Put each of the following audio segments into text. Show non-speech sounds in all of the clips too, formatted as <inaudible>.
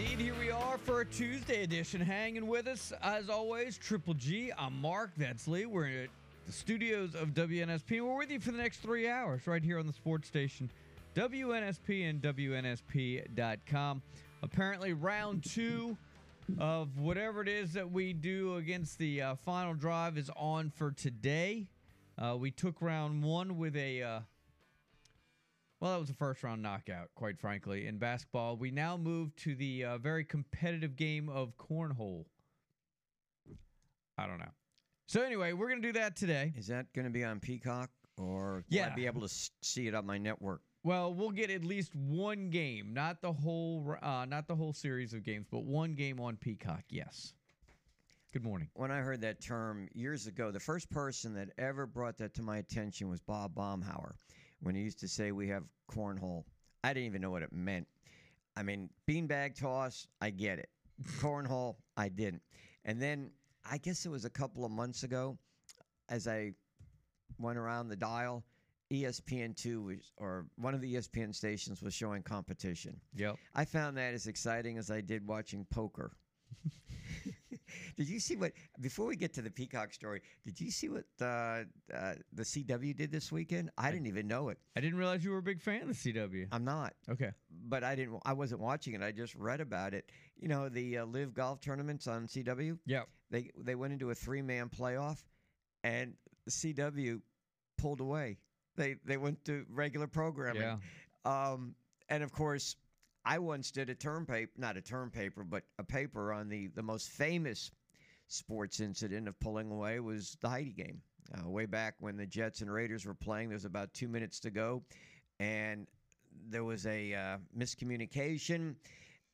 Indeed, here we are for a Tuesday edition. Hanging with us, as always, Triple G. I'm Mark. That's Lee. We're at the studios of WNSP. We're with you for the next three hours right here on the sports station, WNSP and WNSP.com. Apparently, round two of whatever it is that we do against the uh, final drive is on for today. Uh, we took round one with a. Uh, well, that was a first round knockout, quite frankly, in basketball. We now move to the uh, very competitive game of cornhole. I don't know. So, anyway, we're going to do that today. Is that going to be on Peacock, or will Yeah. I be able to see it on my network? Well, we'll get at least one game, not the whole, uh, not the whole series of games, but one game on Peacock. Yes. Good morning. When I heard that term years ago, the first person that ever brought that to my attention was Bob Baumhower when he used to say we have cornhole. I didn't even know what it meant. I mean, beanbag toss, I get it. Cornhole, I didn't. And then I guess it was a couple of months ago, as I went around the dial, E ESPN2 was, or one of the ESPN stations was showing competition. Yep. I found that as exciting as I did watching poker. <laughs> <laughs> did you see what? Before we get to the Peacock story, did you see what uh, uh, the CW did this weekend? I didn't even know it. I didn't realize you were a big fan of the CW. I'm not, Okay. but I didn't. I wasn't watching it. I just read about it. You know, the uh, LIV Golf tournaments on CW. Yep. They they went into a three man playoff, and CW pulled away. They they went to regular programming. Yeah. Um, and of course, I once did a term paper, not a term paper, but a paper on the, the most famous sports incident of pulling away was the Heidi game. Uh, way back when the Jets and Raiders were playing, there was about two minutes to go, and there was a uh, miscommunication,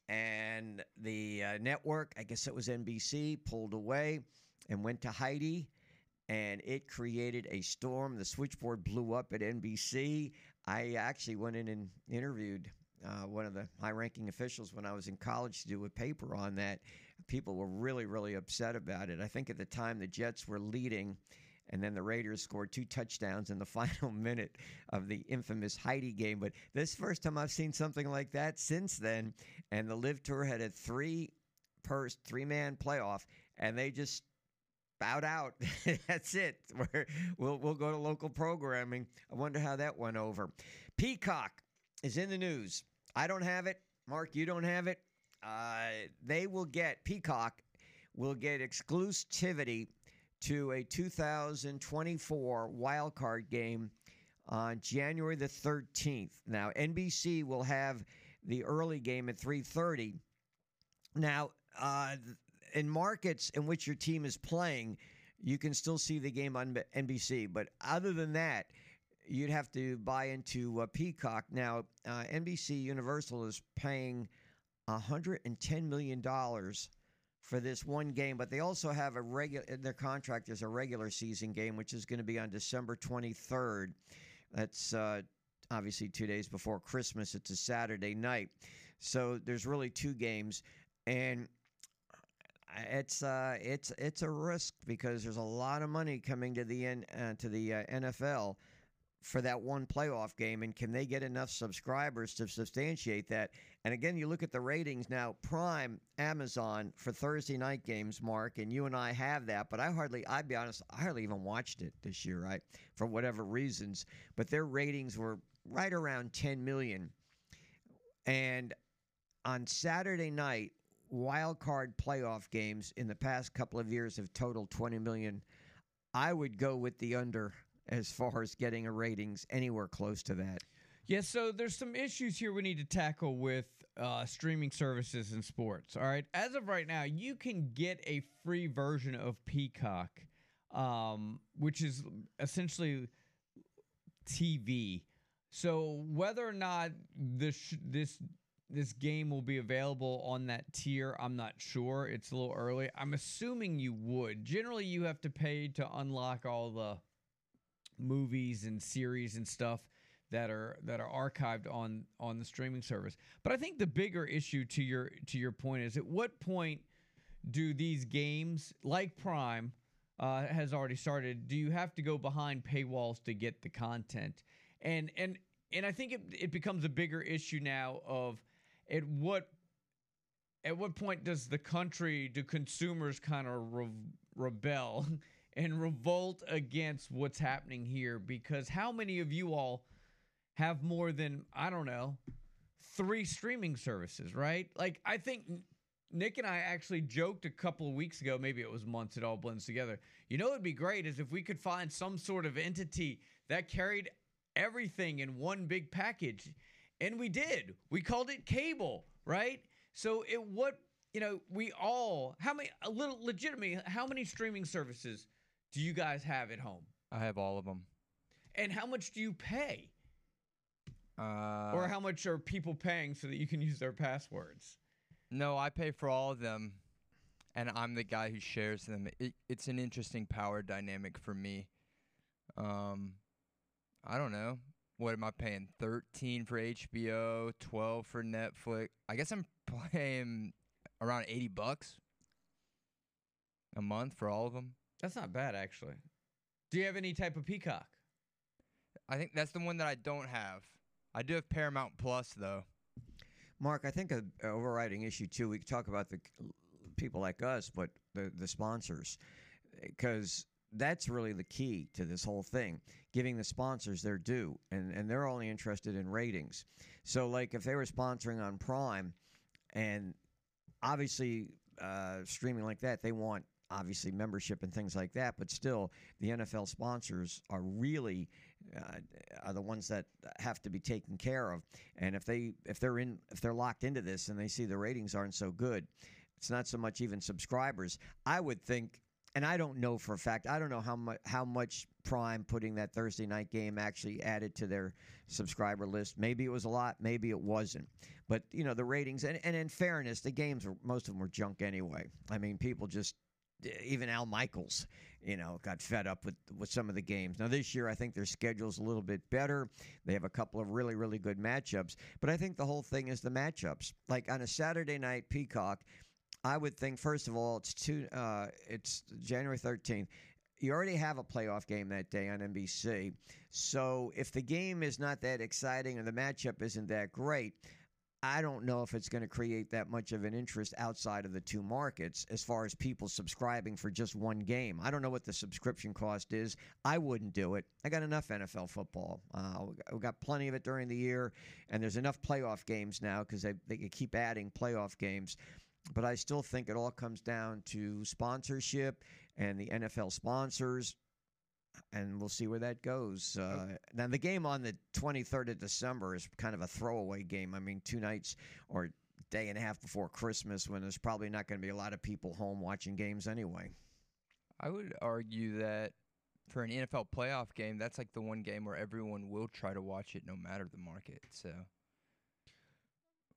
and the uh, network, I guess it was NBC, pulled away and went to Heidi, and it created a storm. The switchboard blew up at NBC. I actually went in and interviewed uh, one of the high ranking officials when I was in college to do a paper on that. People were really, really upset about it. I think at the time the Jets were leading, and then the Raiders scored two touchdowns in the <laughs> final minute of the infamous Heidi game. But this first time I've seen something like that since then. And the LIV Tour had a three purse, three man playoff, and they just bowed out. <laughs> That's it. <laughs> We're, we'll we'll go to local programming. I wonder how that went over. Peacock is in the news. I don't have it. Mark, you don't have it. Uh, they will get Peacock will get exclusivity to a 2024 wild card game on January the 13th. Now NBC will have the early game at 3:30. Now, uh, in markets in which your team is playing, you can still see the game on NBC. But other than that, you'd have to buy into uh, Peacock. Now, uh, NBC Universal is paying $110 million for this one game, but they also have a regular, their contract is a regular season game, which is going to be on December 23rd. That's uh, obviously two days before Christmas. It's a Saturday night. So there's really two games. And it's uh, it's it's a risk because there's a lot of money coming to the N, uh, to the uh, NFL for that one playoff game, and can they get enough subscribers to substantiate that? And again, you look at the ratings now. Prime, Amazon for Thursday night games, Mark, and you and I have that, but I hardly, I'd be honest, I hardly even watched it this year, right? For whatever reasons, but their ratings were right around 10 million, and on Saturday night wild card playoff games in the past couple of years have totaled 20 million. I would go with the under as far as getting a ratings anywhere close to that. Yeah, so there's some issues here we need to tackle with uh, streaming services and sports. All right, as of right now, you can get a free version of Peacock, um, which is essentially TV. So whether or not this this this game will be available on that tier. I'm not sure. It's a little early. I'm assuming you would. Generally, you have to pay to unlock all the movies and series and stuff that are that are archived on on the streaming service. But I think the bigger issue to your to your point is at what point do these games like Prime uh, has already started? Do you have to go behind paywalls to get the content? And and and I think it it becomes a bigger issue now of at what at what point does the country do consumers kind of re- rebel <laughs> and revolt against what's happening here because how many of you all have more than I don't know three streaming services, right? Like I think Nick and I actually joked a couple of weeks ago, maybe it was months, it all blends together. You know, it'd be great is if we could find some sort of entity that carried everything in one big package, and we did. We called it cable, right? So it what you know we all how many a little legitimately how many streaming services do you guys have at home? I have all of them. And how much do you pay? Uh, or how much are people paying so that you can use their passwords? No, I pay for all of them, and I'm the guy who shares them. It, it's an interesting power dynamic for me. Um, I don't know. What am I paying? Thirteen for HBO, twelve for Netflix. I guess I'm <laughs> paying around eighty bucks a month for all of them. That's not bad, actually. Do you have any type of Peacock? I think that's the one that I don't have. I do have Paramount Plus though. Mark, I think an overriding issue too. We could talk about the people like us, but the the sponsors, because that's really the key to this whole thing. Giving the sponsors their due, and and they're only interested in ratings. So, like if they were sponsoring on Prime, and obviously uh, streaming like that, they want obviously membership and things like that. But still, the NFL sponsors are really uh, are the ones that have to be taken care of. And if they if they're in if they're locked into this and they see the ratings aren't so good, it's not so much even subscribers. I would think. And I don't know for a fact. I don't know how much how much Prime putting that Thursday night game actually added to their subscriber list. Maybe it was a lot. Maybe it wasn't. But you know the ratings. And, and in fairness, the games were most of them were junk anyway. I mean, people just even Al Michaels, you know, got fed up with with some of the games. Now this year, I think their schedule's a little bit better. They have a couple of really really good matchups, but I think the whole thing is the matchups. Like on a Saturday night Peacock, I would think first of all it's two. Uh, it's January thirteenth. You already have a playoff game that day on NBC. So if the game is not that exciting or the matchup isn't that great, I don't know if it's going to create that much of an interest outside of the two markets as far as people subscribing for just one game. I don't know what the subscription cost is. I wouldn't do it. I got enough NFL football. Uh, we got plenty of it during the year, and there's enough playoff games now because they, they keep adding playoff games. But I still think it all comes down to sponsorship and the NFL sponsors and we'll see where that goes. Uh, now, the game on the 23rd of December is kind of a throwaway game. I mean, two nights or day and a half before Christmas, when there's probably not going to be a lot of people home watching games anyway. I would argue that for an NFL playoff game, that's like the one game where everyone will try to watch it no matter the market. So,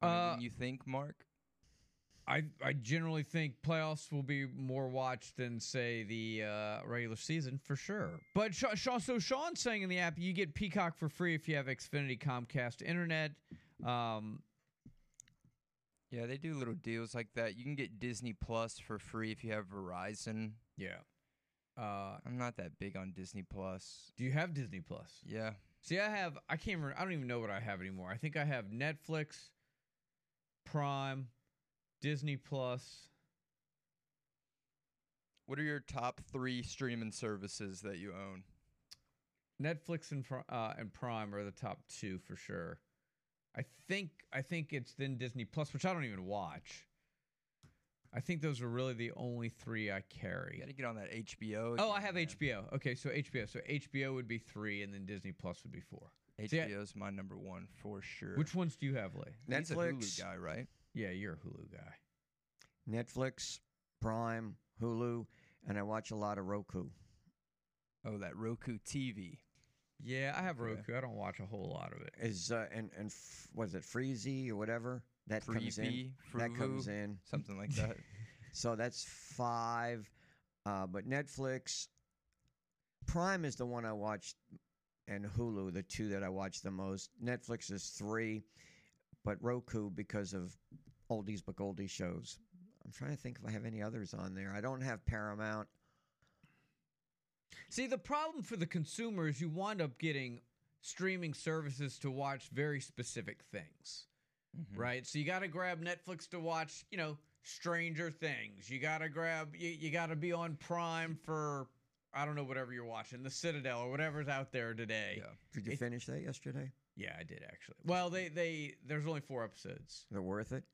I mean, Uh, you think, Mark? I I generally think playoffs will be more watched than say the uh, regular season for sure. But Sha so Sean's saying in the app you get Peacock for free if you have Xfinity Comcast internet. Um, Yeah, they do little deals like that. You can get Disney Plus for free if you have Verizon. yeah. Uh, I'm not that big on Disney Plus. do you have Disney Plus? Yeah. See, I have. I can't. Remember, I don't even know what I have anymore. I think I have Netflix, Prime, Disney Plus. What are your top three streaming services that you own? Netflix and uh, and Prime are the top two for sure. I think I think it's then Disney Plus, which I don't even watch. I think those are really the only three I You carry. got to get on that HBO. Oh, I have man. HBO. Okay, so HBO. So HBO would be three, and then Disney Plus would be four. See, I- HBO's my number one for sure. Which ones do you have, Lee? He's a Netflix. Hulu guy, right? Yeah, you're a Hulu guy. Netflix, Prime, Hulu, and I watch a lot of Roku. Oh, that Roku TV. Yeah, I have. Roku. I don't watch a whole lot of it. Is uh, and and f- was it Freezy or whatever? That comes in. Freebie, That comes in. something like that. <laughs> So that's five. Uh, but Netflix, Prime is the one I watched, and Hulu, the two that I watch the most. Netflix is three, but Roku because of oldies but goldies shows. I'm trying to think if I have any others on there. I don't have Paramount. See, the problem for the consumer is you wind up getting streaming services to watch very specific things, Mhm. right? So you got to grab Netflix to watch, you know, Stranger Things. You got to grab, you, you got to be on Prime for, I don't know, whatever you're watching, The Citadel or whatever's out there today. Yeah. Did you It- finish that yesterday? Yeah, I did actually. Well, they they there's only four episodes. They're worth it?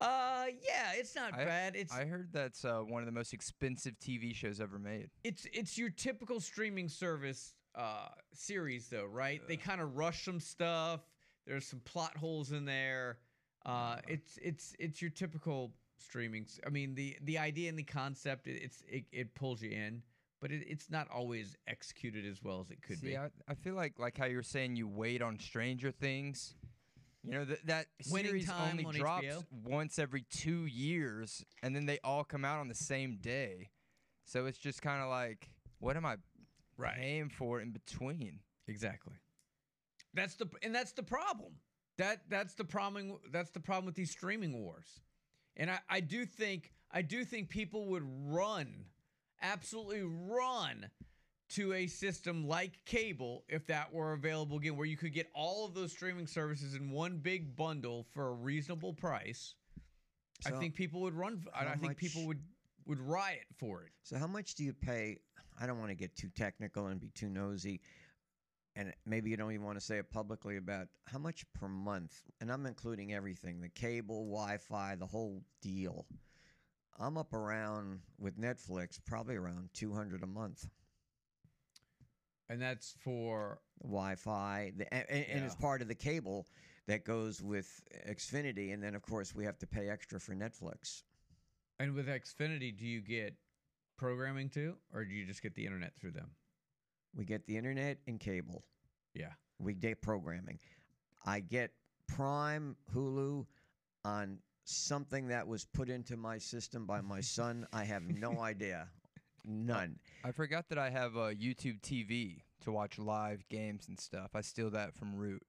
Uh, yeah, it's not I- bad. It's I heard that's uh, one of the most expensive TV shows ever made. it's it's your typical streaming service uh series though, right? They kind of rush some stuff. There's some plot holes in there. Uh it's it's it's your typical streaming. I mean, the the idea and the concept it, it's it, it pulls you in, but it, it's not always executed as well as it could See, be. I, I feel like like how you were saying you wait on Stranger Things. You know that that Winning series Time only on drops HBO? once every two years, and then they all come out on the same day. So it's just kind of like, what am I right. paying for in between? Exactly. That's the and that's the problem. That that's the problem. That's the problem with these streaming wars. And I, I do think I do think people would run, absolutely run, to a system like cable if that were available again, where you could get all of those streaming services in one big bundle for a reasonable price. I think people would run. I think people would would riot for it. So how much do you pay? I don't want to get too technical and be too nosy, and maybe you don't even want to say it publicly about how much per month, and I'm including everything: the cable, Wi-Fi, the whole deal. I'm up around with Netflix, probably around 200 a month. And that's for Wi-Fi, the, and, and and it's part of the cable that goes with Xfinity, and then of course we have to pay extra for Netflix. And with Xfinity, do you get programming too, or do you just get the internet through them? We get the internet and cable. Yeah. We get programming. I get Prime, Hulu on something that was put into my system by my <laughs> son. I have no idea. None. I forgot that I have a YouTube TV to watch live games and stuff. I steal that from Root.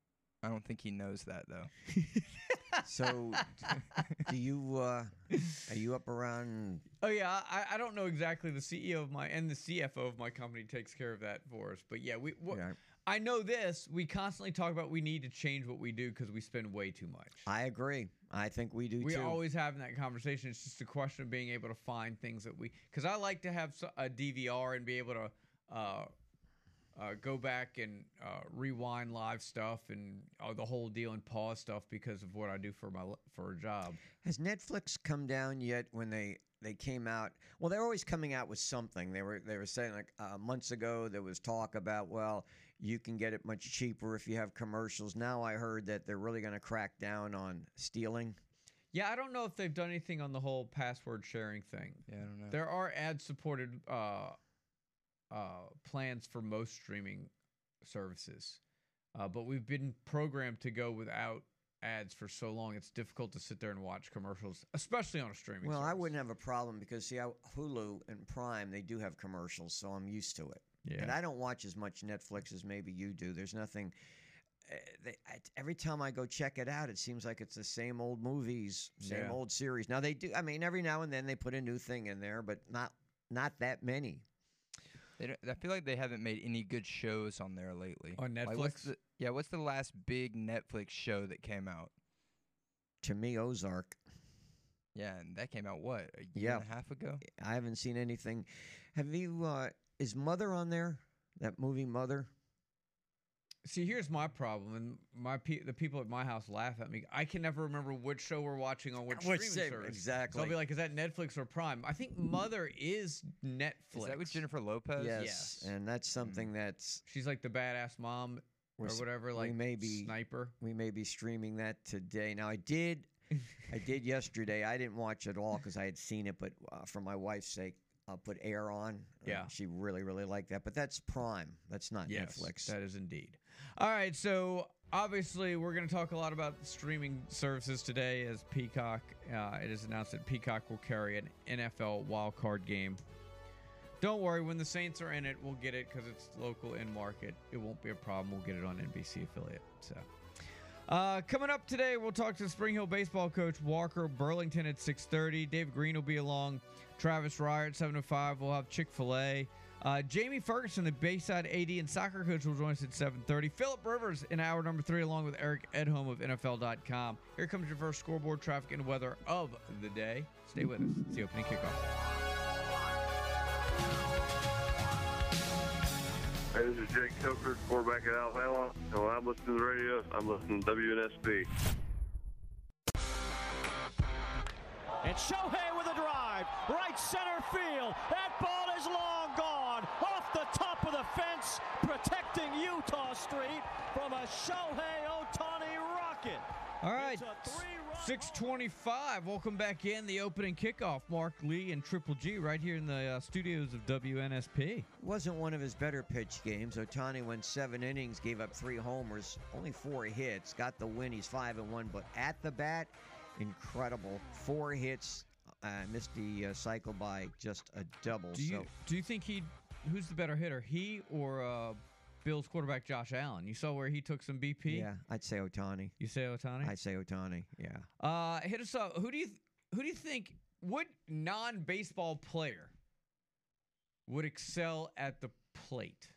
I don't think he knows that though. <laughs> So, do you uh, are you up around? Oh yeah, I, I don't know exactly. The CEO of my and the CFO of my company takes care of that for us. But yeah, we wha- Yeah, I know this. We constantly talk about we need to change what we do because we spend way too much. I agree. I think we do we too. always having that conversation. It's just a question of being able to find things that we. Because I like to have a DVR and be able to uh, uh, go back and uh, rewind live stuff and uh, the whole deal and pause stuff because of what I do for my for a job. Has Netflix come down yet? When they they came out, well, they're always coming out with something. They were they were saying like uh, months ago there was talk about well you can get it much cheaper if you have commercials. Now I heard that they're really going to crack down on stealing. Yeah, I don't know if they've done anything on the whole password sharing thing. Yeah, I don't know. There are ad supported uh, uh, plans for most streaming services, uh, but we've been programmed to go without ads for so long. It's difficult to sit there and watch commercials, especially on a streaming. Well, I wouldn't have a problem because see, I, Hulu and Prime they do have commercials, so I'm used to it. Yeah. And I don't watch as much Netflix as maybe you do. There's nothing. Uh, they, I, every time I go check it out, it seems like it's the same old movies, same Yeah. old series. Now they do. I mean, every now and then they put a new thing in there, but not not that many. They I feel like they haven't made any good shows on there lately. On Like, what's Netflix? the, yeah, what's the last big Netflix show that came out? To me, Ozark. Yeah, and that came out what a year Yeah. and a half ago. I haven't seen anything. Have you? Uh, is Mother on there? That movie Mother. See, here's my problem, and my pe- the people at my house laugh at me. I can never remember which show we're watching on which <laughs> Which streaming same- service. So exactly. I'll be like, "Is that Netflix or Prime?" I think Mother is Netflix. Is that with Jennifer Lopez? Yes. yes. And that's something that's She's like the badass mom or s- whatever, we like may be- sniper. we may be streaming that today. Now I did, I did <laughs> yesterday. I didn't watch it all because I had seen it, but uh, for my wife's sake, uh, put air on. Uh, Yeah. she really really liked that. But that's Prime. That's not Netflix. That is indeed. All right, so obviously we're going to talk a lot about streaming services today as Peacock. Uh, it is announced that Peacock will carry an NFL wildcard game. Don't worry, when the Saints are in it, we'll get it because it's local in market. It won't be a problem. We'll get it on NBC affiliate. So. Uh, coming up today, we'll talk to Spring Hill baseball coach Walker Burlington at 6:30. Dave Green will be along. Travis Ryer at 7:05. We'll have Chick Fil A. Uh, Jamie Ferguson, the Bayside AD and soccer coach, will join us at 7:30. Philip Rivers in hour number three, along with Eric Edholm of NFL.com. Here comes your first scoreboard, traffic, and weather of the day. Stay with us. It's the opening kickoff. Hey, this is Jake Coker, quarterback at Alabama. And when I'm listening to the radio, I'm listening to WNSP. And Shohei with a drive, right center field. That ball is long gone, off the top of the fence, protecting Utah Street from a Shohei Ohtani rocket. All right, It's a three-run 625. Welcome back in the opening kickoff. Mark Lee and Triple G right here in the uh, studios of WNSP. wasn't one of his better pitch games. Ohtani went seven innings, gave up three homers, only four hits, got the win. He's five and one, but at the bat, incredible. Four hits, uh, missed the uh, cycle by just a double. Do you so do you think he who's the better hitter, he or uh, Bills quarterback Josh Allen? You saw where he took some BP. yeah, I'd say Ohtani. You say Ohtani? I'd say Ohtani. Yeah. Uh, hit us up. Who do you who do you think what non-baseball player would excel at the plate?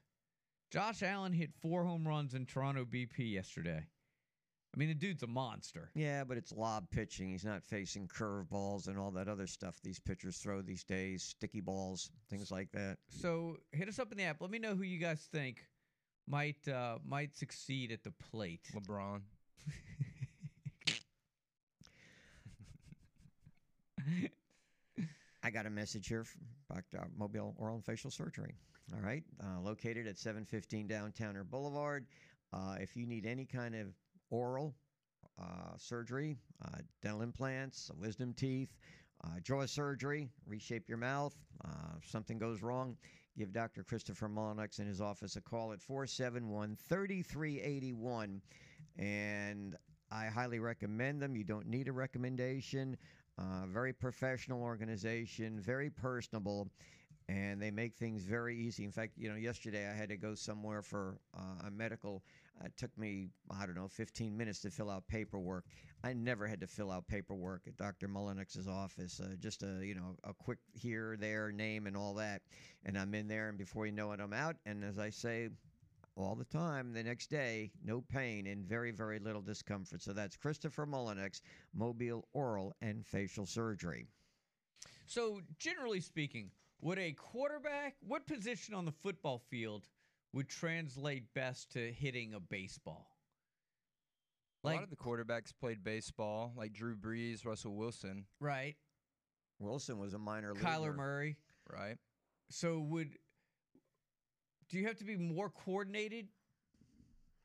Josh Allen hit four home runs in Toronto BP yesterday. I mean, the dude's a monster. Yeah, but it's lob pitching. He's not facing curveballs and all that other stuff these pitchers throw these days, sticky balls, things like that. So hit us up in the app. Let me know who you guys think might uh, might succeed at the plate. LeBron. <laughs> I got a message here from Dr. Mobile Oral and Facial Surgery. All right, uh, located at 715 Downtowner Boulevard. Uh, if you need any kind of oral uh, surgery, uh, dental implants, wisdom teeth, uh, jaw surgery, reshape your mouth, uh, if something goes wrong, give Dr. Christopher Molyneux in his office a call at 471 3381. And I highly recommend them. You don't need a recommendation. Uh, very professional organization, very personable, and they make things very easy. In fact, you know, yesterday I had to go somewhere for uh, a medical. It took me, I don't know, 15 minutes to fill out paperwork. I never had to fill out paperwork at Dr. Mullinux's office. Uh, just a, you know, a quick here, there, name, and all that. And I'm in there, and before you know it, I'm out. And as I say, all the time the next day, no pain and very, very little discomfort. So that's Christopher Mullinex, Mobile Oral and Facial Surgery. So generally speaking, would a quarterback, what position on the football field would translate best to hitting a baseball? a lot of the quarterbacks played baseball, like Drew Brees, Russell Wilson, right, Wilson was a minor Kyler leaguer. Murray. right? So would do you have to be more coordinated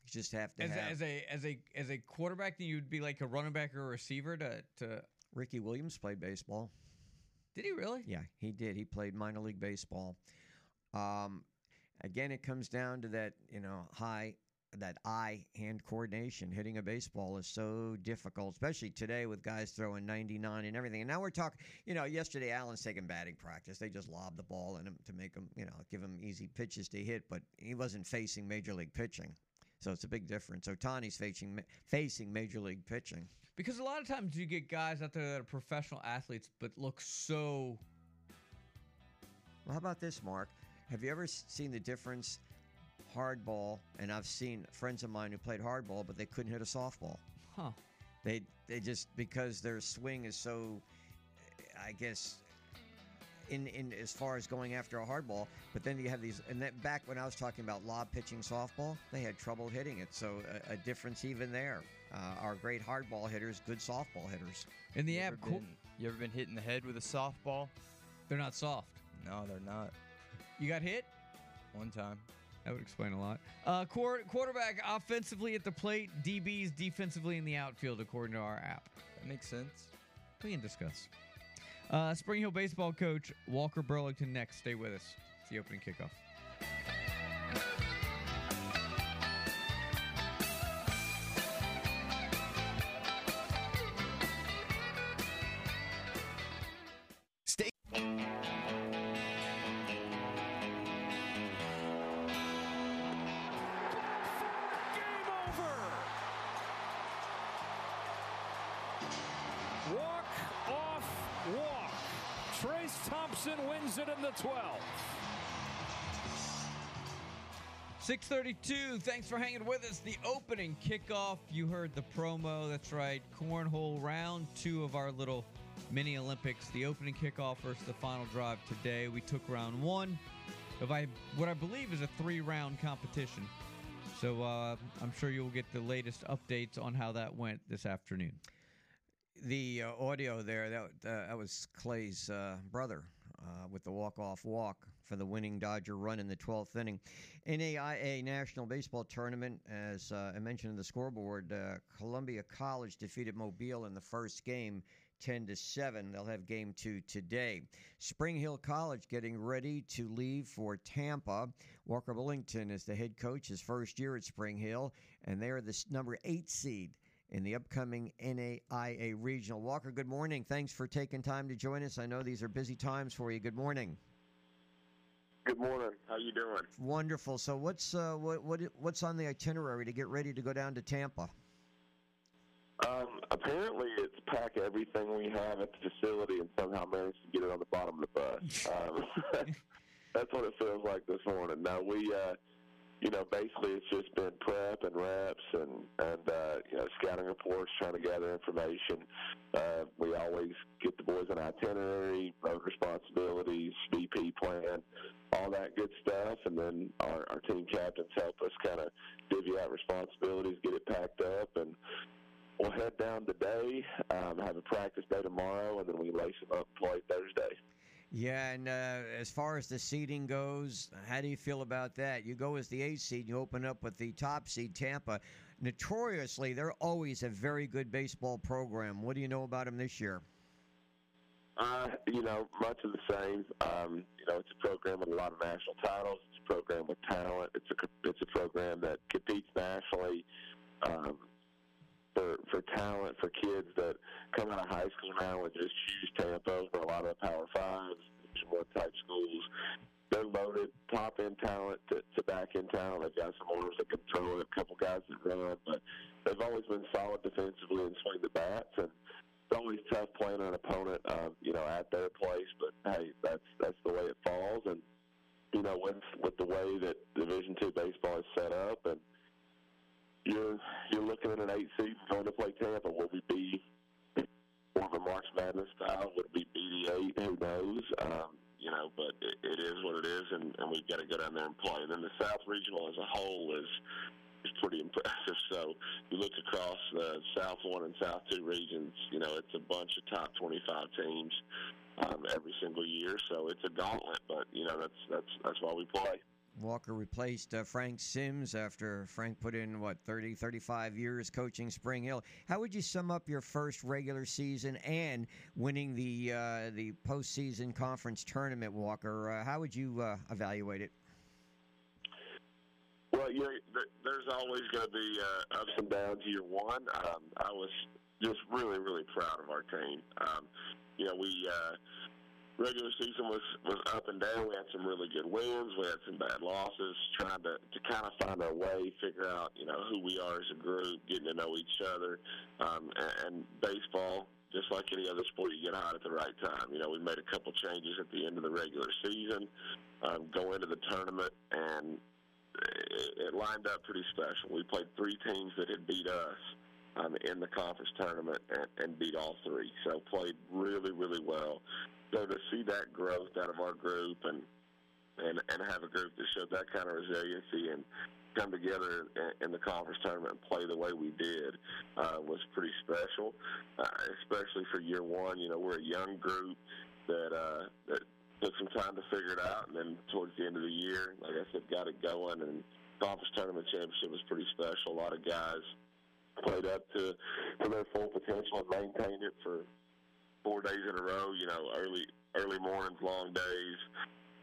You just have to as a, have as a as a as a quarterback than you'd be like a running back or a receiver to to Ricky Williams played baseball. Did he really? Yeah, he did. He played minor league baseball. Um, again, it comes down to that, you know, high that eye hand coordination. Hitting a baseball is so difficult, especially today with guys throwing 99 and everything. And now we're talking, you know, yesterday Allen's taking batting practice. They just lobbed the ball in him to make him, you know, give him easy pitches to hit, but he wasn't facing major league pitching. So it's a big difference. Ohtani's facing facing major league pitching. Because a lot of times you get guys out there that are professional athletes but look so Well, how about this, Mark? Have you ever seen the difference? Hardball, and I've seen friends of mine who played hardball, but they couldn't hit a softball. huh. They they just because their swing is so, I guess, in in as far as going after a hardball. But then you have these, and that back when I was talking about lob pitching softball, they had trouble hitting it. So a, a difference even there. Uh, our great hardball hitters, good softball hitters. In the you, app, ever qu- been, you ever been hit in the head with a softball? they're not soft. No, they're not. You got hit? One time. That would explain a lot. Uh, quar- quarterback offensively at the plate, DBs defensively in the outfield, according to our app. That makes sense. We can discuss. Uh, Spring Hill baseball coach Walker Burlington next. Stay with us. It's the opening kickoff. 632. Thanks for hanging with us. The opening kickoff. You heard the promo. That's right. Cornhole round two of our little mini Olympics. The opening kickoff versus the final drive today. We took round one of I what I believe is a three round competition. So uh, I'm sure you'll get the latest updates on how that went this afternoon. The uh, audio there that uh, that was Clay's uh, brother uh, with the walk-off walk for the winning Dodger run in the 12th inning. NAIA National Baseball Tournament, as uh, I mentioned in the scoreboard, uh, Columbia College defeated Mobile in the first game. 10 to 7. They'll have game two today. Spring Hill College getting ready to leave for Tampa. Walker Billington is the head coach, his first year at Spring Hill, and they're the number eight seed in the upcoming NAIA Regional. Walker, good morning. Thanks for taking time to join us. I know these are busy times for you. Good morning. Good morning. How you doing? Wonderful. So what's uh, what what what's on the itinerary to get ready to go down to Tampa? Um, apparently, it's pack everything we have at the facility and somehow manage to get it on the bottom of the bus. <laughs> Um, <laughs> that's what it feels like this morning. Now we, uh, you know, basically it's just been prep and reps and and uh, you know scouting reports, trying to gather information. Uh, we always get the boys an itinerary, road responsibilities, VP plan, all that good stuff, and then our, our team captains help us kind of divvy out responsibilities, get it packed up, and we'll head down today, um, have a practice day tomorrow, and then we lace them up play Thursday. Yeah, and uh, as far as the seeding goes, how do you feel about that? You go as the eighth seed, you open up with the top seed, Tampa. Notoriously, they're always a very good baseball program. What do you know about them this year? Uh, you know, much of the same. Um, you know, it's a program with a lot of national titles. It's a program with talent. It's a it's a program that competes nationally um, for for talent for kids that come out of high school now and just choose Tampa over a lot of the Power Fives, One type schools. They're loaded, top end talent to, to back end talent. They've got some owners that can throw it, a couple guys that run, but they've always been solid defensively and swing the bats and it's always tough playing an opponent, uh, you know, at their place. But hey, that's that's the way it falls, and you know, with with the way that Division Two baseball is set up, and you're you're looking at an eight seed going to play Tampa. Will we be more of a March Madness style? Would we be the eight? Who knows? Um, you know, but it, it is what it is, and, and we've got to go down there and play. And then the South Regional as a whole is is pretty impressive. So you look across the South One and South Two regions, you know, it's a bunch of top 25 teams um, every single year. So it's a gauntlet, but you know that's that's that's why we play. Walker replaced uh, Frank Sims after Frank put in, what, 30, 35 years coaching Spring Hill. How would you sum up your first regular season and winning the uh, the postseason conference tournament, Walker? Uh, how would you uh, evaluate it? Well, you know, there, there's always going to be uh, ups and downs year one. Um, I was just really, really proud of our team. Um, you know, we uh, regular season was was up and down. We had some really good wins. We had some bad losses. Trying to to kind of find our way, figure out you know who we are as a group, getting to know each other, um, and, and baseball. Just like any other sport, you get hot at the right time. You know, we made a couple changes at the end of the regular season, um, go into the tournament, and it, it lined up pretty special. We played three teams that had beat us um, in the conference tournament and, and beat all three. So played really, really well. So to see that growth out of our group and and and have a group that showed that kind of resiliency and come together in, the conference tournament and play the way we did uh, was pretty special, uh, especially for year one. You know, we're a young group that uh, that took some time to figure it out, and then towards the end of the year, like I said, got it going. And conference tournament championship was pretty special. A lot of guys played up to to their full potential and maintained it for four days in a row. You know, early early mornings, long days.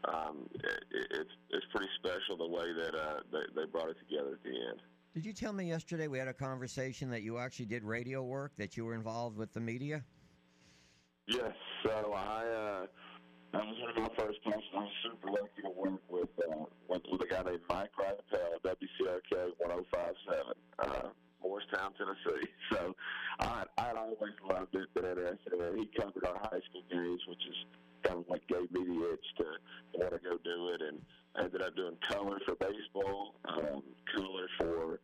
Um, it, it's it's pretty special the way that uh, they, they brought it together at the end. Did you tell me yesterday we had a conversation that you actually did radio work, that you were involved with the media? Yes. So I uh, that was one of my first passions. I was super lucky to work with uh, with, with a guy named Mike Rappel WCRK 1057, uh, Morristown, Tennessee. <laughs> So I I'd always loved it, been interested. He covered our high school games, which is kind of like gave me the itch to want to go do it, and I ended up doing color for baseball, um, color for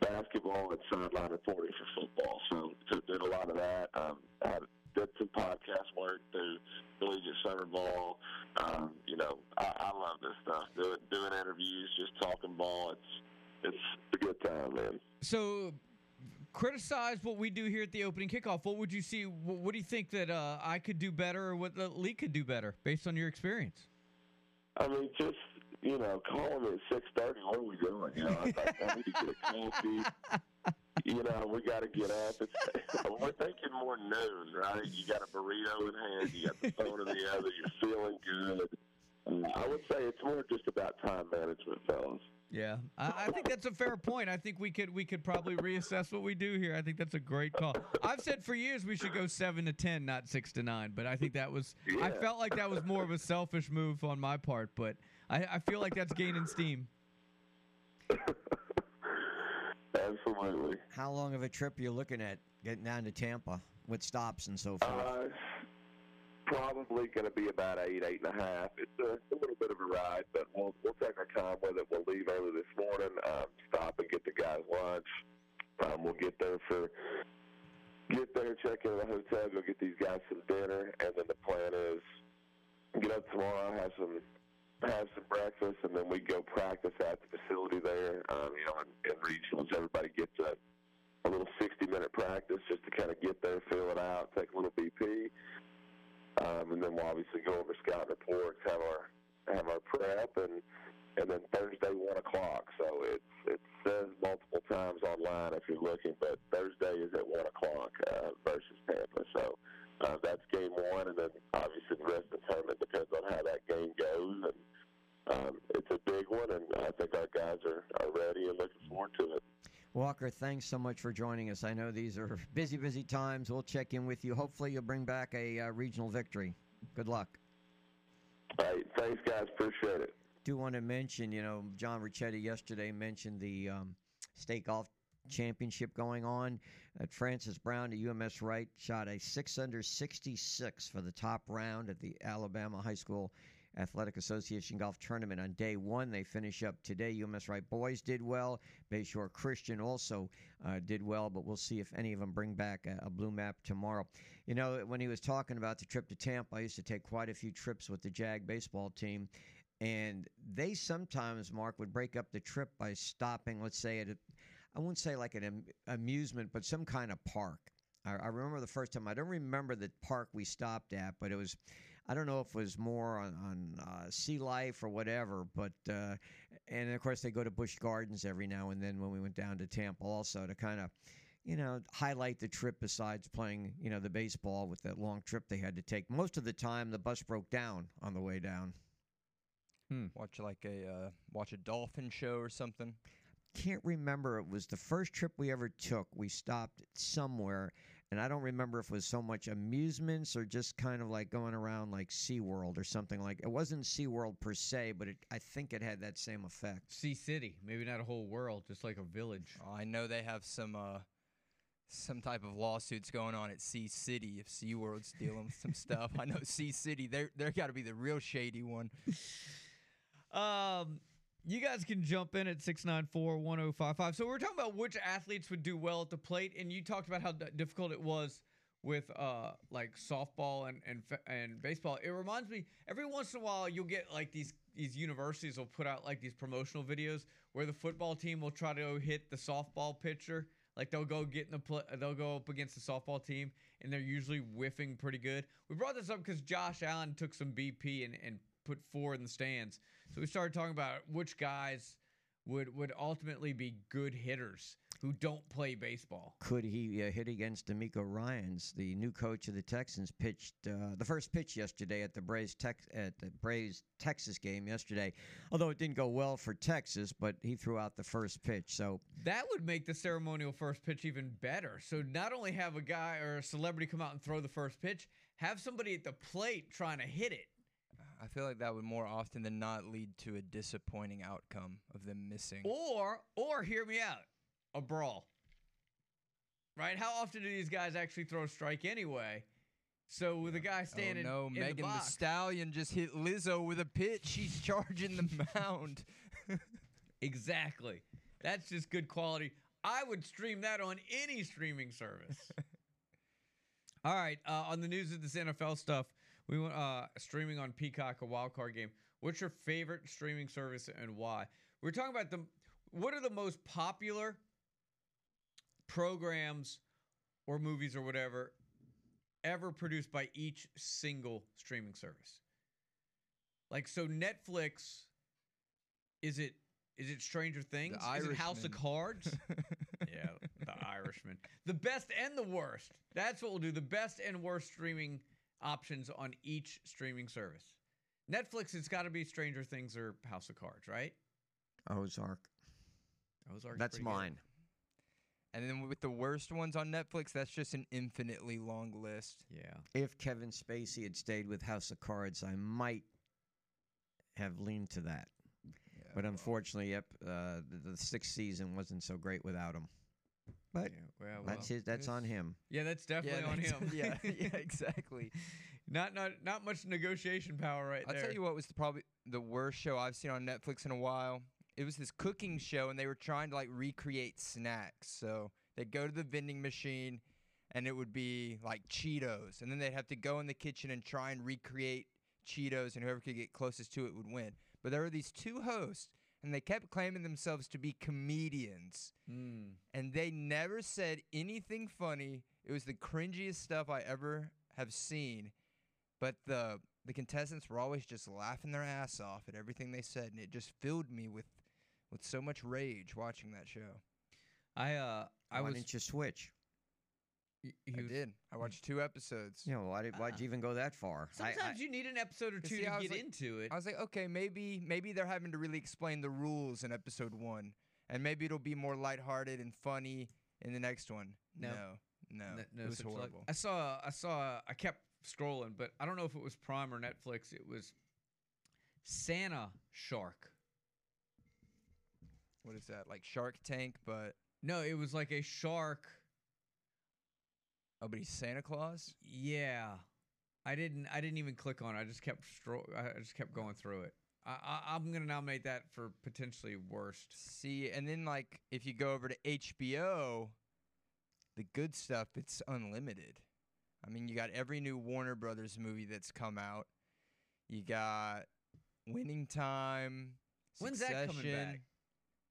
basketball, and sideline reporting for football. So, so did a lot of that. Um, had did some podcast work through collegiate summer ball. Um, you know, I, I love this stuff. Doing, doing interviews, just talking ball. It's it's a good time, man. So, criticize what we do here at the opening kickoff. What would you see? What, what do you think that uh, I could do better, or what the league could do better, based on your experience? I mean, just you know, call me at six thirty. What are we doing? You know, I, I need to get a coffee. <laughs> you know, we got to get up. It's, <laughs> we're thinking more noon, right? You got a burrito in hand, you got the phone in the other, you're feeling good. I would say it's more just about time management, fellas. Yeah, I, I think that's a fair point. I think we could we could probably reassess what we do here. I think that's a great call. I've said for years we should go seven to ten, not six to nine. But I think that was I felt like that was more of a selfish move on my part. But I, I feel like that's gaining steam. <laughs> Absolutely. How long of a trip are you looking at getting down to Tampa with stops and so forth? Uh, probably going to be about eight, eight and a half. It's a, a little bit of a ride, but we'll we'll take our time with it. We'll leave early this morning, um, stop and get the guys lunch. Um, we'll get there for get there, check into the hotel, go get these guys some dinner, and then the plan is get up tomorrow, have some have some breakfast, and then we go practice at the facility there. Um, you know, in, in regionals, everybody gets a a little 60 minute practice just to kind of get there, feel it out, take a little BP. Um, and then we'll obviously go over scout reports, have our have our prep, and and then Thursday one o'clock. So it's it says multiple times online if you're looking, but Thursday is at one o'clock uh, versus Tampa. So uh, that's game one, and then obviously the rest of the tournament depends on how that game goes. And um, it's a big one, and I think our guys are, are ready and looking forward to it. Walker, thanks so much for joining us. I know these are <laughs> busy, busy times. We'll check in with you. Hopefully, you'll bring back a uh, regional victory. Good luck. All right, thanks, guys. Appreciate it. Do want to mention, you know, John Ricchetti yesterday mentioned the um, state golf championship going on. At Francis Brown to UMS Wright shot a 6 under 66 for the top round at the Alabama High School Athletic Association Golf Tournament on day one. They finish up today. UMS Wright boys did well. Bayshore Christian also uh, did well, but we'll see if any of them bring back a, a blue map tomorrow. You know, when he was talking about the trip to Tampa, I used to take quite a few trips with the Jag baseball team. And they sometimes, Mark, would break up the trip by stopping, let's say, at a, I won't say like an am- amusement, but some kind of park. I, I remember the first time, I don't remember the park we stopped at, but it was, I don't know if it was more on, on uh, Sea Life or whatever, but, uh, and of course they go to Busch Gardens every now and then when we went down to Tampa also to kind of, you know, highlight the trip besides playing, you know, the baseball with that long trip they had to take. Most of the time the bus broke down on the way down. Watch like a uh, watch a dolphin show or something. can't remember. It was the first trip we ever took. We stopped somewhere, and I don't remember if it was so much amusements or just kind of like going around like SeaWorld or something like. It wasn't SeaWorld per se, but it, I think it had that same effect. Sea City, maybe not a whole world, just like a village. Oh, I know they have some uh, some type of lawsuits going on at Sea City if SeaWorld's dealing with some stuff. I know <laughs> Sea City, they're they're got to be the real shady one. <laughs> Um, you guys can jump in at 694 1055. So, we're talking about which athletes would do well at the plate, and you talked about how d- difficult it was with uh like softball and and and baseball. It reminds me every once in a while you'll get like these these universities will put out like these promotional videos where the football team will try to hit the softball pitcher. Like they'll go get in the pl- they'll go up against the softball team and they're usually whiffing pretty good. We brought this up because Josh Allen took some BP and, and put four in the stands. So we started talking about which guys would would ultimately be good hitters. who don't play baseball. Could he uh, hit against DeMeco Ryans, the new coach of the Texans? Pitched uh, the first pitch yesterday at the Braves Tex- at the Braves Texas game yesterday. Although it didn't go well for Texas, but he threw out the first pitch. So That would make the ceremonial first pitch even better. So not only have a guy or a celebrity come out and throw the first pitch, have somebody at the plate trying to hit it. I feel like that would more often than not lead to a disappointing outcome of them missing. Or or hear me out, a brawl. Right? How often do these guys actually throw a strike anyway? So with a guy standing oh no, in Megan the the, Stallion just hit Lizzo with a pitch. She's <laughs> charging the mound. <laughs> exactly. That's just good quality. I would stream that on any streaming service. <laughs> All right, uh, on the news of this NFL stuff, we went uh, streaming on Peacock a wild card game. What's your favorite streaming service and why? We're talking about the what are the most popular programs or movies or whatever ever produced by each single streaming service. Like so Netflix is it is it Stranger Things? is it House of Cards? <laughs> yeah, The Irishman. The best and the worst. That's what we'll do. The best and worst streaming options on each streaming service. Netflix, it's got to be Stranger Things or House of Cards, right? Ozark. Ozark's That's pretty good. mine. and then with the worst ones on Netflix, that's just an infinitely long list. Yeah. If Kevin Spacey had stayed with House of Cards, I might have leaned to that. but unfortunately, yep, uh, the, the sixth season wasn't so great without him. But yeah, well, that's well. his. That's on him. Yeah, that's definitely on that's- him. <laughs> yeah, <laughs> yeah, exactly. not not not much negotiation power right there. I'll tell you what was the, probably the worst show I've seen on Netflix in a while. It was this cooking show, and they were trying to like recreate snacks. So they'd go to the vending machine, and it would be like Cheetos, and then they'd have to go in the kitchen and try and recreate Cheetos, and whoever could get closest to it would win. But there were these two hosts, and they kept claiming themselves to be comedians, Mm. and they never said anything funny. It was the cringiest stuff I ever have seen. But the the contestants were always just laughing their ass off at everything they said, and it just filled me with with so much rage watching that show. I uh I Why was didn't you switch? Y- he I did. I watched two episodes. You know, why did, why'd Ah. you even go that far? I- Sometimes I, you need an episode or two see, to get like- into it. I was like, okay, maybe maybe they're having to really explain the rules in episode one, and maybe it'll be more lighthearted and funny in the next one. No. no, no, no it was such luck. horrible. I saw I saw I kept scrolling, but I don't know if it was Prime or Netflix. It was Santa Shark. What is that? Like Shark Tank, but No, it was like a shark. Oh, but he's Santa Claus. Yeah, I didn't. I didn't even click on. it. I just kept. Stro- I just kept going through it. I, I, I'm gonna nominate that for potentially worst. See, and then like if you go over to HBO, the good stuff it's unlimited. I mean, you got every new Warner Brothers movie that's come out. You got Winning Time. When's that coming back?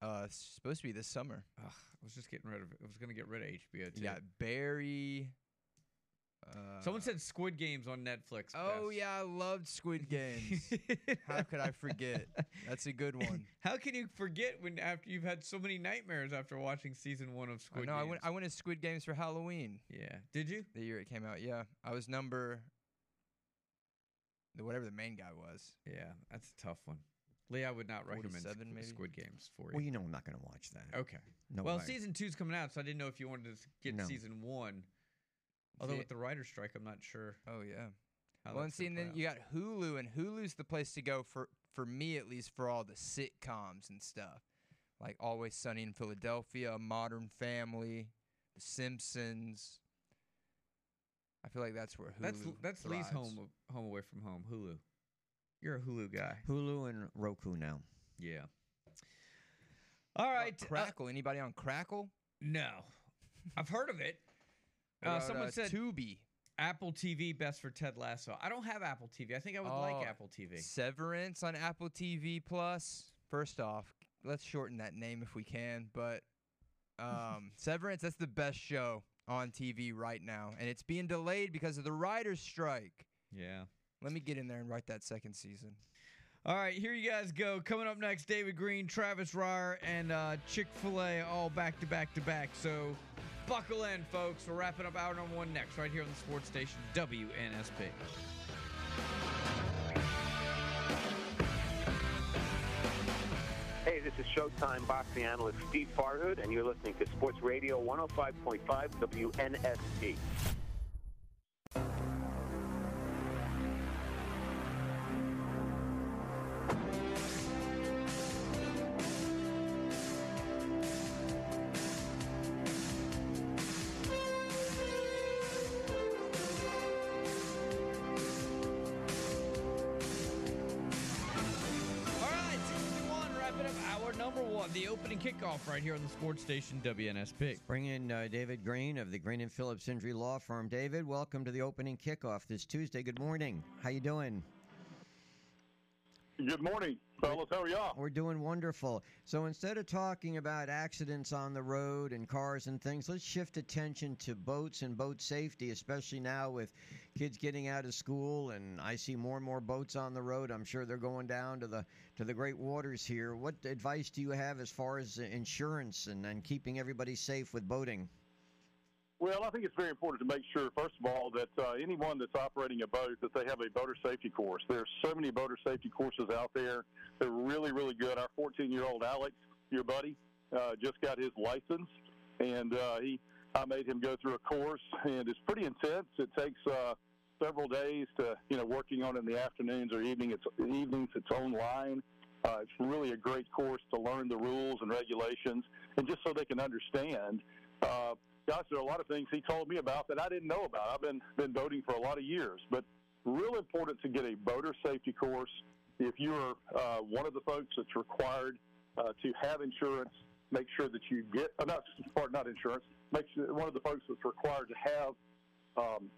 Uh, it's supposed to be this summer. Ugh, I was just getting rid of. It. I was gonna get rid of HBO too. You got Barry. Uh, Someone said Squid Games on Netflix. "Oh best. yeah, I loved Squid Games. <laughs> How could I forget? That's a good one." How can you forget when after you've had so many nightmares after watching season one of I Squid know. I Games? went. I went to Squid Games for Halloween yeah. Did you? the year it came out. Yeah, I was number. The whatever the main guy was. Yeah, that's a tough one. Lee, I would not recommend 47 Squ- maybe? Squid Games for you. well, you. you know I'm not going to watch that. Okay. No well, way. season two's coming out, so I didn't know if you wanted to get No. season one. Although See- with the writer's strike, I'm not sure. Oh yeah. Well, and that's see, and then play you got Hulu, and Hulu's the place to go for for me at least for all the sitcoms and stuff, like Always Sunny in Philadelphia, Modern Family, The Simpsons. I feel like that's where Hulu. that's that's Lee's home home away from home. Hulu. You're a Hulu guy. Hulu and Roku now. Yeah. All right. What about right. uh, Crackle. Anybody on Crackle? no, I've heard of it. Uh, someone uh, said Tubi. Apple TV best for Ted Lasso. I don't have Apple TV. I think I would Oh, like Apple TV. Severance on Apple TV Plus. First off, let's shorten that name if we can, but um, <laughs> Severance that's the best show on TV right now, and it's being delayed because of the writers' strike. Yeah. Let me get in there and write that second season. All right, here you guys go. Coming up next, David Green, Travis Reier, and uh, Chick fil A all back to back to back. So buckle in, folks. We're wrapping up hour number one next, right here on the sports station WNSP. Hey, this is Showtime boxing analyst Steve Farhood, and you're listening to Sports Radio 105.5 WNSP. Sports station WNSP. Bring in uh, David Green of the Green and Phillips Injury Law Firm. David, welcome to the opening kickoff this Tuesday. Good morning. How you doing? Good morning, fellas. How are y'all? We're doing wonderful. So instead of talking about accidents on the road and cars and things, let's shift attention to boats and boat safety, especially now with kids getting out of school and I see more and more boats on the road. I'm sure they're going down to the to the great waters here. What advice do you have as far as insurance and, and keeping everybody safe with boating? Well, I think it's very important to make sure, first of all, that uh, anyone that's operating a boat that they have a boater safety course. There's so many boater safety courses out there. They're really, really good. Our 14-year-old Alex, your buddy, uh, just got his license, and uh, he I made him go through a course, and it's pretty intense. It takes uh, several days to you know working on it in the afternoons or evening. It's evenings. It's online. Uh, it's really a great course to learn the rules and regulations, and just so they can understand. Uh, gosh, there are a lot of things he told me about that I didn't know about. I've been been boating for a lot of years, but real important to get a boater safety course. If you're uh, one of the folks that's required uh, to have insurance, make sure that you get uh, not pardon, not insurance. Make sure one of the folks that's required to have. Um,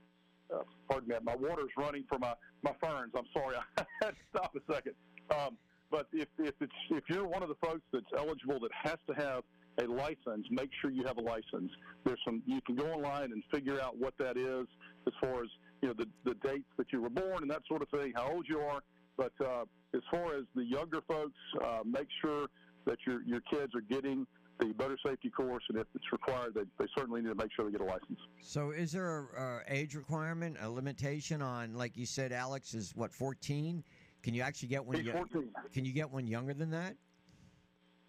uh, pardon me, my water's running for my my ferns. I'm sorry, <laughs> I had to stop a second. Um, but if if it's if you're one of the folks that's eligible that has to have a license, make sure you have a license. There's some you can go online and figure out what that is as far as you know the the dates that you were born and that sort of thing, how old you are. But uh, as far as the younger folks, uh, make sure that your your kids are getting the boater safety course, and if it's required, they, they certainly need to make sure they get a license. So, is there a, a age requirement, a limitation on, like you said, Alex is what 14? Can you actually get one? He's yo- 14. Can you get one younger than that?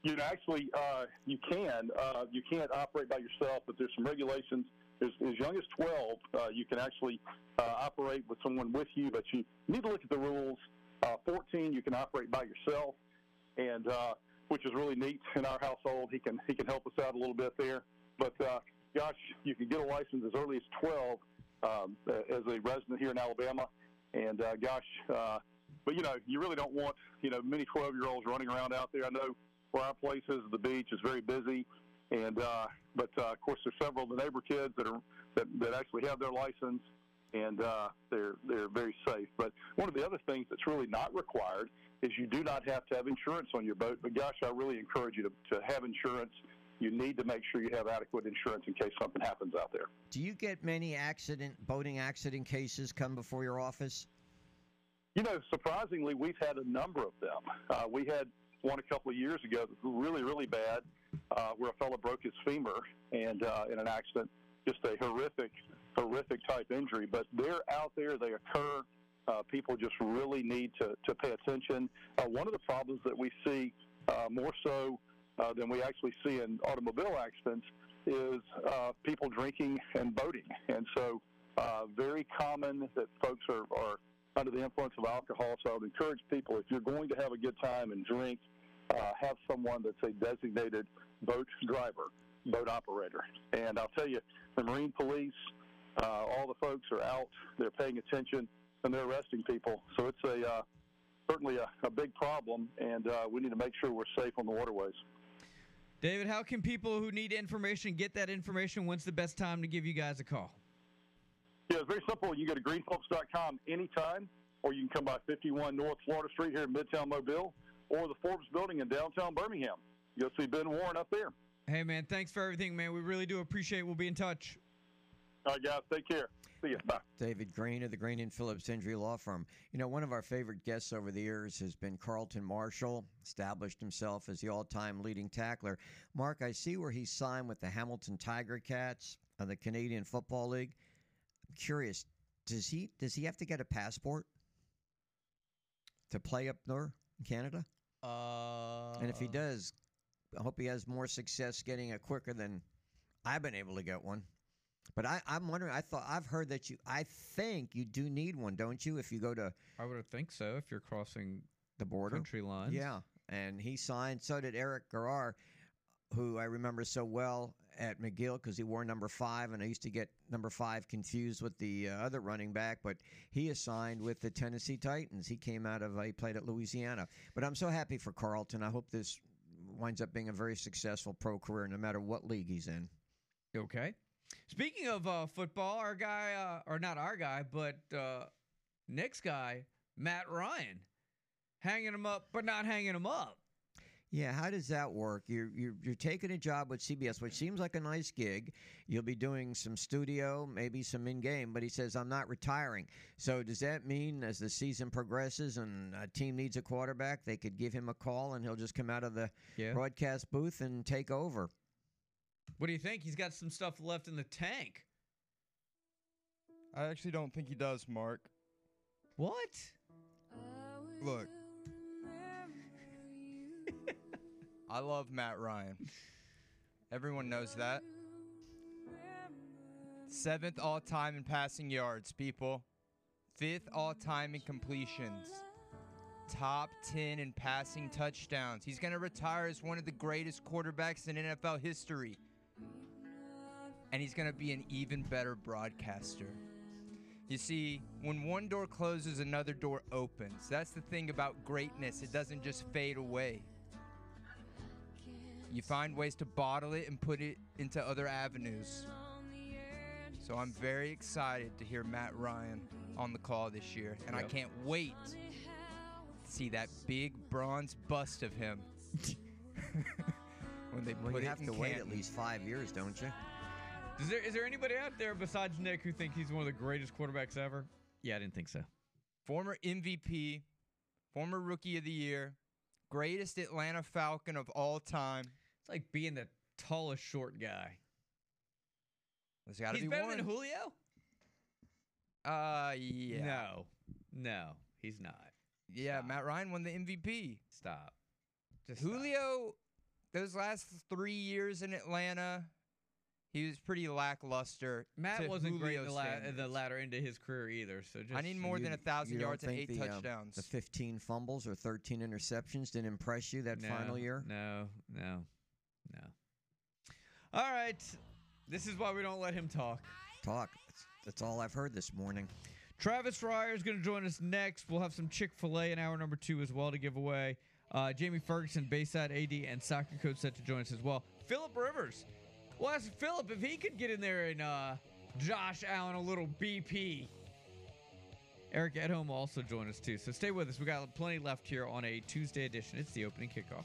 You know, actually, uh, you can. Uh, you can't operate by yourself, but there's some regulations. As, as young as 12, uh, you can actually uh, operate with someone with you, but you need to look at the rules. Uh, 14, you can operate by yourself, and uh, which is really neat in our household. He can he can help us out a little bit there. But gosh, you can get a license as early as 12 um, as a resident here in Alabama, and gosh, but you know, you really don't want you know many 12 year olds running around out there. I know where our place is, the beach is very busy, and uh, but uh, of course there's several of the neighbor kids that are that, that actually have their license, and uh, they're they're very safe. But one of the other things that's really not required is you do not have to have insurance on your boat. But gosh, I really encourage you to, to have insurance. You need to make sure you have adequate insurance in case something happens out there. Do you get many accident boating accident cases come before your office? You know, surprisingly, we've had a number of them. Uh, we had one a couple of years ago really, really bad, uh, where a fellow broke his femur and uh, in an accident. Just a horrific, horrific type injury. But they're out there; they occur. Uh, people just really need to, to pay attention. Uh, one of the problems that we see uh, more so uh, than we actually see in automobile accidents is uh, people drinking and boating. And so, uh, very common that folks are, are under the influence of alcohol. So I would encourage people if you're going to have a good time and drink, uh, have someone that's a designated boat driver, boat operator. And I'll tell you, the Marine Police, uh, all the folks are out, they're paying attention, and they're arresting people. So it's a uh, certainly a, a big problem, and uh, we need to make sure we're safe on the waterways. David, how can people who need information get that information? When's the best time to give you guys a call? Yeah, it's very simple. You can go to greenfolks.com anytime, or you can come by 51 North Florida Street here in Midtown Mobile, or the Forbes Building in downtown Birmingham. You'll see Ben Warren up there. Hey, man, thanks for everything, man. We really do appreciate it. We'll be in touch. All right, guys, take care. See you. Bye. David Green of the Green and Phillips Injury Law Firm. You know, one of our favorite guests over the years has been Carlton Martial, established himself as the all time leading tackler. Mark, I see where he signed with the Hamilton Tiger Cats of the Canadian Football League. I'm curious, does he does he have to get a passport to play up there in Canada? Uh, And if he does, I hope he has more success getting it quicker than I've been able to get one. But I, I'm wondering. I thought I've heard that you. I think you do need one, don't you? If you go to I would think so if you're crossing the border, country lines. Yeah, and he signed. So did Eric Garror, who I remember so well at McGill because he wore number five, and I used to get number five confused with the uh, other running back. But he is signed with the Tennessee Titans. He came out of. Uh, he played at Louisiana. But I'm so happy for Carlton. I hope this winds up being a very successful pro career, no matter what league he's in. Okay. Speaking of uh, football, our guy, uh, or not our guy, but uh, Nick's guy, Matt Ryan, hanging him up, but not hanging him up. Yeah, how does that work? You're, you're you're taking a job with CBS, which seems like a nice gig. You'll be doing some studio, maybe some in game, but he says I'm not retiring. So does that mean as the season progresses and a team needs a quarterback, they could give him a call and he'll just come out of the Yeah. broadcast booth and take over? What do you think? He's got some stuff left in the tank. I actually don't think he does, Mark. What? Look. I love Matt Ryan. Everyone knows that. Seventh all time in passing yards, people. Fifth all time in completions. Top 10 in passing touchdowns. He's going to retire as one of the greatest quarterbacks in NFL history. And he's going to be an even better broadcaster. You see, when one door closes, another door opens. That's the thing about greatness, it doesn't just fade away. You find ways to bottle it and put it into other avenues. So I'm very excited to hear Matt Ryan on the call this year, and I can't wait to see that big bronze bust of him <laughs> when they Well, put you it have in to wait at least five years, don't you? Is there is there anybody out there besides Nick who think he's one of the greatest quarterbacks ever? Yeah, I didn't think so. former MVP, former Rookie of the Year, greatest Atlanta Falcon of all time. It's like being the tallest short guy. There's got to He's be better one. than Julio? Uh, yeah, No, no, he's not. yeah. Stop. Matt Ryan won the MVP. Stop. Just stop. Julio, those last three years in Atlanta, he was pretty lackluster. Matt wasn't great in the, la- in the latter end of his career either. So just I need more You- than a thousand yards and think eight the, um, touchdowns. The 15 fumbles or 13 interceptions didn't impress you that no, final year? No, no, no. All right. This is why we don't let him talk. Talk. That's, that's all I've heard this morning. Travis Reier is going to join us next. We'll have some Chick fil A in hour number two as well to give away. Uh, Jamie Ferguson, Bayside AD, and soccer coach set to join us as well. Philip Rivers. We'll ask Philip if he could get in there and uh, Josh Allen a little BP. Eric Edholm will also join us too. So stay with us. We got plenty left here on a Tuesday edition. It's the opening kickoff.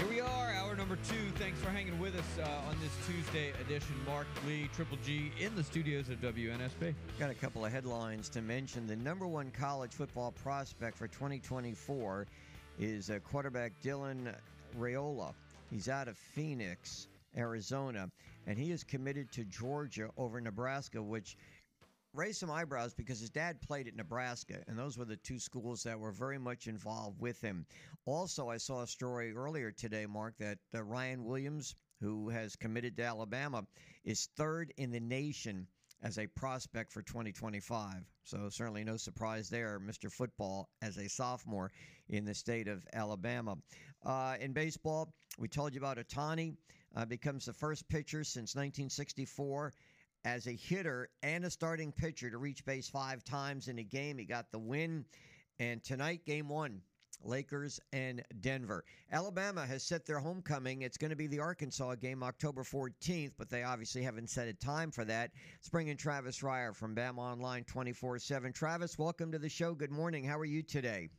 Here we are, hour number two. Thanks for hanging with us uh, on this Tuesday edition. Mark Lee, Triple G, in the studios of WNSP. Got a couple of headlines to mention. The number one college football prospect for 2024 is uh, quarterback Dylan Raiola. He's out of Phoenix. Arizona, and he is committed to Georgia over Nebraska, which raised some eyebrows because his dad played at Nebraska, and those were the two schools that were very much involved with him. Also, I saw a story earlier today, Mark, that uh, Ryan Williams, who has committed to Alabama, is third in the nation as a prospect for 2025. So, certainly no surprise there, Mr. Football as a sophomore in the state of Alabama. Uh, in baseball, we told you about Ohtani. Uh, becomes the first pitcher since 1964 as a hitter and a starting pitcher to reach base five times in a game. He got the win. And tonight, game one, Lakers and Denver. Alabama has set their homecoming. It's going to be the Arkansas game October 14th, but they obviously haven't set a time for that. Let's bring in Travis Reier from Bama Online 24 7. Travis, welcome to the show. Good morning. How are you today?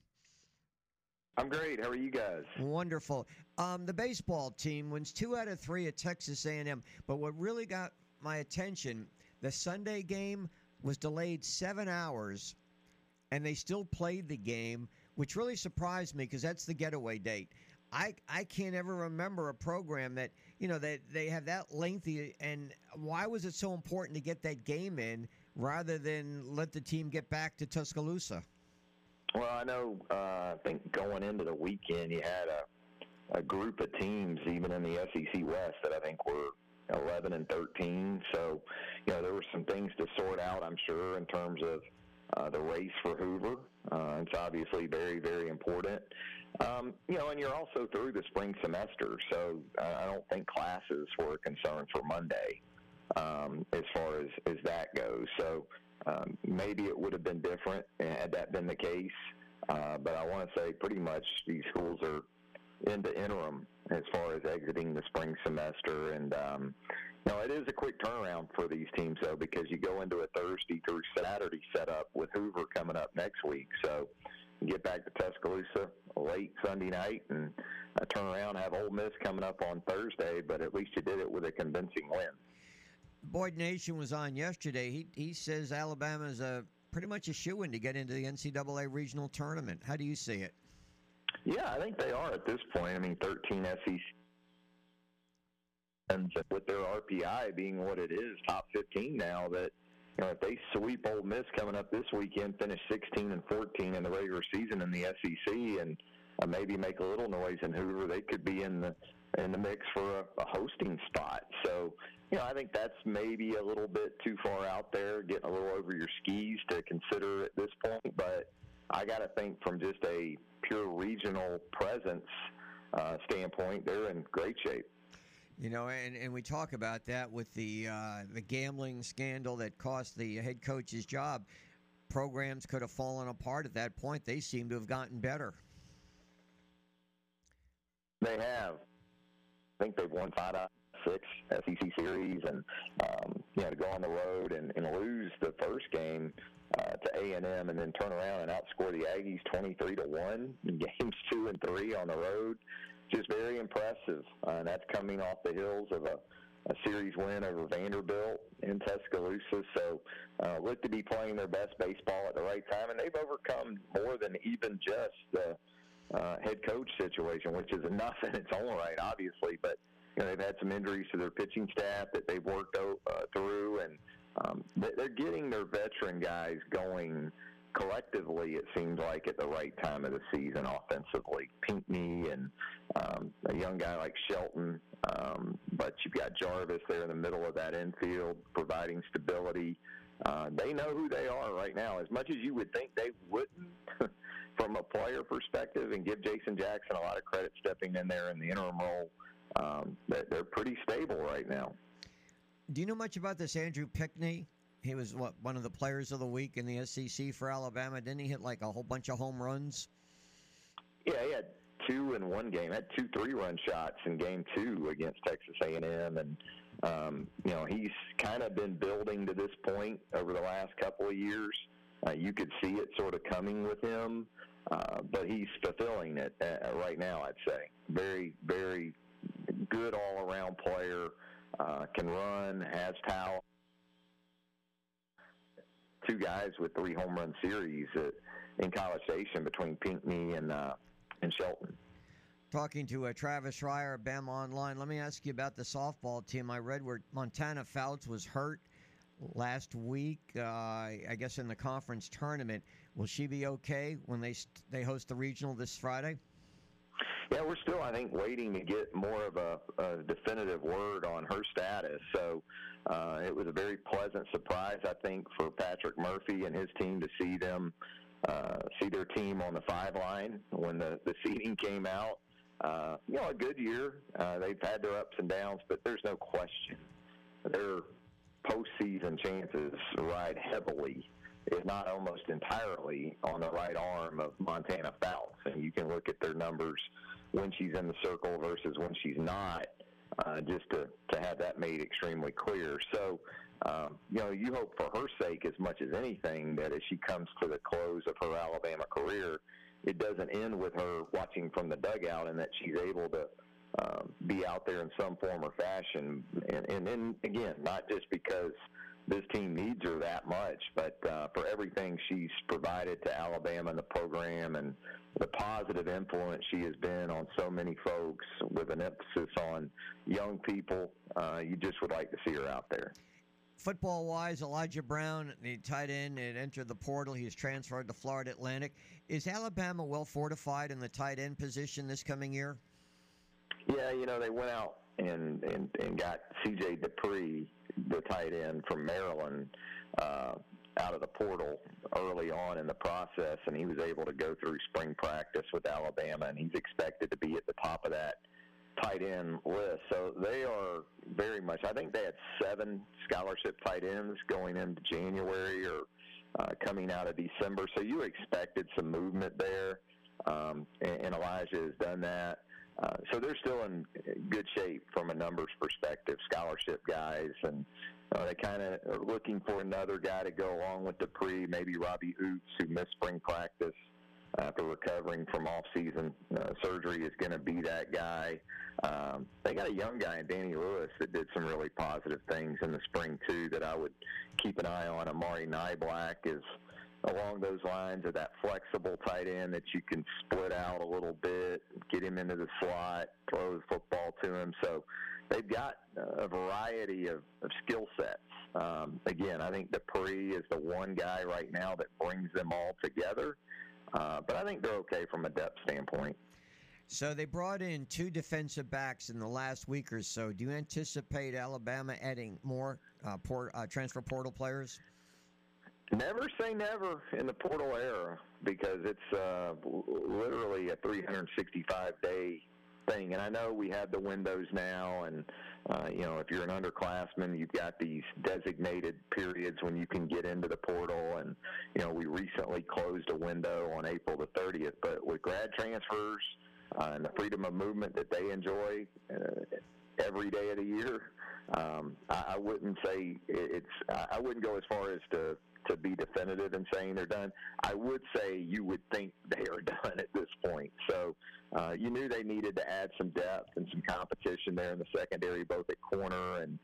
I'm great. How are you guys? Wonderful. Um, the baseball team wins two out of three at Texas A&M. But what really got my attention, the Sunday game was delayed seven hours, and they still played the game, which really surprised me because that's the getaway date. I I can't ever remember a program that you know that they have that lengthy. And why was it so important to get that game in rather than let the team get back to Tuscaloosa? Well, I know. Uh, I think going into the weekend, you had a a group of teams, even in the SEC West, that I think were 11 and 13. So, you know, there were some things to sort out, I'm sure, in terms of uh, the race for Hoover. Uh, it's obviously very, very important. Um, you know, and you're also through the spring semester, so I don't think classes were a concern for Monday um, as far as, as that goes. So um, maybe it would have been different had that been the case. Uh, but I want to say pretty much these schools are into interim as far as exiting the spring semester. And, um, you know, it is a quick turnaround for these teams, though, because you go into a Thursday through Saturday setup with Hoover coming up next week. So get back to Tuscaloosa late Sunday night and uh, turn around, have Ole Miss coming up on Thursday, but at least you did it with a convincing win. Boyd Nation was on yesterday. He he says Alabama is a pretty much a shoe in to get into the NCAA regional tournament. How do you see it? Yeah, I think they are at this point. I mean, 13 SEC and with their RPI being what it is, top 15 now, that you know if they sweep Ole Miss coming up this weekend, finish 16 and 14 in the regular season in the SEC, and uh, maybe make a little noise in Hoover, they could be in the in the mix for a, a hosting spot. So, you know, I think that's maybe a little bit too far out there, getting a little over your skis to consider at this point. But I got to think from just a pure regional presence uh, standpoint, they're in great shape. You know, and, and we talk about that with the uh, the gambling scandal that cost the head coach's job. Programs could have fallen apart at that point. They seem to have gotten better. They have. I think they've won five out of six SEC series, and um, you know to go on the road and, and lose the first game uh, to A and M, and then turn around and outscore the Aggies twenty-three to one in <laughs> games two and three on the road. Just very impressive, uh, and that's coming off the heels of a, a series win over Vanderbilt in Tuscaloosa. So, uh, look to be playing their best baseball at the right time, and they've overcome more than even just the uh, head coach situation, which is <laughs> enough in its own right, obviously. But you know, they've had some injuries to their pitching staff that they've worked uh, through, and um, they're getting their veteran guys going collectively. It seems like at the right time of the season offensively. Pinckney and um, a young guy like Shelton, um, but you've got Jarvis there in the middle of that infield providing stability. Uh, they know who they are right now. As much as you would think they wouldn't, <laughs> from a player perspective, and give Jason Jackson a lot of credit stepping in there in the interim role, um, they're pretty stable right now. Do you know much about this Andrew Pinckney? He was what one of the players of the week in the SEC for Alabama. Didn't he hit like a whole bunch of home runs? Yeah, he had two in one game. Had two three-run shots in game two against Texas A&M, and um, you know he's kind of been building to this point over the last couple of years. Uh, you could see it sort of coming with him, uh, but he's fulfilling it uh, right now. I'd say very, very good all-around player. Uh, can run, has talent. Two guys with three home run series at, in College Station between Pinckney and uh, and Shelton. Talking to uh, Travis Reier, Bama Online. Let me ask you about the softball team. I read where Montana Fouts was hurt last week. Uh, I guess in the conference tournament. Will she be okay when they st- they host the regional this Friday? Yeah, we're still, I think, waiting to get more of a, a definitive word on her status. So uh, it was a very pleasant surprise, I think, for Patrick Murphy and his team to see them uh, see their team on the five line when the the seeding came out. Uh, you know, a good year. Uh, they've had their ups and downs, but there's no question their postseason chances ride heavily if not almost entirely, on the right arm of Montana Fouts. And you can look at their numbers when she's in the circle versus when she's not, uh, just to, to have that made extremely clear. So, um, you know, you hope for her sake as much as anything that as she comes to the close of her Alabama career, it doesn't end with her watching from the dugout and that she's able to um, be out there in some form or fashion. And, and then, again, not just because – this team needs her that much. But uh, for everything she's provided to Alabama and the program and the positive influence she has been on so many folks with an emphasis on young people, uh, you just would like to see her out there. Football wise, Elijah Brown, the tight end, had entered the portal. He's transferred to Florida Atlantic. Is Alabama well fortified in the tight end position this coming year? Yeah, you know, they went out and, and, and got C.J. Dippre the tight end from Maryland uh, out of the portal early on in the process, and he was able to go through spring practice with Alabama, and he's expected to be at the top of that tight end list. So they are very much. I think they had seven scholarship tight ends going into January or uh, coming out of December. So you expected some movement there, um, and, and Elijah has done that. Uh, so they're still in good shape from a numbers perspective, scholarship guys, and uh, they kind of are looking for another guy to go along with Dippre, maybe Robbie Ouzts, who missed spring practice after recovering from off-season uh, surgery, is going to be that guy. Um, they got a young guy in Danny Lewis that did some really positive things in the spring too. That I would keep an eye on. Amari Niblack is along those lines of that flexible tight end that you can split out a little bit, get him into the slot, throw the football to him. So they've got a variety of, of skill sets. Um, again, I think Dippre is the one guy right now that brings them all together. Uh, but I think they're okay from a depth standpoint. So they brought in two defensive backs in the last week or so. Do you anticipate Alabama adding more uh, port, uh, transfer portal players? Never say never in the portal era because it's uh, literally a 365 day thing. And I know we have the windows now, and uh, you know if you're an underclassman, you've got these designated periods when you can get into the portal. And you know we recently closed a window on April the 30th, but with grad transfers uh, and the freedom of movement that they enjoy. Uh, every day of the year. Um, I, I wouldn't say it's. I wouldn't go as far as to to be definitive in saying they're done. I would say you would think they are <laughs> done at this point. So uh, you knew they needed to add some depth and some competition there in the secondary, both at corner and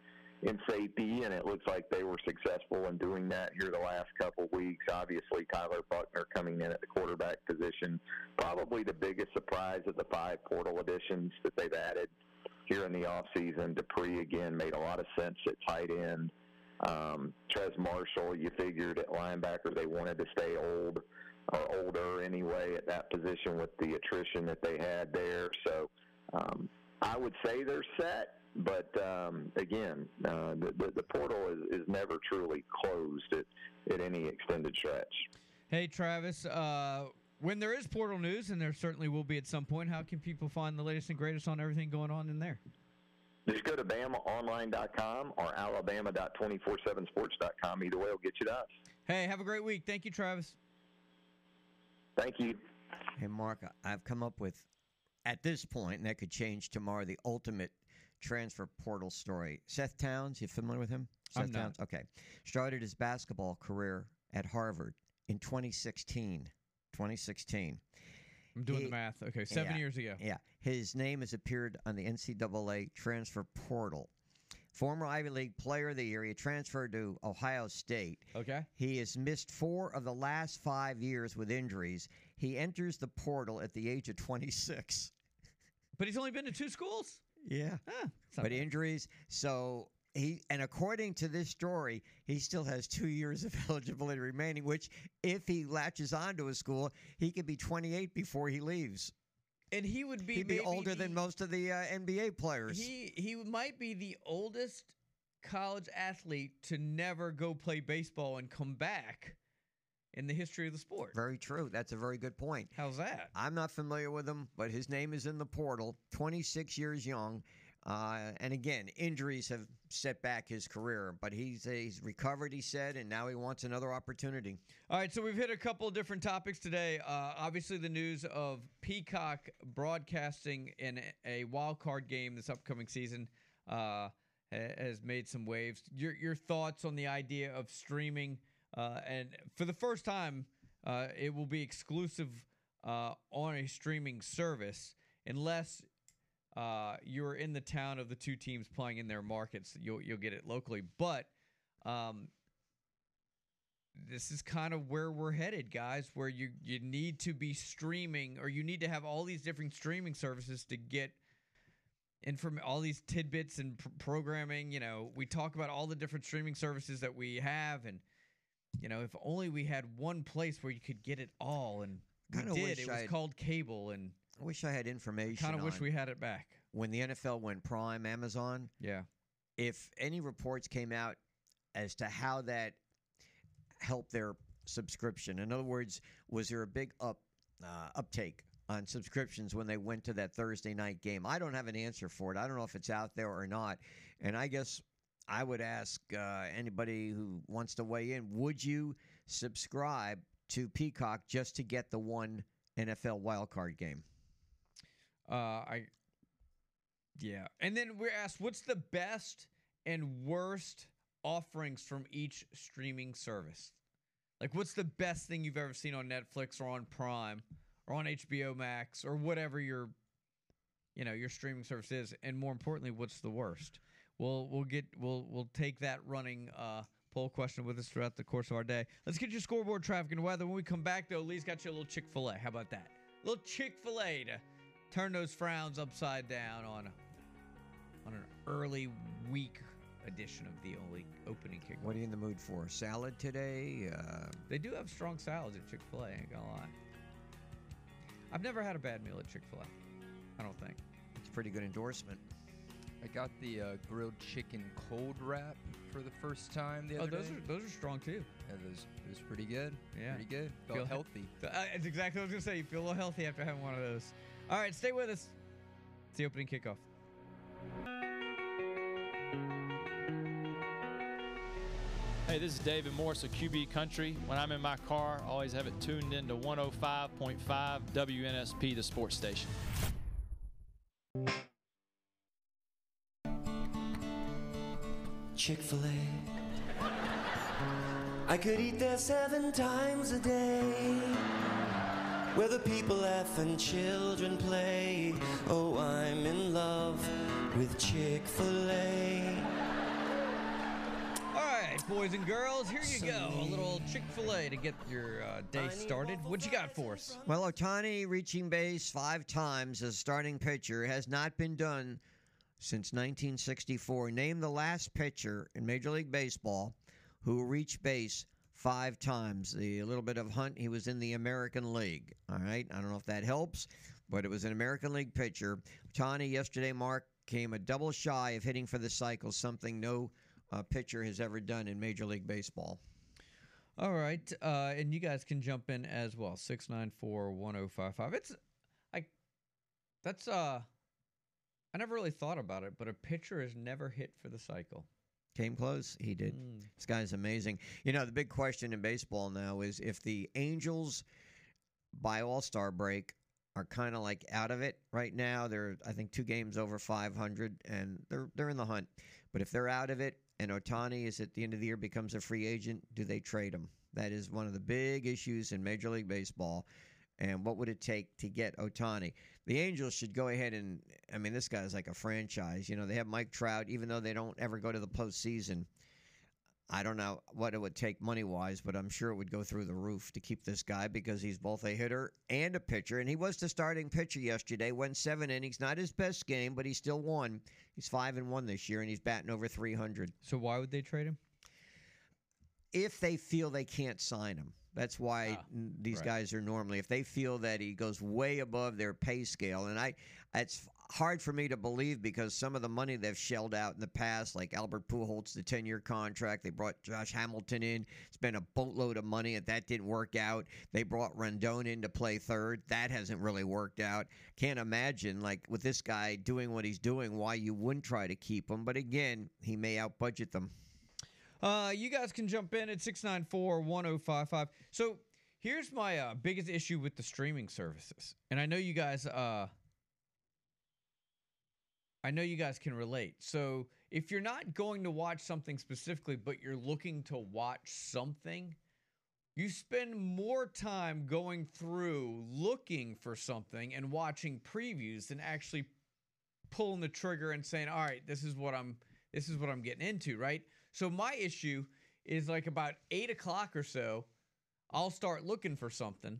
in safety, and it looks like they were successful in doing that here the last couple weeks. Obviously, Tyler Buchner coming in at the quarterback position, probably the biggest surprise of the five portal additions that they've added here in the offseason. Dippre, again, made a lot of sense at tight end. Um, Trez Marshall, you figured at linebacker they wanted to stay old or older anyway at that position with the attrition that they had there. So um, I would say they're set. But um, again, uh, the, the, the, portal is, is never truly closed at, at any extended stretch. Hey, Travis, uh, when there is portal news, and there certainly will be at some point, how can people find the latest and greatest on everything going on in there? Just go to BamaOnline.com or Alabama.247sports.com. Either way will get you to us. Hey, have a great week. Thank you, Travis. Thank you. Hey, Mark, I've come up with, at this point, and that could change tomorrow, the ultimate transfer portal story. Seth Towns, you familiar with him? Seth I'm Towns? Okay. Started his basketball career at Harvard in 2016. 2016. I'm doing he, the math. Okay, seven yeah, years ago. Yeah. His name has appeared on the NCAA transfer portal. Former Ivy League Player of the Year. He transferred to Ohio State. Okay. He has missed four of the last five years with injuries. He enters the portal at the age of 26. But he's only been to two schools. Yeah. Huh, But bad. injuries. So he and according to this story, he still has two years of <laughs> eligibility remaining. Which, if he latches onto a school, he could be 28 before he leaves. and he would be He'd be older than most of the uh, NBA players. He he might be the oldest college athlete to never go play baseball and come back in the history of the sport. very true. That's a very good point. How's that? I'm not familiar with him, but his name is in the portal. 26 years young, uh, and again, injuries have set back his career. But he's he's recovered, he said, and now he wants another opportunity. All right, so we've hit a couple of different topics today. Uh, obviously, the news of Peacock broadcasting in a wild card game this upcoming season uh, has made some waves. Your your thoughts on the idea of streaming, uh, and for the first time, uh, it will be exclusive uh, on a streaming service, unless uh, you're in the town of the two teams playing in their markets. You'll you'll get it locally, but um, this is kind of where we're headed, guys. Where you you need to be streaming, or you need to have all these different streaming services to get inform all these tidbits and pr- programming. You know, we talk about all the different streaming services that we have, and you know, if only we had one place where you could get it all. And we did. It was I'd- called cable, and I wish I had information. kind of wish we had it back. when the NFL went Prime, Amazon. Yeah. if any reports came out as to how that helped their subscription. In other words, was there a big up uh, uptake on subscriptions when they went to that Thursday night game? I don't have an answer for it. I don't know if it's out there or not. And I guess I would ask uh, anybody who wants to weigh in: Would you subscribe to Peacock just to get the one NFL wildcard game? Uh, I. Yeah, and then we're asked, what's the best and worst offerings from each streaming service? Like, what's the best thing you've ever seen on Netflix or on Prime or on HBO Max or whatever your, you know, your streaming service is? And more importantly, what's the worst? We'll we'll get we'll we'll take that running uh, poll question with us throughout the course of our day. Let's get your scoreboard, traffic, and weather. When we come back, though, Lee's got you a little Chick Fil A. How about that? A little Chick Fil A to turn those frowns upside down on on an early week edition of the only opening kick. What are you in the mood for? Salad today? Uh, They do have strong salads at Chick Fil A. Ain't gonna lie. I've never had a bad meal at Chick Fil A. I don't think. it's a pretty good endorsement. I got the uh, grilled chicken cold wrap for the first time the Oh, those day. are those are strong too. It was it was pretty good. Yeah. pretty good. Feel Felt he- healthy. Uh, <laughs> That's exactly what I was gonna say. You feel a little healthy after having one of those. All right, stay with us. It's the opening kickoff. Hey, this is David Morris of QB Country. When I'm in my car, I always have it tuned into 105.5 WNSP, the sports station. Chick fil A. I could eat there seven times a day. Where the people laugh and children play. Oh, I'm in love with Chick fil A. All right, boys and girls, here you go. A little Chick Fil A to get your uh, day started. What you got for us? Well, Ohtani reaching base five times as starting pitcher has not been done since 1964. Name the last pitcher in Major League Baseball who reached base five times. The little bit of hunt. He was in the American League. All right, I don't know if that helps, but it was an American League pitcher. Ohtani yesterday, Mark came a double shy of hitting for the cycle, something no uh, pitcher has ever done in Major League Baseball. All right, uh, and you guys can jump in as well. Six nine four one zero five five. It's I. That's uh. I never really thought about it, but a pitcher has never hit for the cycle. Came close. He did. Mm. This guy's amazing. You know, the big question in baseball now is if the Angels by All Star break are kind of like out of it right now. They're I think two games over 500, and they're they're in the hunt. But if they're out of it, and Ohtani is at the end of the year becomes a free agent, do they trade him? That is one of the big issues in Major League Baseball. And what would it take to get Ohtani? The Angels should go ahead and I mean, this guy's like a franchise. You know, they have Mike Trout, even though they don't ever go to the postseason. I don't know what it would take money wise, but I'm sure it would go through the roof to keep this guy because he's both a hitter and a pitcher. And he was the starting pitcher yesterday. Went seven innings, not his best game, but he still won. He's five and one this year, and he's batting over 300. So why would they trade him? If they feel they can't sign him, that's why Ah, these right. guys are normally. If they feel that he goes way above their pay scale, and I, it's hard for me to believe because some of the money they've shelled out in the past, like Albert Pujols, the ten-year contract, they brought Josh Hamilton in, spent a boatload of money, and that didn't work out. They brought Rendon in to play third, that hasn't really worked out. Can't imagine like with this guy doing what he's doing, why you wouldn't try to keep him. But again, he may outbudget them. Uh, you guys can jump in at 694 1055. So here's my uh, biggest issue with the streaming services. And I know you guys uh I know you guys can relate. So if you're not going to watch something specifically, but you're looking to watch something, you spend more time going through looking for something and watching previews than actually pulling the trigger and saying, "All right, this is what I'm this is what I'm getting into." Right. So my issue is like about eight o'clock or so, I'll start looking for something,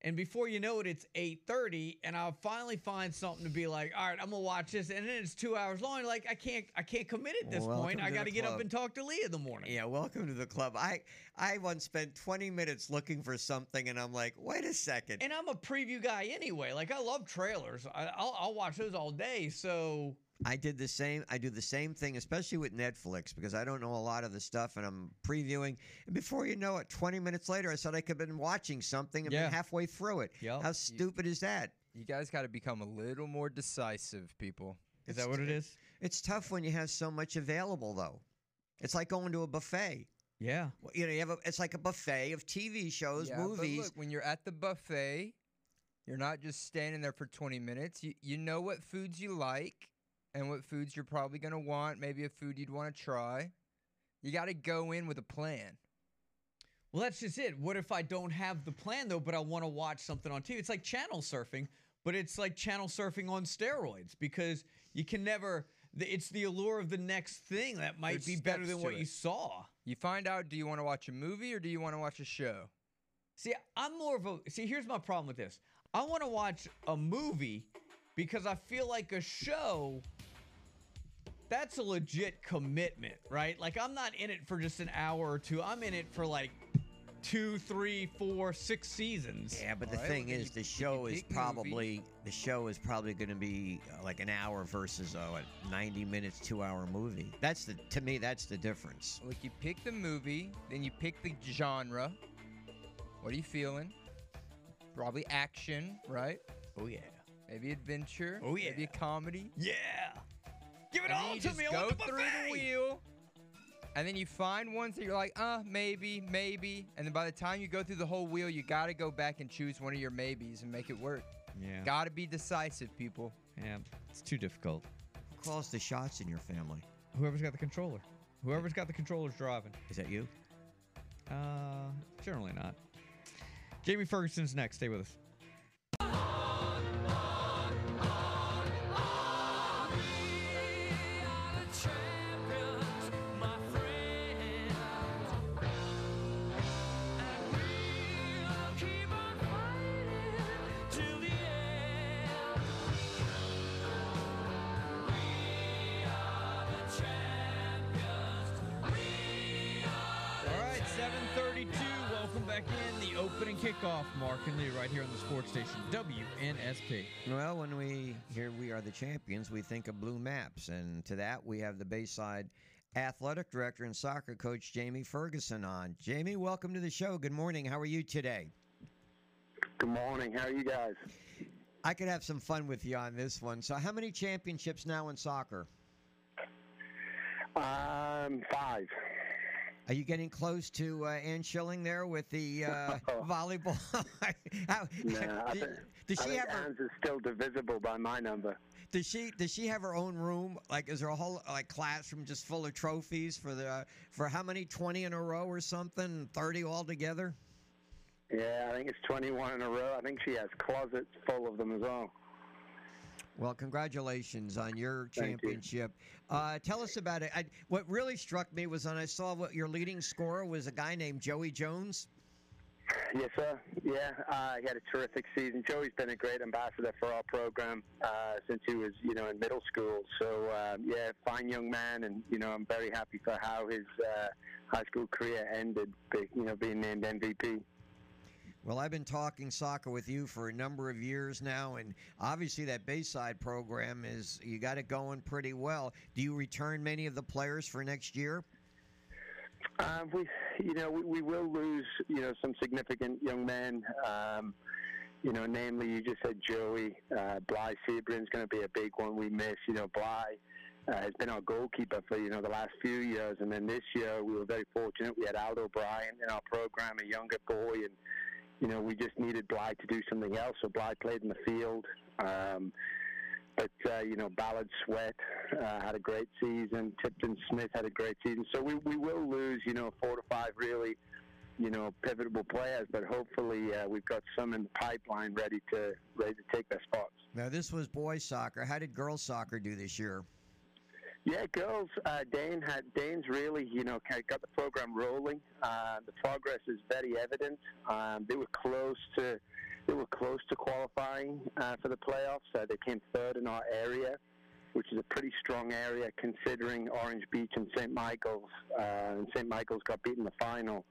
and before you know it, it's eight thirty, and I'll finally find something to be like, "All right, I'm gonna watch this," and then it's two hours long. Like I can't I can't commit at this Welcome point. I got to get up and talk to Lee in the morning. Yeah, welcome to the club. I I once spent 20 minutes looking for something, and I'm like, wait a second. And I'm a preview guy anyway. Like I love trailers. I, I'll, I'll watch those all day. So I did the same. I do the same thing, especially with Netflix, because I don't know a lot of the stuff, and I'm previewing. And before you know it, 20 minutes later, I said I could have been watching something and Yeah. been halfway through it. Yep. How stupid is that? You guys got to become a little more decisive, people. Is that what it is? It's tough when you have so much available, though. It's like going to a buffet. Yeah. Well, You know, you have a, it's like a buffet of TV shows, Yeah, but movies. look, when you're at the buffet, you're not just standing there for 20 minutes. You you know what foods you like and what foods you're probably going to want, maybe a food you'd want to try. You got to go in with a plan. Well, that's just it. What if I don't have the plan though, but I want to watch something on TV? It's like channel surfing, but it's like channel surfing on steroids because you can never. It's the allure of the next thing that might There's be better than what it. you saw. You find out do you want to watch a movie or do you want to watch a show? See, I'm more of a. See, here's my problem with this. I want to watch a movie because I feel like a show. That's a legit commitment, right? Like I'm not in it for just an hour or two. I'm in it for like two, three, four, six seasons. Yeah, but the thing is, the show is probably the show is probably going to be uh, like an hour versus uh, what, 90 minutes, two hour movie. That's the to me that's the difference. Like you pick the movie, then you pick the genre. What are you feeling? Probably action, right? Oh yeah. Maybe adventure. Oh, yeah. Maybe a comedy. Yeah. Give it And all you to just me. I Go want the through the wheel, and then you find ones that you're like, uh, maybe, maybe, and then by the time you go through the whole wheel, you got to go back and choose one of your maybes and make it work. Yeah. Got to be decisive, people. Yeah, it's too difficult. Who calls the shots in your family? Whoever's got the controller. Whoever's got the controller's driving. Is that you? Uh, generally not. Jamie Ferguson's next. Stay with us. WNSP. Well, when we hear we are the champions, we think of blue maps, and to that we have the Bayside athletic director and soccer coach Jamie Ferguson on. Jamie, welcome to the show. Good morning. How are you today? Good morning. How are you guys? I could have some fun with you on this one. So, how many championships now in soccer? Um, five. Are you getting close to uh, Ann Schilling there with the uh, <laughs> volleyball? <laughs> How- Nah, I do- think, does she have her, is still divisible by my number. does she does she have her own room? Like, is there a whole like classroom just full of trophies for the for how many twenty in a row or something? Thirty altogether? Yeah, I think it's 21 in a row. I think she has closets full of them as well. Well, congratulations on your Thank you. championship. Uh, tell us about it. I, what really struck me was when I saw what your leading scorer was a guy named Joey Jones. Yes, sir. Yeah, uh, he had a terrific season. Joey's been a great ambassador for our program uh, since he was, you know, in middle school. So, um, yeah, fine young man, and you know, I'm very happy for how his uh, high school career ended. You know, being named MVP. Well, I've been talking soccer with you for a number of years now, and obviously that Bayside program is you got it going pretty well. Do you return many of the players for next year? Um, we, you know, we, we will lose, you know, some significant young men. Um, you know, namely, you just said Joey. Uh, Bly Sebrin's going to be a big one we miss. You know, Bly uh, has been our goalkeeper for, you know, the last few years. And then this year, we were very fortunate. We had Aldo Bryan in our program, a younger boy. And, you know, we just needed Bly to do something else. So Bly played in the field. Um, but, uh, you know, Ballard Sweat uh, had a great season. Tipton Smith had a great season. So we, we will lose, you know, four to five really, you know, pivotal players. But hopefully uh, we've got some in the pipeline ready to ready to take their spots. Now, this was boys soccer. How did girls soccer do this year? Yeah, girls. Uh, Dane had Dane's really, you know, got the program rolling. Uh, the progress is very evident. Um, they were close to, they were close to qualifying uh, for the playoffs. Uh, they came third in our area, which is a pretty strong area considering Orange Beach and St. Michael's. Uh, and St. Michael's got beaten in the final.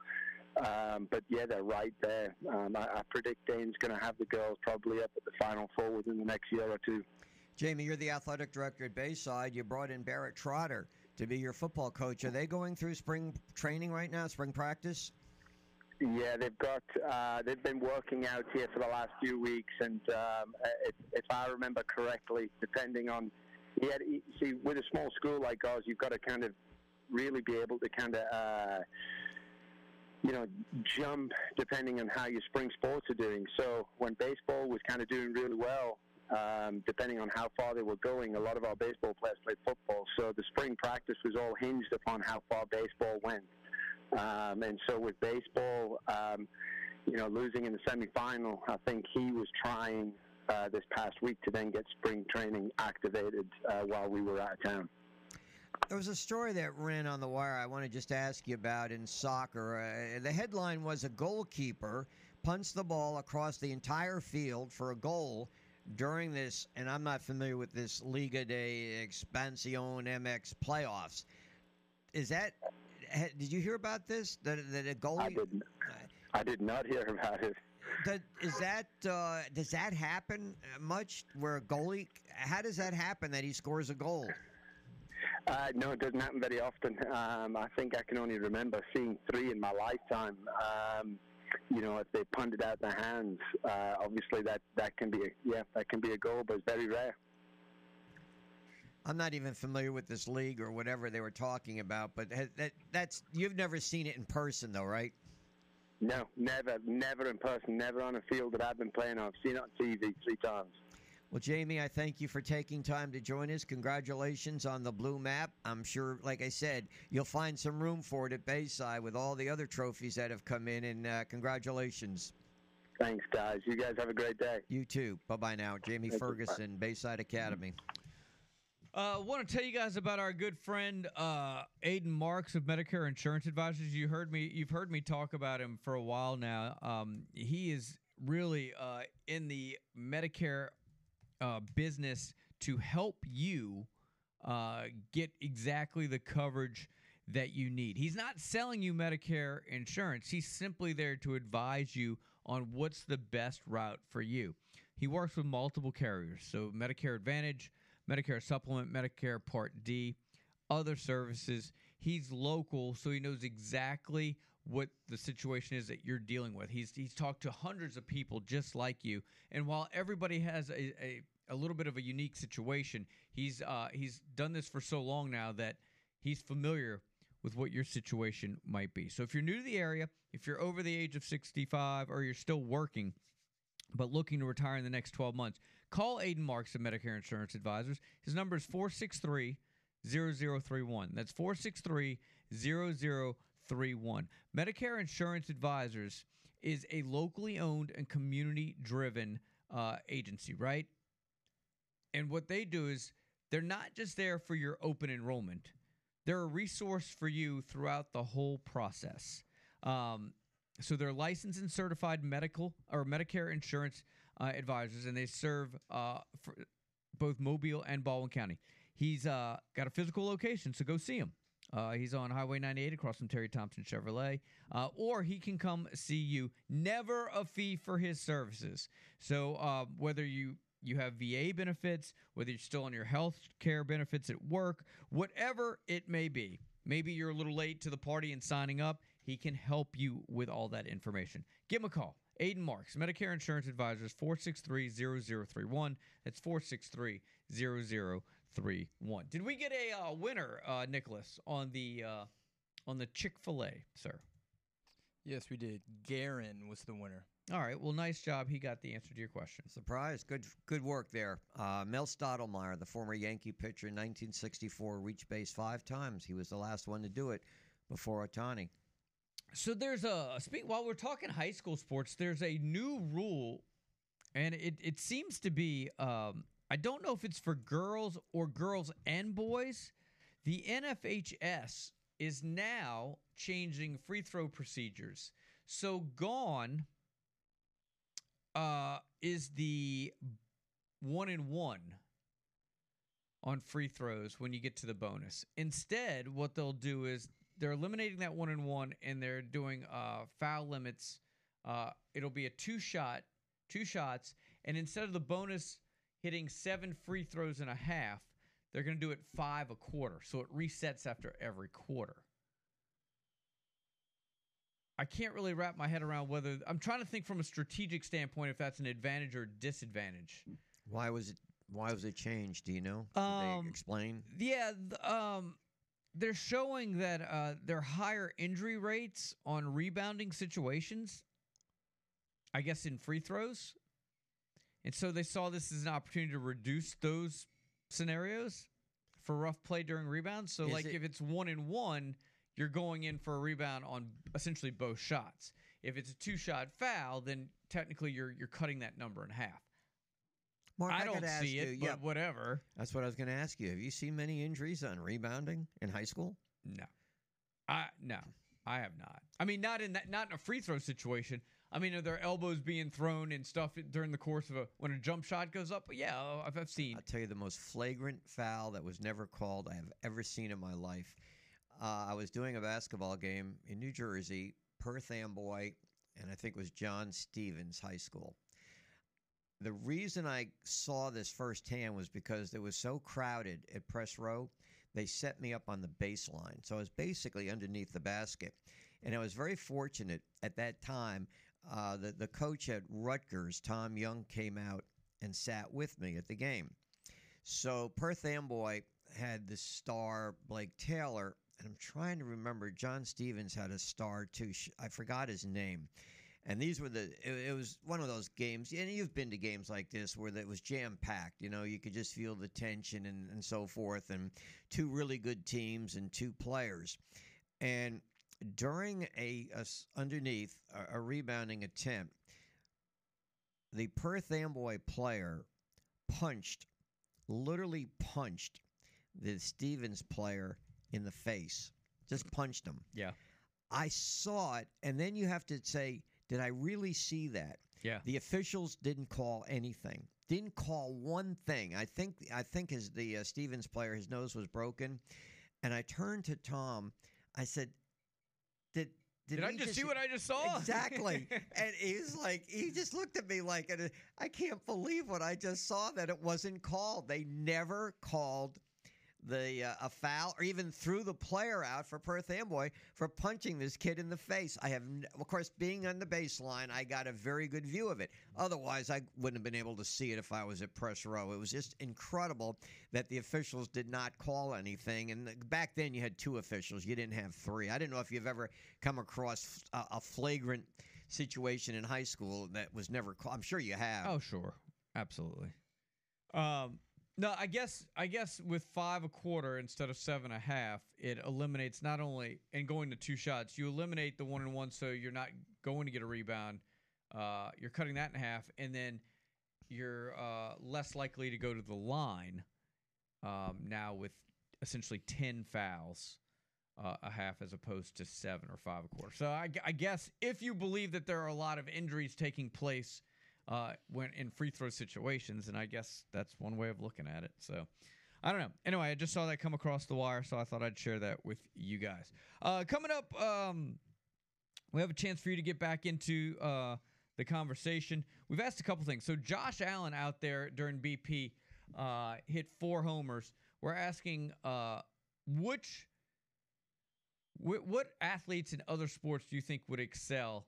Um, but yeah, they're right there. Um, I, I predict Dane's going to have the girls probably up at the final four within the next year or two. Jamie, you're the athletic director at Bayside. You brought in Barrett Trotter to be your football coach. Are they going through spring training right now, spring practice? Yeah, they've got uh, they've been working out here for the last few weeks, and um, if, if I remember correctly, depending on yeah, see with a small school like ours, you've got to kind of really be able to kind of uh, you know jump depending on how your spring sports are doing. So when baseball was kind of doing really well. Um, depending on how far they were going, a lot of our baseball players played football. So the spring practice was all hinged upon how far baseball went. Um, and so with baseball, um, you know, losing in the semifinal, I think he was trying uh, this past week to then get spring training activated uh, while we were out of town. There was a story that ran on the wire I want to just ask you about in soccer. Uh, the headline was a goalkeeper punts the ball across the entire field for a goal during this, and I'm not familiar with this Liga de Expansión MX playoffs. Is that? Did you hear about this? That that a goalie? I did, I did not hear about it. That, is that uh, does that happen much? Where a goalie? How does that happen that he scores a goal? Uh, no, it doesn't happen very often. Um, I think I can only remember seeing three in my lifetime. Um, you know, if they punt it out their hands, uh, obviously that, that can be a, yeah that can be a goal, but it's very rare. I'm not even familiar with this league or whatever they were talking about, but that that's you've never seen it in person though, right? No, never, never in person, never on a field that I've been playing on. I've seen it on TV three times. Well, Jamie, I thank you for taking time to join us. Congratulations on the blue map. I'm sure, like I said, you'll find some room for it at Bayside with all the other trophies that have come in, and uh, congratulations. Thanks, guys. You guys have a great day. You too. Bye bye now. Jamie Thank you. Ferguson, Bayside Academy. Uh, want to tell you guys about our good friend uh, Aiden Marks of Medicare Insurance Advisors. You heard me. You've heard me talk about him for a while now. Um, he is really uh, in the Medicare uh, business to help you uh, get exactly the coverage that you need. He's not selling you Medicare insurance. He's simply there to advise you on what's the best route for you. He works with multiple carriers, so Medicare Advantage. Medicare Supplement, Medicare Part D, other services. He's local, so he knows exactly what the situation is that you're dealing with. He's he's talked to hundreds of people just like you, and while everybody has a a, a little bit of a unique situation, he's uh, he's done this for so long now that he's familiar with what your situation might be. So if you're new to the area, if you're over the age of 65 or you're still working but looking to retire in the next 12 months, call Aiden Marks of Medicare Insurance Advisors. His number is 463 0031. That's 463 0031. Medicare Insurance Advisors is a locally owned and community driven uh, agency, right? and what they do is they're not just there for your open enrollment; they're a resource for you throughout the whole process. Um, so they're licensed and certified medical or Medicare insurance uh, advisors, and they serve uh, both Mobile and Baldwin County. He's uh, got a physical location, so go see him. Uh, he's on Highway 98 across from Terry Thompson Chevrolet, uh, or he can come see you. Never a fee for his services. So uh, whether you you have VA benefits, whether you're still on your health care benefits at work, whatever it may be, maybe you're a little late to the party and signing up. He can help you with all that information. Give him a call. Aiden Marks, Medicare Insurance Advisors, 463 0031. That's 463 0031. Did we get a uh, winner, uh, Nicholas, on the uh, on the Chick fil A, sir? Yes, we did. Garen was the winner. All right. Well, nice job. He got the answer to your question. Surprise. Good good work there. Uh, Mel Stottlemyre, the former Yankee pitcher in 1964, reached base five times. He was the last one to do it before Ohtani. So there's a speak while we're talking high school sports. There's a new rule, and it it seems to be. Um, I don't know if it's for girls or girls and boys. The NFHS is now changing free throw procedures. So gone uh, is the one in one on free throws when you get to the bonus. Instead, what they'll do is they're eliminating that one in one and they're doing uh, foul limits. Uh, it'll be a two shot, two shots, and instead of the bonus hitting seven free throws and a half, they're going to do it five a quarter. So it resets after every quarter. I can't really wrap my head around whether I'm trying to think from a strategic standpoint if that's an advantage or disadvantage. Why was it? Why was it changed? Do you know? Did Um, they explain? Yeah, um, they're showing that uh, there are higher injury rates on rebounding situations. I guess in free throws, and so they saw this as an opportunity to reduce those scenarios for rough play during rebounds. So, Is like it- if it's one in one, you're going in for a rebound on essentially both shots. If it's a two shot foul, then technically you're you're cutting that number in half. Mark, I I don't see it, you, but yeah. whatever. That's what I was going to ask you. Have you seen many injuries on rebounding in high school? No. I no, I have not. I mean, not in that, not in a free throw situation. I mean, are their elbows being thrown and stuff during the course of a when a jump shot goes up? Yeah, oh, I've, I've seen. I'll tell you the most flagrant foul that was never called I have ever seen in my life. Uh, I was doing a basketball game in New Jersey, Perth Amboy, and I think it was John Stevens High School. The reason I saw this firsthand was because it was so crowded at press row, they set me up on the baseline. So I was basically underneath the basket. And I was very fortunate at that time. Uh, the, the coach at Rutgers, Tom Young, came out and sat with me at the game. So Perth Amboy had the star Blake Taylor, and I'm trying to remember. John Stevens had a star too. I forgot his name. And these were the. It, it was one of those games, and you've been to games like this where it was jam packed. You know, you could just feel the tension and, and so forth. And two really good teams and two players. And during a underneath a, a rebounding attempt, the Perth Amboy player punched, literally punched the Stevens player in the face. Just punched him. Yeah. I saw it, and then you have to say, did I really see that? Yeah. The officials didn't call anything. Didn't call one thing. I think I think as the uh, Stevens player, his nose was broken, and I turned to Tom. I said, "Did did, I just see what I just saw? Exactly. <laughs> and he's like, he just looked at me like, I can't believe what I just saw that it wasn't called. They never called the uh, a foul or even threw the player out for Perth Amboy for punching this kid in the face. I have, of course, being on the baseline, I got a very good view of it. Otherwise, I wouldn't have been able to see it if I was at press row. It was just incredible that the officials did not call anything. And back then, you had two officials. You didn't have three. I don't know if you've ever come across a flagrant situation in high school that was never called. I'm sure you have. Oh, sure, absolutely. Um, no, I guess I guess with five a quarter instead of seven and a half, it eliminates not only and going to two shots, you eliminate the one and one, so you're not going to get a rebound. Uh, you're cutting that in half, and then you're uh, less likely to go to the line um, now with essentially 10 fouls uh, a half as opposed to seven or five a quarter. So I, I guess if you believe that there are a lot of injuries taking place uh, when in free throw situations, and I guess that's one way of looking at it. So I don't know. Anyway, I just saw that come across the wire, so I thought I'd share that with you guys. Uh, coming up, um, we have a chance for you to get back into uh, the conversation. We've asked a couple things. So Josh Allen out there during BP uh, hit four homers. We're asking uh, which wh- what athletes in other sports do you think would excel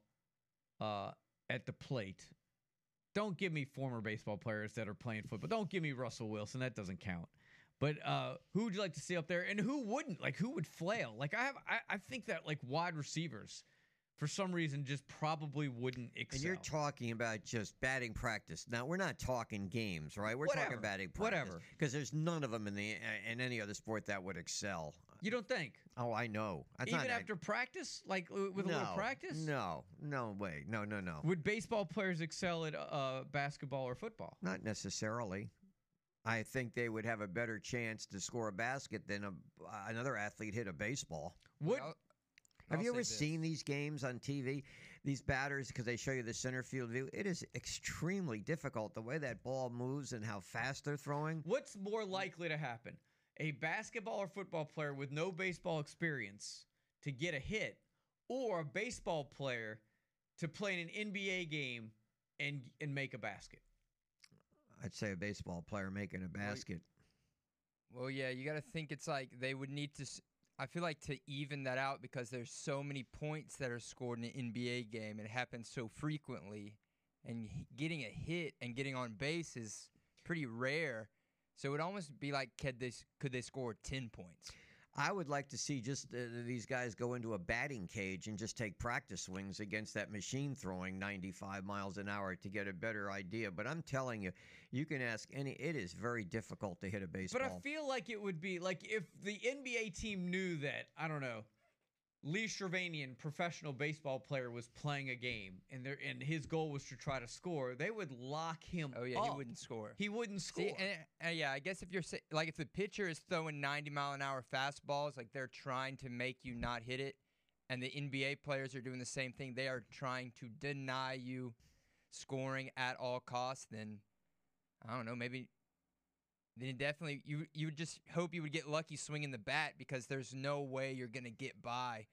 uh, at the plate? Don't give me former baseball players that are playing football. Don't give me Russell Wilson. That doesn't count. But uh, who would you like to see up there, and who wouldn't? Like who would flail? Like I have, I, I think that like wide receivers, for some reason, just probably wouldn't excel. And you're talking about just batting practice. Now we're not talking games, right? We're Whatever. talking batting practice. Whatever. Because there's none of them in the in any other sport that would excel. You don't think? Oh, I know. That's Even not, after practice, like with a little practice, No, no way. No, no, no. Would baseball players excel at uh, basketball or football? Not necessarily. I think they would have a better chance to score a basket than a, another athlete hit a baseball. Would I'll- Have I'll you ever this. seen these games on TV? These batters, because they show you the center field view, it is extremely difficult the way that ball moves and how fast they're throwing. What's more likely to happen? A basketball or football player with no baseball experience to get a hit, or a baseball player to play in an NBA game and and make a basket? I'd say a baseball player making a basket. Well, yeah, you got to think it's like they would need to. I feel like to even that out because there's so many points that are scored in an NBA game and it happens so frequently, and getting a hit and getting on base is pretty rare. So it would almost be like could they s- could they score ten points? I would like to see just uh, these guys go into a batting cage and just take practice swings against that machine throwing 95 miles an hour to get a better idea. But I'm telling you, you can ask any. It is very difficult to hit a baseball. But I feel like it would be like if the NBA team knew that I don't know. Lee Shervanian, professional baseball player, was playing a game, and their and his goal was to try to score. They would lock him. Oh yeah, up. he wouldn't score. He wouldn't score. See, and, and yeah, I guess if you're like if the pitcher is throwing 90 mile an hour fastballs, like they're trying to make you not hit it, and the NBA players are doing the same thing. They are trying to deny you scoring at all costs. Then I don't know, maybe. Then definitely you you would just hope you would get lucky swinging the bat because there's no way you're gonna get by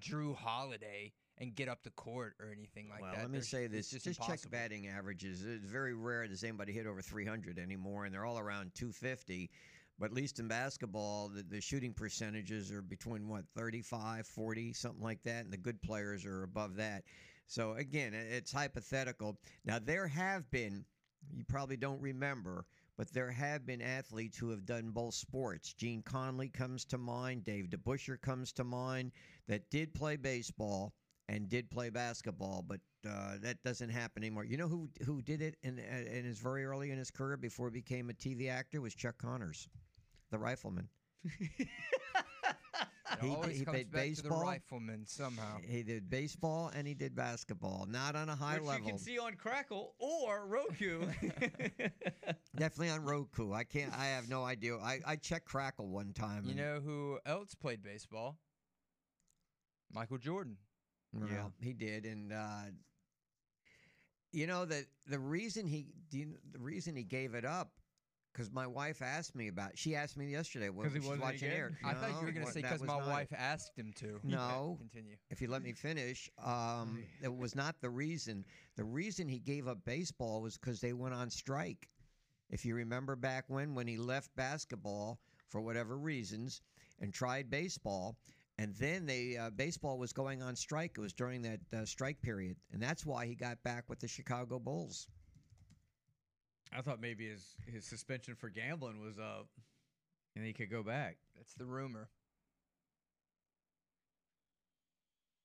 Jrue Holiday and get up the court or anything like well, that. let me There's- say this: just, just, check batting averages. It's very rare does anybody hit over 300 anymore, and they're all around 250. But at least in basketball, the, the shooting percentages are between what 35, 40, something like that, and the good players are above that. So again, it's hypothetical. Now there have been, you probably don't remember, but there have been athletes who have done both sports. Gene Conley comes to mind. Dave DeBusschere comes to mind that did play baseball and did play basketball, but uh, that doesn't happen anymore. You know who who did it in in his very early in his career before he became a TV actor was Chuck Connors, the rifleman. <laughs> It He- always he comes played back to baseball. the rifleman somehow. He did baseball and he did basketball, not on a high which level. you can see on Crackle or Roku. <laughs> <laughs> Definitely on Roku. I can't. I have no idea. I I checked Crackle one time. You know who else played baseball? Michael Jordan. Well, he did, and uh, you know that the reason he the reason he gave it up because my wife asked me about. She asked me yesterday when 'Cause he wasn't any watching good? air. I thought you were going to say because my wife it. asked him to. No. <laughs> Continue. If you let me finish, um, it was not the reason. The reason he gave up baseball was because they went on strike. If you remember back when, when he left basketball for whatever reasons and tried baseball, and then they uh, baseball was going on strike. It was during that uh, strike period, and that's why he got back with the Chicago Bulls. I thought maybe his his suspension for gambling was up, and he could go back. That's the rumor.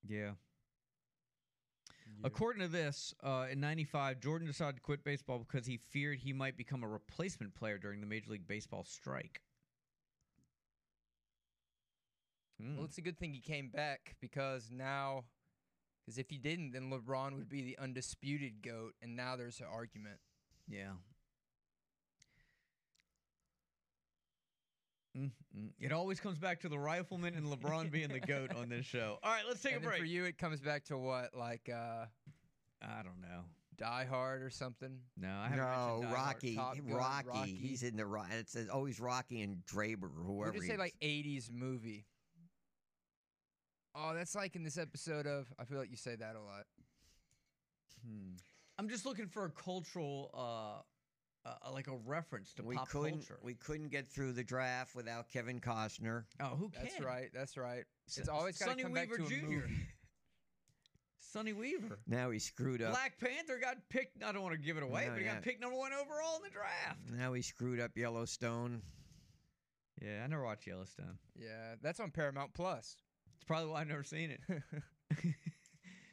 Yeah. According to this, uh, in '95, Jordan decided to quit baseball because he feared he might become a replacement player during the Major League Baseball strike. Hmm. Well, it's a good thing he came back because now, because if he didn't, then LeBron would be the undisputed goat, and now there's an argument. Yeah. Mm, mm. It always comes back to the rifleman and LeBron being the goat on this show. All right, let's take and a break. For you, it comes back to what, like uh, I don't know. Die Hard or something? No, I haven't no, Die Rocky, Top Rocky, Rocky. He's in the Ro- It's always Rocky and Draper or whoever. We'll just say like '80s movie. Oh, that's like in this episode of. I feel like you say that a lot. Hmm. I'm just looking for a cultural, uh, uh, like a reference to we pop couldn't culture. we couldn't get through the draft without Kevin Costner. oh, who can? That's right. That's right. S- It's always got to Sonny come Weaver back to a Jr. movie. <laughs> Sonny Weaver. Now he screwed up. Black Panther got picked. I don't want to give it away, No, but he yeah. got picked number one overall in the draft. Now he screwed up Yellowstone. Yeah, I never watched Yellowstone. Yeah, that's on Paramount Plus. It's probably why I've never seen it. <laughs> <laughs>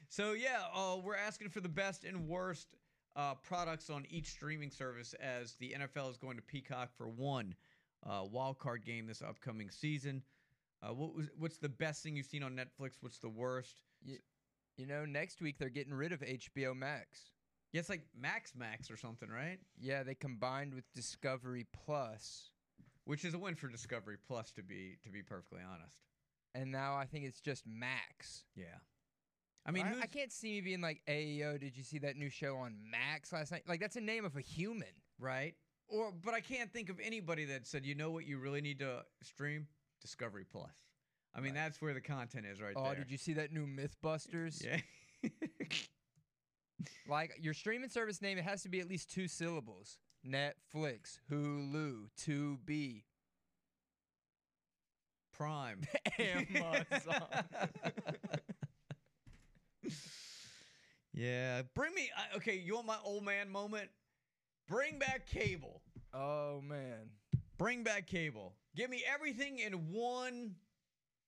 so yeah, uh, we're asking for the best and worst uh, products on each streaming service as the NFL is going to Peacock for one uh, wild card game this upcoming season. Uh, what was what's the best thing you've seen on Netflix? What's the worst? You, you know, next week they're getting rid of HBO Max. Yeah, it's like Max Max or something, right? Yeah, they combined with Discovery Plus, Which is a win for Discovery Plus to be to be perfectly honest. and now I think it's just Max. Yeah. I mean, I, I can't see me being like, "Ayo, did you see that new show on Max last night?" Like that's a name of a human. right? Or but I can't think of anybody that said, you know what, you really need to stream Discovery Plus. I mean, that's where the content is right oh, there. did you see that new MythBusters? Yeah. <laughs> Like your streaming service name, it has to be at least two syllables. Netflix, Hulu, Tubi, Prime. <laughs> Amazon. <laughs> <laughs> yeah. Bring me. Okay, you want my old man moment? Bring back cable. oh man. Bring back cable. Give me everything in one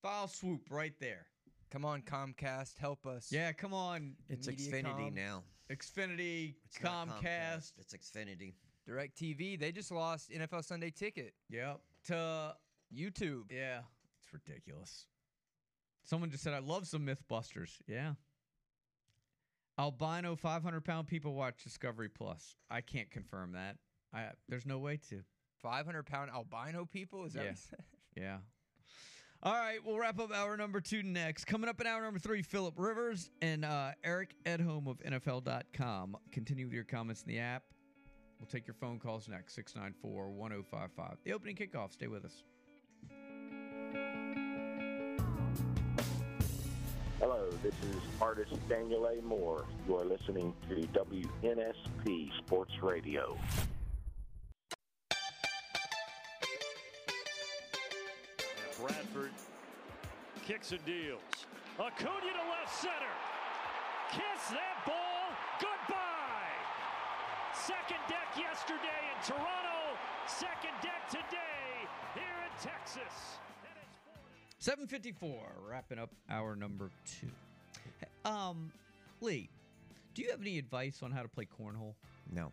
file swoop right there. Come on, Comcast, help us. Yeah, come on. It's Mediacom. Xfinity now. Xfinity, It's not Comcast. It's Xfinity. DirecTV, they just lost NFL Sunday Ticket. Yep. To YouTube. Yeah, it's ridiculous. Someone just said, I love some Mythbusters. Yeah. Albino 500 pound people watch Discovery Plus. I can't confirm that. I There's no way to. 500 pound albino people? Is that Yeah. <laughs> Yeah. All right, we'll wrap up hour number two next. Coming up in hour number three, Philip Rivers and uh, Eric Edholm of NFL.com. Continue with your comments in the app. We'll take your phone calls next, 694 1055. The opening kickoff. Stay with us. Hello, this is artist Daniel A. Moore. You are listening to WNSP Sports Radio. Bradford kicks and deals. Acuna to left center. Kiss that ball goodbye. Second deck yesterday in Toronto. Second deck today here in Texas. And it's 754, wrapping up hour number two. Um, Lee, do you have any advice on how to play cornhole? No.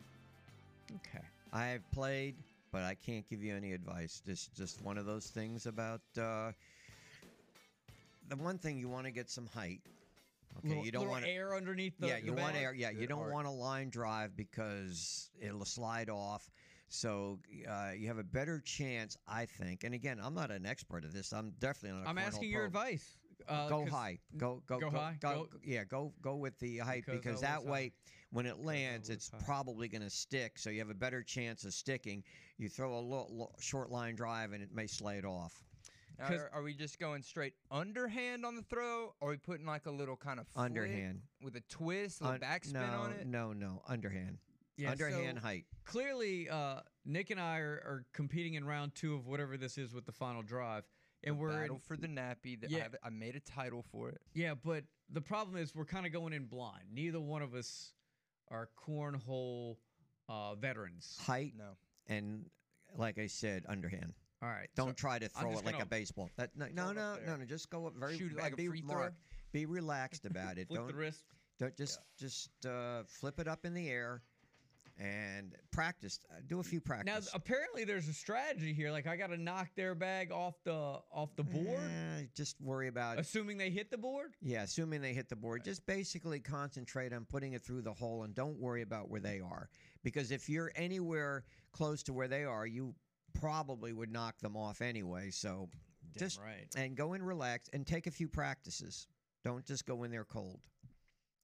Okay. I have played, but I can't give you any advice. This just one of those things about uh, the one thing you want to get some height. Okay, little, you don't want air underneath the yeah, you want air. Yeah, you don't art. want a line drive because it'll slide off. So uh, you have a better chance, I think. And again, I'm not an expert at this. I'm definitely not. a I'm cornhole asking your pro. advice. Uh, go 'cause- high. Go go go high? Go, Go- yeah. Go go with the height Because because, that way, high. when it lands, it's high. probably going to stick. So you have a better chance of sticking. You throw a lo- lo- short line drive and it may slay it off. Now, 'Cause- are, are we just going straight underhand on the throw? Or are we putting like a little kind of flick Underhand. with a twist, a little Un- backspin no, on it? No, no, underhand. Yeah, underhand so height. Clearly, uh, Nick and I are, are competing in round two of whatever this is with the final drive, and we're in, Battle for the nappy. That I, Yeah. have, I made a title for it. yeah. But the problem is we're kind of going in blind. Neither one of us are cornhole uh, veterans. Height No. and, like I said, underhand. All right. Don't so try to throw it like a baseball. That no, no, no, no, no. Just go up very. Shoot it like a be free throw? Be relaxed about it. <laughs> flip don't the wrist. don't just just uh, flip it up in the air and practice. Uh, do a few practice. Now, apparently, there's a strategy here. Like I got to knock their bag off the off the board, Eh, just worry about. assuming they hit the board. Yeah, assuming they hit the board, just basically concentrate on putting it through the hole and don't worry about where they are because if you're anywhere close to where they are, you probably would knock them off anyway. So Damn just right. and go in relaxed and take a few practices. Don't just go in there cold.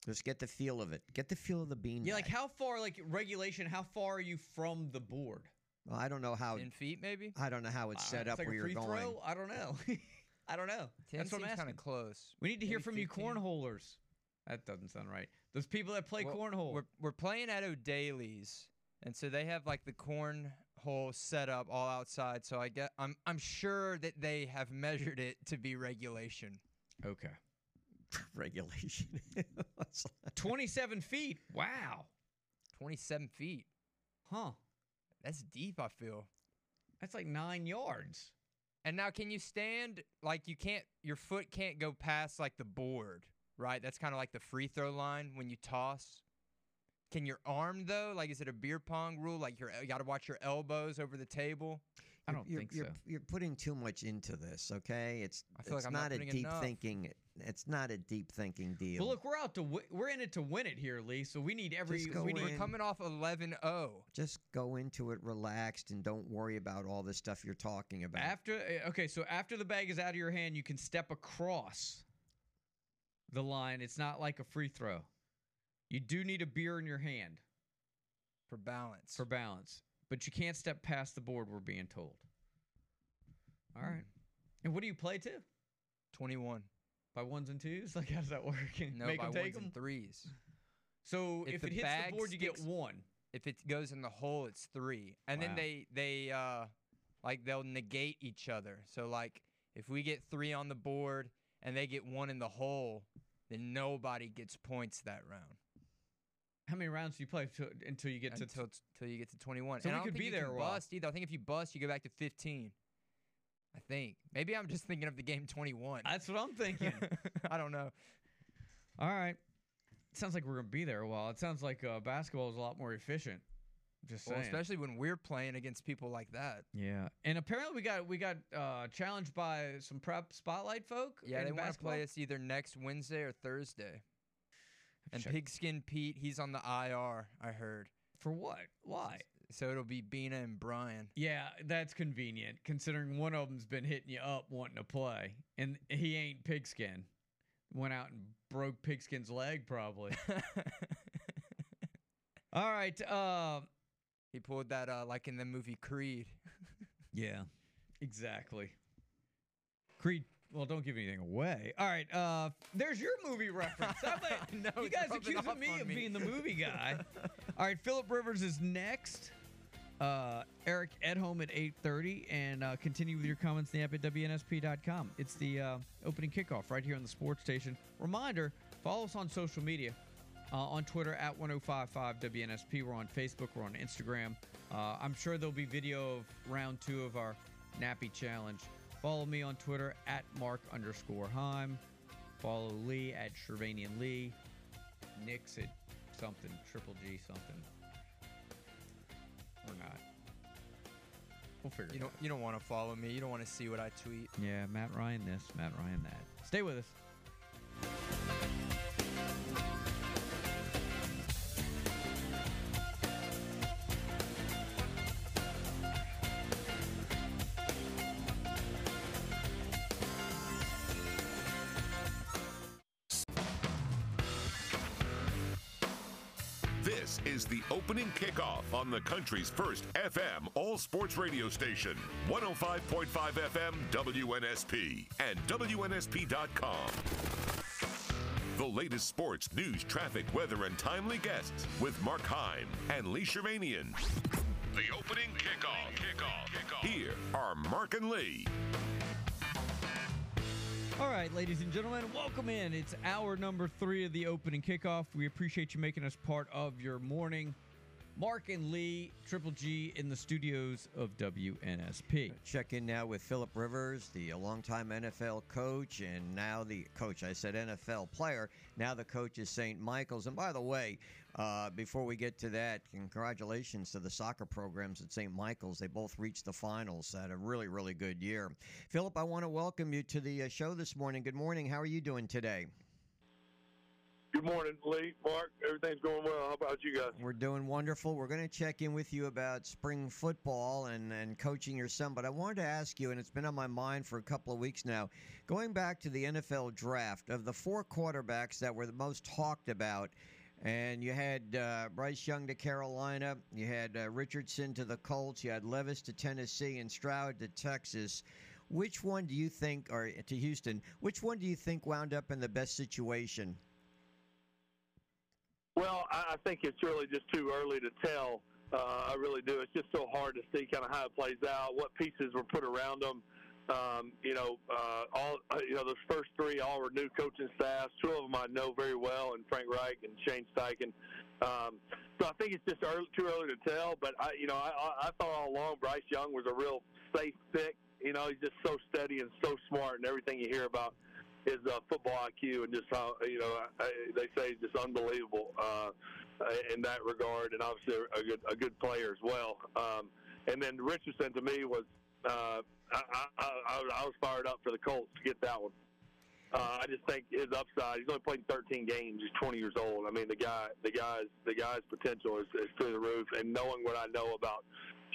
Just get the feel of it. Get the feel of the bean. Yeah, like how far, like regulation, how far are you from the board? Well, I don't know how. Ten feet, maybe. I don't know how it's Uh, set it's up like where a you're free going. throw? I don't know. <laughs> I don't know. Ten That's what I'm seems kind of close. We need to hear Maybe from you cornholers. That doesn't sound right. Those people that play Well, cornhole. We're we're playing at O'Daly's, and so they have like the cornhole set up all outside. So I get I'm I'm sure that they have measured it to be regulation. Okay. <laughs> Regulation. What's <laughs> 27 feet. Wow. Twenty seven feet. Huh. That's deep. I feel. That's like nine yards. And now, can you stand like you can't? Your foot can't go past like the board, right? That's kind of like the free throw line when you toss. Can your arm though? Like, is it a beer pong rule? Like, you're, you got to watch your elbows over the table. I don't you're, think you're, so. You're putting too much into this, okay? It's I feel like it's I'm not not, a deep enough. thinking. It's not a deep thinking deal. Well, look, we're out to wi- we're in it to win it here, Lee. So we need every Just go we in. need We're coming off 11-0. just go into it relaxed and don't worry about all the stuff you're talking about. after uh, okay. So after the bag is out of your hand, you can step across the line. It's not like a free throw. You do need a beer in your hand for balance. for balance, but you can't step past the board. We're being told. All right. And what do you play to? 21. By ones and twos? <laughs> Like how does that work? No, Make by them ones them. and threes. So if, If it hits the board, you get one. If it goes in the hole, it's three. And Wow. then they they uh like they'll negate each other. So like if we get three on the board and they get one in the hole, then nobody gets points that round How many rounds do you play to, until you get to? until you get to 21. So and we could be you there can a while. bust either. I think if you bust, you go back to 15. I think. Maybe I'm just thinking of the game 21. That's what I'm thinking. <laughs> I don't know. All right. Sounds like we're gonna be there a while. It sounds like uh, basketball is a lot more efficient. Just Well, saying. especially when we're playing against people like that. yeah. And apparently we got we got uh, challenged by some prep spotlight folk. Yeah, they want to play us either next Wednesday or Thursday. And Check- Pigskin Pete, he's on the IR, I heard. for what? Why? So it'll be Bina and Brian. Yeah, that's convenient considering one of them's been hitting you up wanting to play, and he ain't pigskin. Went out and broke pigskin's leg probably. <laughs> All right. Uh, he pulled that uh, like in the movie Creed. <laughs> Yeah, exactly. Creed. Well, don't give anything away. All right. Uh, there's your movie reference. About- <laughs> No, you guys accusing me of me. being the movie guy. All right. Philip Rivers is next. Uh, Eric Edholm at 8:30, and uh, continue with your comments in the app at wnsp.com. It's the uh, opening kickoff right here on the sports station. Reminder: follow us on social media. Uh, on Twitter at 1055 WNSP. We're on Facebook. We're on Instagram. Uh, I'm sure there'll be video of round two of our Nappy Challenge. Follow me on Twitter at Mark underscore Heim. Follow Lee at Shervanian Lee. Nick's at something, Triple G something. Or not. We'll figure You it don't out. you don't want to follow me. You don't want to see what I tweet. Yeah, Matt Ryan this, Matt Ryan that. Stay with us. On the country's first FM all sports radio station, 105.5 FM WNSP and WNSP.com. The latest sports, news, traffic, weather, and timely guests with Mark Heim and Lee Shervanian. The opening kickoff. Kickoff. Kickoff. Here are Mark and Lee. All right, ladies and gentlemen, welcome in. It's hour number three of the opening kickoff. We appreciate you making us part of your morning. Mark and Lee, Triple G, in the studios of WNSP. Check in now with Philip Rivers, the longtime NFL coach, and now the coach. I said NFL player. Now the coach is St. Michael's. And by the way, uh, before we get to that, congratulations to the soccer programs at St. Michael's. They both reached the finals. Had a really, really good year. Philip, I want to welcome you to the uh, show this morning. Good morning. How are you doing today? Good morning, Lee, Mark. Everything's going well. How about you guys? We're doing wonderful. We're going to check in with you about spring football and, and coaching your son. But I wanted to ask you, and it's been on my mind for a couple of weeks now, going back to the NFL draft, of the four quarterbacks that were the most talked about, and you had uh, Bryce Young to Carolina, you had uh, Richardson to the Colts, you had Levis to Tennessee, and Stroud to Texas. Which one do you think, or to Houston, which one do you think wound up in the best situation? Well, I think it's really just too early to tell. Uh, I really do. It's just so hard to see kind of how it plays out, what pieces were put around them. Um, you know, uh, all uh, you know, those first three all were new coaching staffs. Two of them I know very well, and Frank Reich and Shane Steichen. Um, so I think it's just early, too early to tell. But I, you know, I I thought all along Bryce Young was a real safe pick. You know, he's just so steady and so smart, and everything you hear about his uh, football IQ and just how you know they say just unbelievable uh, in that regard, and obviously a good a good player as well. Um, and then Richardson to me was uh, I, I, I, I was fired up for the Colts to get that one. Uh, I just think his upside. He's only played 13 games. He's 20 years old. I mean, the guy, the guy's, the guy's potential is, is through the roof. And knowing what I know about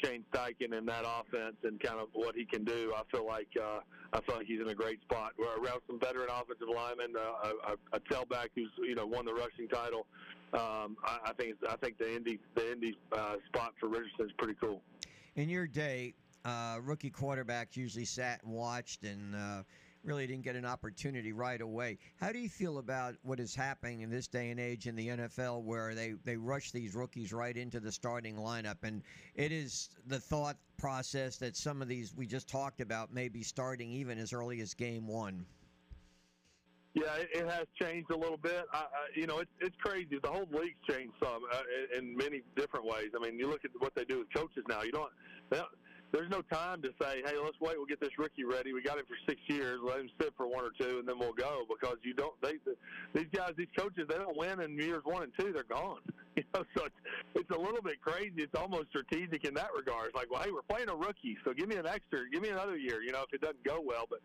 Shane Steichen and that offense and kind of what he can do, I feel like uh, I feel like he's in a great spot. We're around some veteran offensive linemen, uh, a, a tailback who's you know won the rushing title. Um, I, I think I think the Indy the Indy uh, spot for Richardson is pretty cool. In your day, uh, rookie quarterbacks usually sat and watched and uh, really didn't get an opportunity right away. How do you feel about what is happening in this day and age in the NFL where they, they rush these rookies right into the starting lineup? And it is the thought process that some of these we just talked about may be starting even as early as game one. Yeah, it, has changed a little bit. I, I, you know, it's it's crazy. The whole league's changed some uh, in, in many different ways. I mean, you look at what they do with coaches now. You don't. They don't there's no time to say, hey, let's wait. We'll get this rookie ready. We got him for six years. Let him sit for one or two, and then we'll go. Because you don't. They these guys, these coaches, they don't win in years one and two. They're gone. <laughs> You know, so it's it's a little bit crazy. It's almost strategic in that regard. It's like, well, hey, we're playing a rookie, so give me an extra, give me another year. You know, if it doesn't go well, but.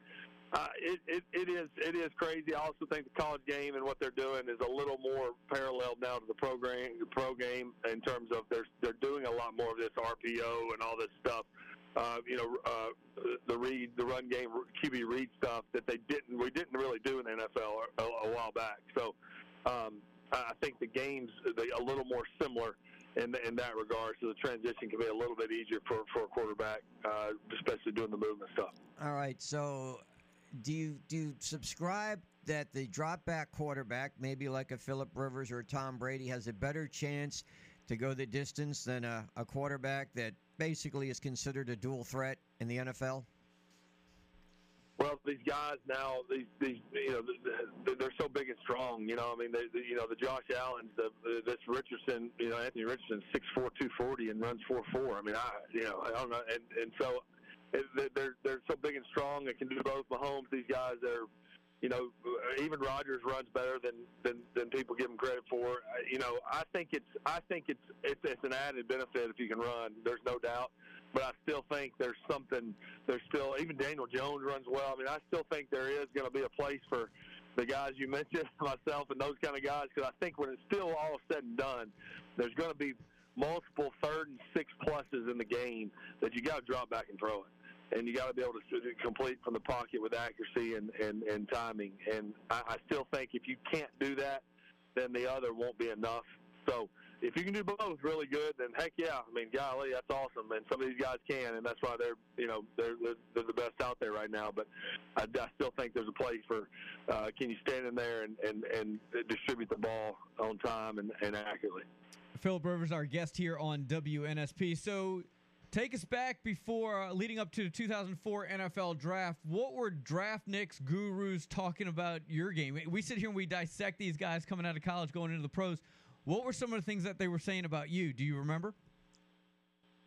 Uh, it, it, it is it is crazy. I also think the college game and what they're doing is a little more parallel now to the program pro game in terms of they're they're doing a lot more of this RPO and all this stuff uh, you know, uh, the read, the run game, QB read stuff that they didn't, we didn't really do in the NFL a, a while back. So um, I think the games they, a little more similar in in that regard. So the transition can be a little bit easier for for a quarterback, uh, especially doing the movement stuff. All right, so. Do you do you subscribe that the drop back quarterback, maybe like a Philip Rivers or Tom Brady, has a better chance to go the distance than a, a quarterback that basically is considered a dual threat in the NFL? Well, these guys now, these, these you know, they're so big and strong. You know, I mean, they, they, you know, the Josh Allen's, the this Richardson, you know, Anthony Richardson, six four, two forty, and runs four four. I mean, I, you know, I don't know, and and so they're they're so big and strong. They can do both. Mahomes, these guys, they're you know, even Rodgers runs better than than, than people give him credit for. Uh, you know, I think it's I think it's it's it's an added benefit if you can run. There's no doubt, but I still think there's something. There's still even Daniel Jones runs well. I mean, I still think there is going to be a place for the guys you mentioned, <laughs> myself and those kind of guys, because I think when it's still all said and done, there's going to be multiple third and six pluses in the game that you got to drop back and throw it and you got to be able to complete from the pocket with accuracy and, and, and timing. And I, I still think if you can't do that, then the other won't be enough. So if you can do both really good, then heck yeah. I mean, golly, that's awesome. And some of these guys can, and that's why they're you know they're they're, the best out there right now. But I, I still think there's a place for uh, can you stand in there and, and, and distribute the ball on time and, and accurately. Philip Rivers, our guest here on WNSP. So Take us back before uh, leading up to the 2004 NFL draft. What were draftniks gurus talking about your game? We sit here and we dissect these guys coming out of college, going into the pros. What were some of the things that they were saying about you? Do you remember?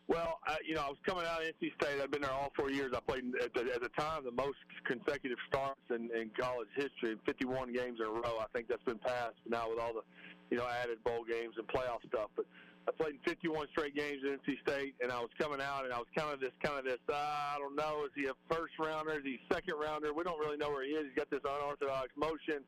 Well, I, you know, I was coming out of NC State. I've been there all four years. I played at the, at the time the most consecutive starts in, in college history, 51 games in a row. I think that's been passed now with all the, you know, added bowl games and playoff stuff. But I played in 51 straight games at NC State, and I was coming out, and I was kind of this, kind of this. Uh, I don't know. Is he a first rounder? Is he second rounder? We don't really know where he is. He's got this unorthodox motion,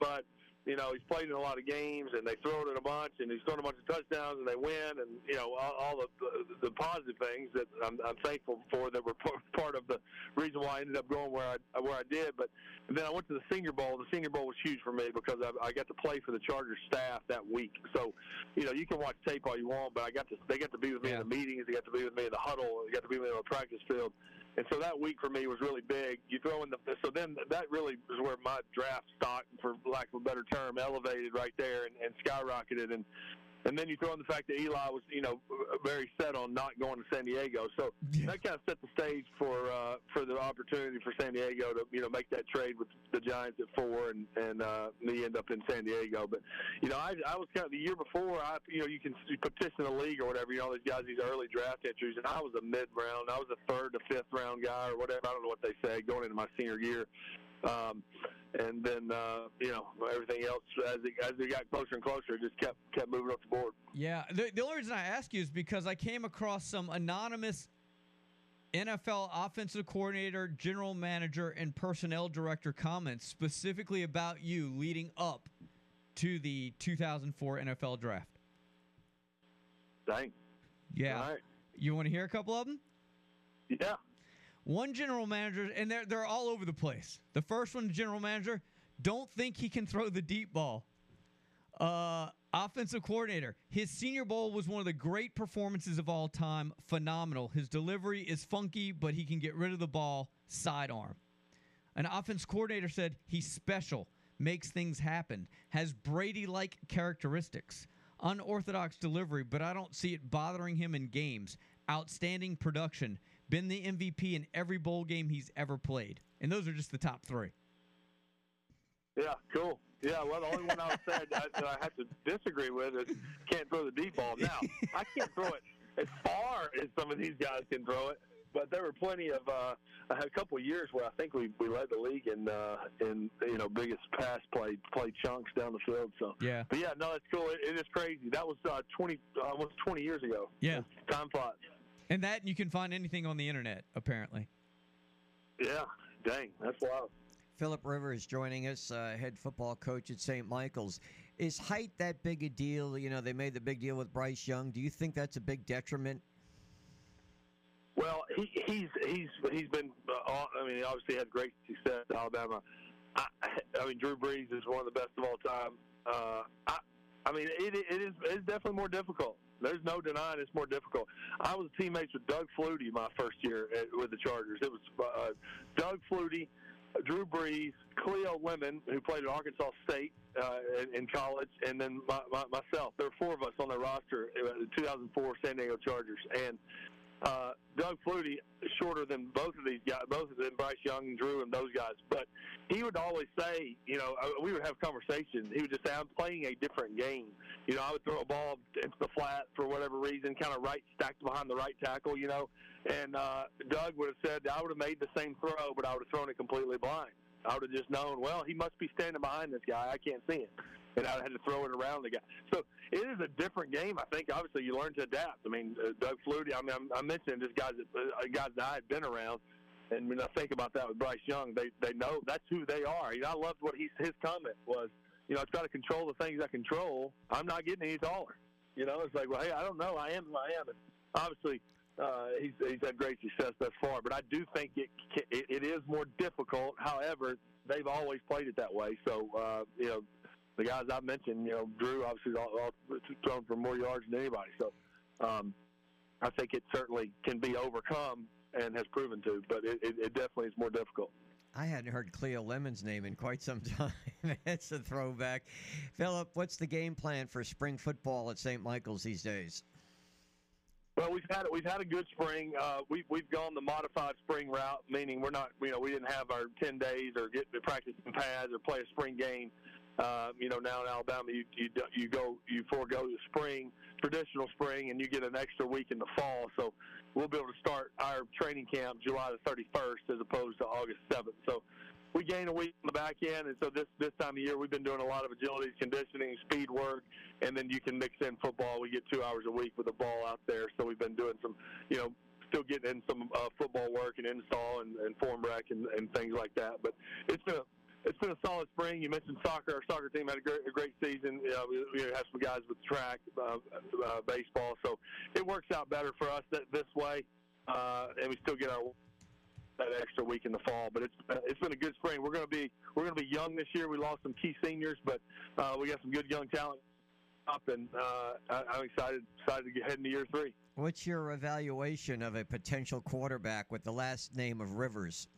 but You know, he's played in a lot of games, and they throw it in a bunch, and he's thrown a bunch of touchdowns, and they win, and you know all, all the, the the positive things that I'm, I'm thankful for that were part of the reason why I ended up going where I where I did. But then I went to the Senior Bowl. The Senior Bowl was huge for me because I, I got to play for the Chargers staff that week. So, you know, you can watch tape all you want, but I got to they got to be with me in the meetings, they got to be with me in the huddle, they got to be with me on the practice field. And so that week for me was really big. You throw in the so then that really is where my draft stock, for lack of a better term, elevated right there and, and skyrocketed. And and then you throw in the fact that Eli was, you know, very set on not going to San Diego. So that kind of set the stage for uh, for the opportunity for San Diego to, you know, make that trade with the Giants at four, and and uh, me end up in San Diego. But you know, I I was kind of the year before. I you know you can petition the league or whatever. You know, these guys these early draft entries, and I was a mid round. I was a third to fifth round guy or whatever. I don't know what they say going into my senior year. Um, and then uh, you know everything else as it as it got closer and closer, just kept kept moving up the board. Yeah, the, the only reason I ask you is because I came across some anonymous NFL offensive coordinator, general manager, and personnel director comments specifically about you leading up to the 2004 NFL draft. Dang. Yeah. All right. You want to hear a couple of them? Yeah. One general manager, and they're they're all over the place. The first one, general manager, don't think he can throw the deep ball. Uh, offensive coordinator, his Senior Bowl was one of the great performances of all time. Phenomenal. His delivery is funky, but he can get rid of the ball sidearm. An offense coordinator said he's special, makes things happen, has Brady like characteristics. Unorthodox delivery, but I don't see it bothering him in games. Outstanding production. Been the MVP in every bowl game he's ever played. And those are just the top three. Yeah, cool. Yeah, well, the only one I would say that that I have to disagree with is can't throw the deep ball. Now, I can't throw it as far as some of these guys can throw it, but there were plenty of uh, I had a couple of years where I think we, we led the league in uh, in you know biggest pass play play chunks down the field. So Yeah. but yeah, no, it's cool. It, it is crazy. That was uh, twenty almost twenty years ago. Yeah. Time flies. And that you can find anything on the internet, apparently. Yeah, dang, that's wild. Philip Rivers joining us, uh, head football coach at St. Michael's. Is height that big a deal? You know, they made the big deal with Bryce Young. Do you think that's a big detriment? Well, he, he's he's he's been. Uh, I mean, he obviously had great success at Alabama. I, I mean, Drew Brees is one of the best of all time. Uh, I, I mean, it, it is it's definitely more difficult. There's no denying it's more difficult. I was teammates with Doug Flutie my first year at, with the Chargers. It was uh, Doug Flutie, Drew Brees, Cleo Lemon, who played at Arkansas State uh, in, in college, and then my, my, myself. There were four of us on the roster, uh, 2004 San Diego Chargers, and uh, Doug Flutie shorter than both of these guys, both of them, Bryce Young and Drew and those guys. But he would always say, you know, uh, we would have conversations. He would just say, "I'm playing a different game." You know, I would throw a ball into the flat for whatever reason, kind of right stacked behind the right tackle, you know. And uh, Doug would have said, "I would have made the same throw, but I would have thrown it completely blind." I would have just known, well, he must be standing behind this guy. I can't see him. And I had to throw it around the guy. So it is a different game. I think obviously you learn to adapt. I mean, uh, Doug Flutie. I mean, I'm, I'm mentioning just guys that uh, guys that I had been around, and when I think about that with Bryce Young, they they know that's who they are. You know, I loved what he his comment was. You know, I've got to control the things I control. I'm not getting any taller. You know, it's like, well, hey, I don't know. I am who I am. And obviously, uh, he's he's had great success thus far. But I do think it it, it is more difficult. However, they've always played it that way. So uh, you know, the guys I mentioned, you know, Drew obviously all, all thrown for more yards than anybody. So um, I think it certainly can be overcome and has proven to. But it, it, it definitely is more difficult. I hadn't heard Cleo Lemon's name in quite some <laughs> time. That's a throwback. Philip, what's the game plan for spring football at St. Michael's these days? Well, we've had we've had a good spring. Uh, we've we've gone the modified spring route, meaning we're not you know we didn't have our ten days or get to practice in pads or play a spring game. Uh, you know now in Alabama you you you go you forego the spring traditional spring and you get an extra week in the fall. So we'll be able to start our training camp July the 31st as opposed to August 7th. So we gain a week on the back end, and so this this time of year we've been doing a lot of agility, conditioning, speed work, and then you can mix in football. We get two hours a week with the ball out there, so we've been doing some, you know, still getting in some uh, football work and install and, and form rec and, and things like that. But it's a, it's been a solid spring. You mentioned soccer. Our soccer team had a great, a great season. You know, we, we have some guys with track, uh, uh, baseball, so it works out better for us th- this way, uh, and we still get our that extra week in the fall. But it's uh, it's been a good spring. We're going to be we're going to be young this year. We lost some key seniors, but uh, we got some good young talent up, and uh, I, I'm excited excited to get heading to year three. What's your evaluation of a potential quarterback with the last name of Rivers?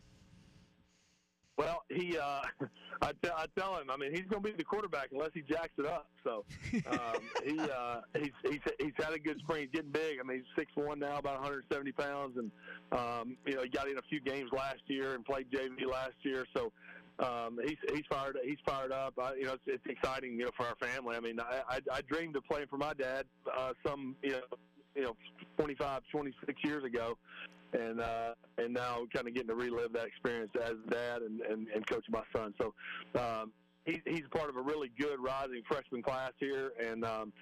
Well, he, uh, <laughs> I, t- I tell him, I mean, he's going to be the quarterback unless he jacks it up. So um, he, <laughs> uh, he's, he's he's had a good spring. He's getting big. I mean, he's six one now, about 170 pounds, and um, you know, he got in a few games last year and played JV last year. So um, he's he's fired he's fired up. I, you know, it's, it's exciting, you know, for our family. I mean, I I, I dreamed of playing for my dad uh, some you know you know 25 26 years ago and uh, and now kind of getting to relive that experience as dad and, and, and coach my son. So um, he, he's part of a really good rising freshman class here, and um,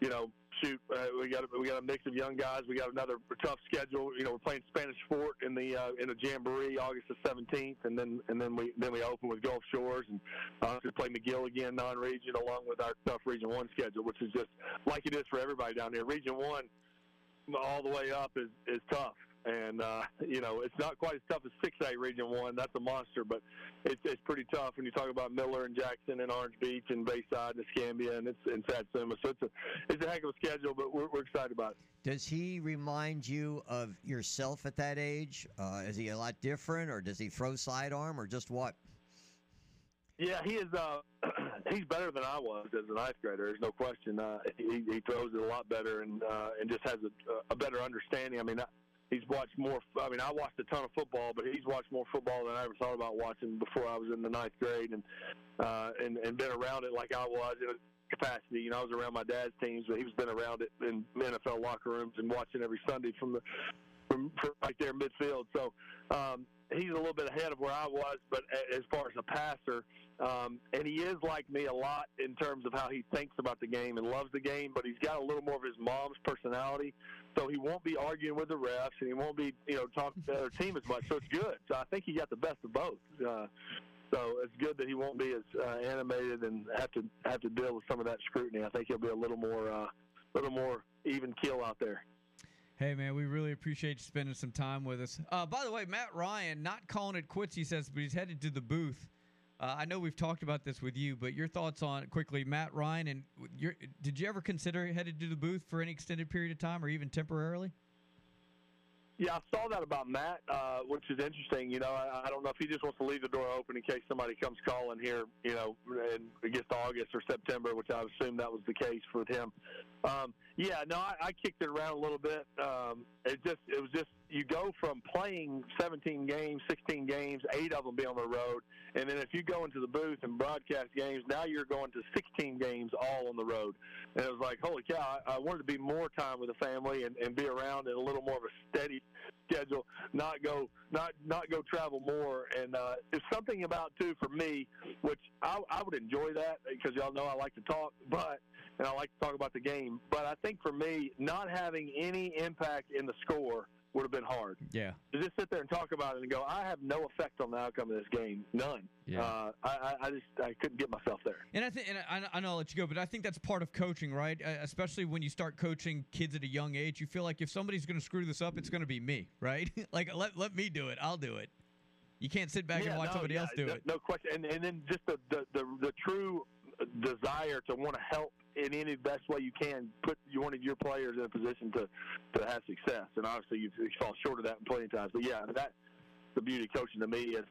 you know, shoot, uh, we got a, we got a mix of young guys. We got another tough schedule. You know, we're playing Spanish Fort in the uh, in the Jamboree August the 17th, and then and then we then we open with Gulf Shores and uh, to play McGill again non-region along with our tough Region One schedule, which is just like it is for everybody down here. Region One all the way up is is tough and uh, <laughs> you know it's not quite as tough as six A Region One. That's a monster, but it's it's pretty tough when you talk about Miller and Jackson and Orange Beach and Bayside and Escambia and it's in Satsuma. So it's a it's a heck of a schedule, but we're, we're excited about it. Does he remind you of yourself at that age? Uh, is he a lot different, or does he throw sidearm, or just what? Yeah, he is. Uh, <clears throat> he's better than I was as a ninth grader. There's no question. Uh, he, he throws it a lot better and uh, and just has a, a better understanding. I mean, he's watched more. I mean, I watched a ton of football, but he's watched more football than I ever thought about watching before I was in the ninth grade, and uh, and and been around it like I was in a capacity. You know, I was around my dad's teams, but he's been around it in NFL locker rooms and watching every Sunday from the from, from right there midfield. So um, he's a little bit ahead of where I was, but as far as a passer, um, and he is like me a lot in terms of how he thinks about the game and loves the game, but he's got a little more of his mom's personality. So he won't be arguing with the refs, and he won't be, you know, talking to the other team as much. So it's good. So I think he got the best of both. Uh, so it's good that he won't be as uh, animated and have to have to deal with some of that scrutiny. I think he'll be a little more, uh, little more even keel out there. Hey, man, we really appreciate you spending some time with us. Uh, by the way, Matt Ryan, not calling it quits, he says, but he's headed to the booth. Uh, I know we've talked about this with you, but your thoughts on quickly, Matt Ryan, and your, did you ever consider headed to the booth for any extended period of time or even temporarily? Yeah, I saw that about Matt, uh, which is interesting. You know, I, I don't know if he just wants to leave the door open in case somebody comes calling here, you know, and it August or September, which I assume that was the case for him. Um, yeah, no, I, I kicked it around a little bit. Um, it just, it was just you go from playing 17 games, 16 games, eight of them be on the road, and then if you go into the booth and broadcast games, now you're going to 16 games all on the road. And it was like, holy cow! I, I wanted to be more time with the family and, and be around in a little more of a steady schedule, not go not not go travel more. And uh, it's something about too for me, which I, I would enjoy that because y'all know I like to talk, but and I like to talk about the game. But I think for me, not having any impact in the score would have been hard. Yeah. To just sit there and talk about it and go, I have no effect on the outcome of this game, none. Yeah. Uh, I, I, just I couldn't get myself there. And I think, and I, I know I'll let you go, but I think that's part of coaching, right? Uh, especially when you start coaching kids at a young age, you feel like if somebody's going to screw this up, it's going to be me, right? <laughs> like let let me do it. I'll do it. You can't sit back yeah, and watch no, somebody yeah, else do no, it. No question. And and then just the the the, the true desire to want to help in any best way you can put one of your players in a position to to have success. And obviously you, fall short of that in plenty of times. But yeah, that the beauty of coaching to me is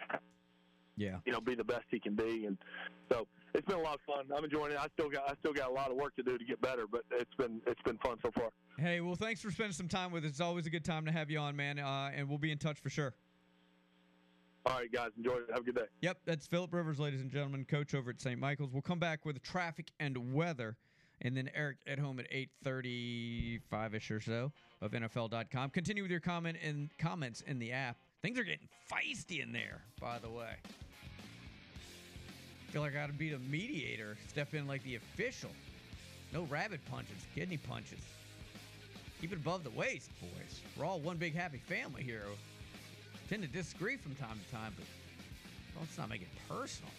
yeah, you know, be the best he can be. And so it's been a lot of fun. I'm enjoying it. I still got I still got a lot of work to do to get better, but it's been it's been fun so far. Hey, well, thanks for spending some time with us. It's always a good time to have you on, man. Uh, and we'll be in touch for sure. All right, guys, enjoy it. Have a good day. Yep, that's Philip Rivers, ladies and gentlemen, coach over at St. Michael's. We'll come back with traffic and weather, and then Eric at home at 8:35ish or so of NFL.com. Continue with your comment and comments in the app. Things are getting feisty in there, by the way. Feel like I got to be the mediator, step in like the official. No rabbit punches, kidney punches. Keep it above the waist, boys. We're all one big happy family here. Tend to disagree from time to time, but let's not make it personal.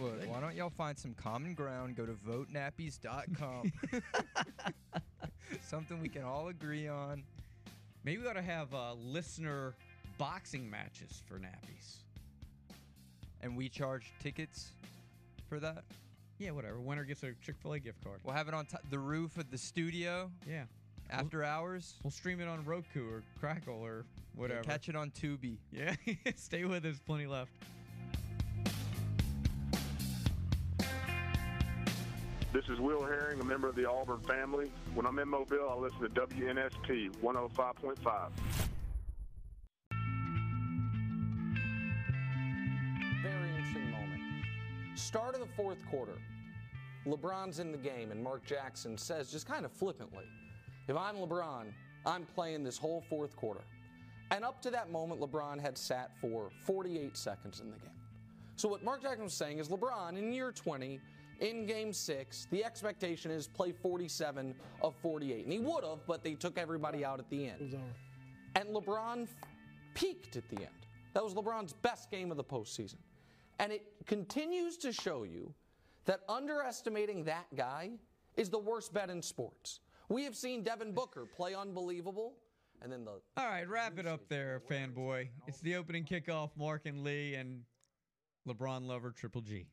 Look, goodness. why don't y'all find some common ground? Go to votenappies.com. <laughs> Something we can all agree on. Maybe we ought to have uh, listener boxing matches for nappies. And we charge tickets for that. Yeah, whatever. Winner gets a Chick Fil A gift card. We'll have it on top the roof of the studio Yeah, after hours. we'll stream it on Roku or Crackle or whatever. catch it on Tubi. Yeah, <laughs> stay with us. Plenty left. This is Will Herring, a member of the Auburn family. When I'm in Mobile, I listen to WNSP 105.5. Very interesting moment. Start of the fourth quarter. LeBron's in the game, and Mark Jackson says, just kind of flippantly, if I'm LeBron, I'm playing this whole fourth quarter. And up to that moment, LeBron had sat for 48 seconds in the game. So what Mark Jackson was saying is LeBron in year 20, in game six, the expectation is play 47 of 48. And he would have, but they took everybody out at the end. And LeBron f- peaked at the end. That was LeBron's best game of the postseason. And it continues to show you that underestimating that guy is the worst bet in sports. We have seen Devin Booker play unbelievable, and then the All right, wrap it up there, fanboy. It's the opening kickoff. Mark and Lee and LeBron lover Triple G.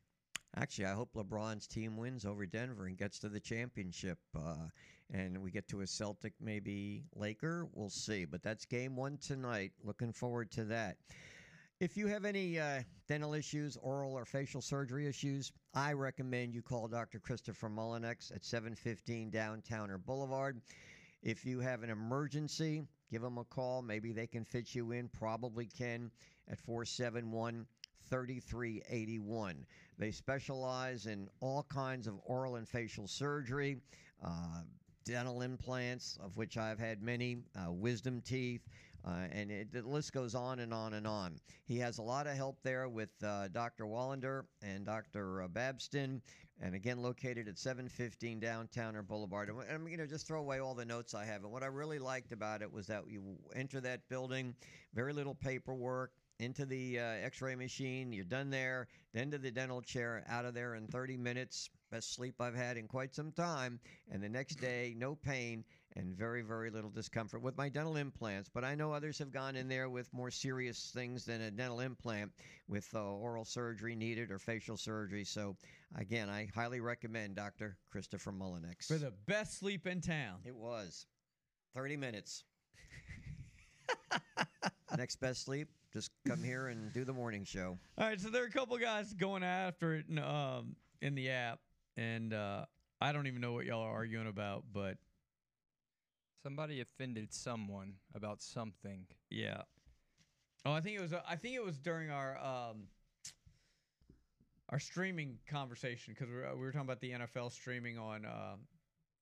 Actually, I hope LeBron's team wins over Denver and gets to the championship. Uh, and we get to a Celtic, maybe Laker. We'll see. But that's game one tonight. Looking forward to that. If you have any uh, dental issues, oral or facial surgery issues, I recommend you call Dr. Christopher Mullinex at 715 Downtowner Boulevard. If you have an emergency, give them a call. Maybe they can fit you in. Probably can at 471 3381. They specialize in all kinds of oral and facial surgery, uh, dental implants, of which I've had many, uh, wisdom teeth. Uh, and it, the list goes on and on and on. He has a lot of help there with uh, Dr. Wallander and Dr. Babston, and again located at 715 Downtowner Boulevard. And I'm going to just throw away all the notes I have. And what I really liked about it was that you enter that building, very little paperwork, into the uh, x-ray machine you're done there then to the dental chair out of there in 30 minutes best sleep i've had in quite some time and the next day no pain and very very little discomfort with my dental implants. But i know others have gone in there with more serious things than a dental implant with uh, oral surgery needed or facial surgery. So again i highly recommend dr christopher mullinex For the best sleep in town. it was. 30 minutes. <laughs> Next best sleep just come here and do the morning show <laughs> All right, so there are a couple guys going after it in, um, in the app, and uh, I don't even know what y'all are arguing about, but Somebody offended someone about something. yeah. Oh, I think it was. Uh, I think it was during our um, our streaming conversation because we, were- we were talking about the NFL streaming on uh,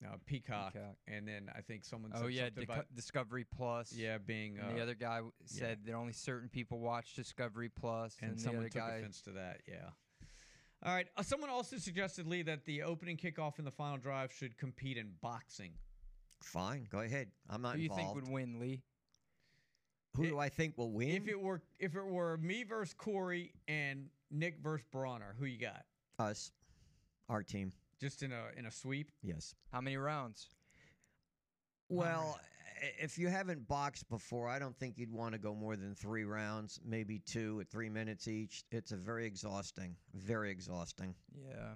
uh, Peacock, Peacock. and then I think someone. Said Oh yeah, something Dico- about, Discovery Plus. yeah, being And uh, the other guy w- yeah. said that only certain people watch Discovery Plus, and and, the someone other took guy. offense to that. Yeah. All right. Uh, someone also suggested Lee that the opening kickoff and the final drive should compete in boxing. fine go ahead i'm not Who do you involved think would win, Lee? who do i think will win If it were if it were me versus Corey and Nick versus Bronner, who you got? us our team Just in a in a sweep. yes How many rounds? Well, i- if you haven't boxed before, I don't think you'd want to go more than three rounds, maybe two at three minutes each. It's a very exhausting, very exhausting. Yeah.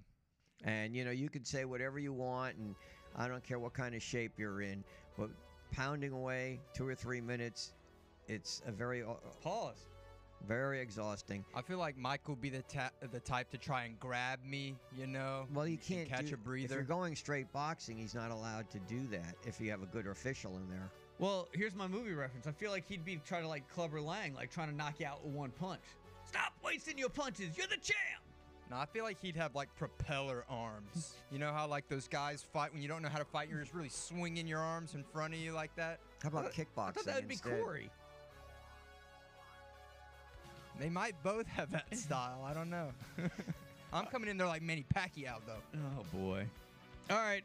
And you know, you could say whatever you want, and I don't care what kind of shape you're in, but pounding away two or three minutes, it's a very uh, Pause. Very exhausting. I feel like Mike will be the ta- the type to try and grab me. You know. Well, you can't catch do- a breather. If you're going straight boxing, he's not allowed to do that if you have a good official in there. Well, here's my movie reference. I feel like he'd be trying to like Clubber Lang, like trying to knock you out with one punch. Stop wasting your punches. You're the champ. No, I feel like he'd have like propeller arms. <laughs> you know how like those guys fight when you don't know how to fight, you're just really swinging your arms in front of you like that. How about I kickboxing thought that would be instead? Corey. They might both have that <laughs> style. I don't know. <laughs> I'm coming in there like Manny Pacquiao though. Oh boy. All right.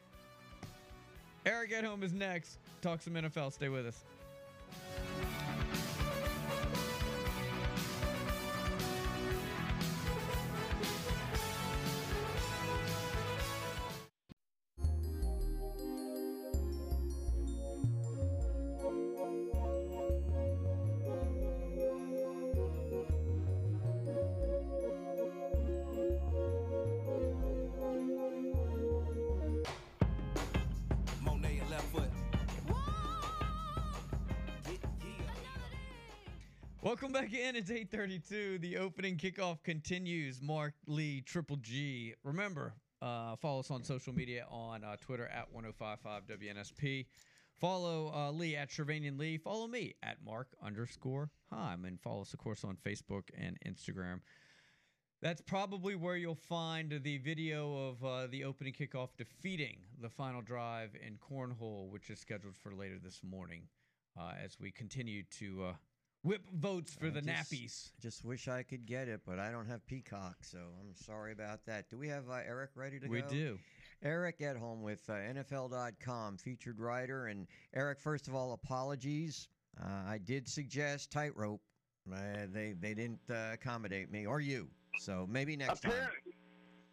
Eric at home is next. Talk some NFL. Stay with us. Welcome back in. It's 8:32. The opening kickoff continues. Mark Lee, Triple G. Remember, uh, follow us on social media on uh, Twitter at 1055 WNSP. Follow uh, Lee at Shervanian Lee. Follow me at Mark underscore Heim. And follow us, of course, on Facebook and Instagram. That's probably where you'll find the video of uh, the opening kickoff defeating the final drive in Cornhole, which is scheduled for later this morning uh, as we continue to uh, whip votes for I the just- nappies. Just wish I could get it, but I don't have Peacock, so I'm sorry about that. Do we have uh, Eric ready to We go? We do. Eric at home with uh, NFL.com, featured writer. And Eric, first of all, apologies. Uh, I did suggest tightrope. Uh, they they didn't uh, accommodate me or you, so maybe next time.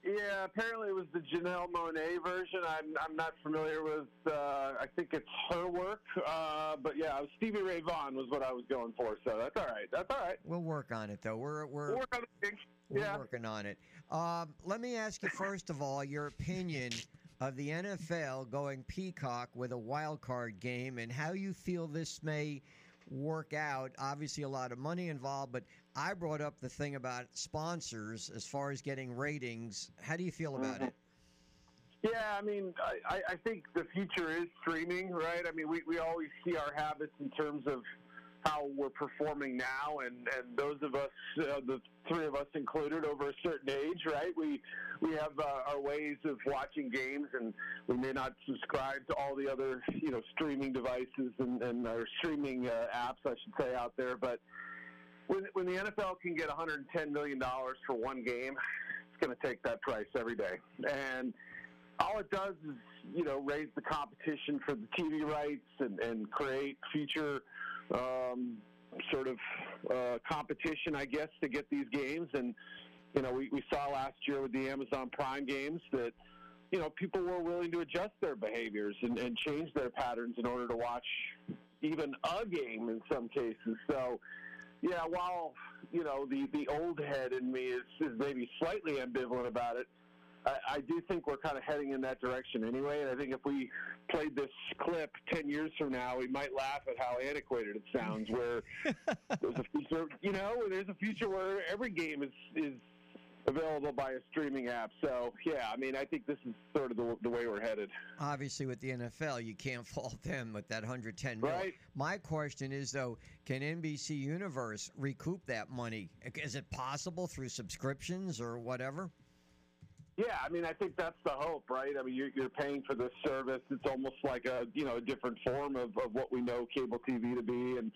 Yeah, apparently it was the Janelle Monáe version. I'm I'm not familiar with. Uh, I think it's her work, uh, but yeah, Stevie Ray Vaughan was what I was going for. So that's all right. That's all right. We'll work on it though. We're we're We'll on it. We're Yeah. working on it. Um, let me ask you first of all your opinion of the NFL going peacock with a wild card game and how you feel this may work out. Obviously, a lot of money involved, but I brought up the thing about sponsors as far as getting ratings. How do you feel about it? Yeah, I mean, I, I- I think the future is streaming, right? I mean, we, we always see our habits in terms of how we're performing now, and, and those of us, uh, the three of us included, over a certain age, right? We we have uh, our ways of watching games, and we may not subscribe to all the other, you know, streaming devices and, and our streaming uh, apps, I should say, out there. But when when the NFL can get 110 million dollars for one game, it's going to take that price every day, and all it does is you know raise the competition for the TV rights and, and create future um, sort of uh, competition, I guess, to get these games. And you know, we, we saw last year with the Amazon Prime games that you know people were willing to adjust their behaviors and, and change their patterns in order to watch even a game in some cases. So. Yeah, while you know the the old head in me is, is maybe slightly ambivalent about it, I, I do think we're kind of heading in that direction anyway. And I think if we played this clip 10 years from now, we might laugh at how antiquated it sounds. Where <laughs> there's a future, you know, there's a future where every game is, is available by a streaming app. So, yeah, I mean, I think this is sort of the, the way we're headed. Obviously, with the NFL, you can't <laughs> fault them with that 110 mil. Right. My question is, though, can NBC Universe recoup that money? Is it possible through subscriptions or whatever? Yeah, I mean, I think that's the hope, right? I mean, you're, you're paying for this service. It's almost like a you know a different form of, of what we know cable TV to be. And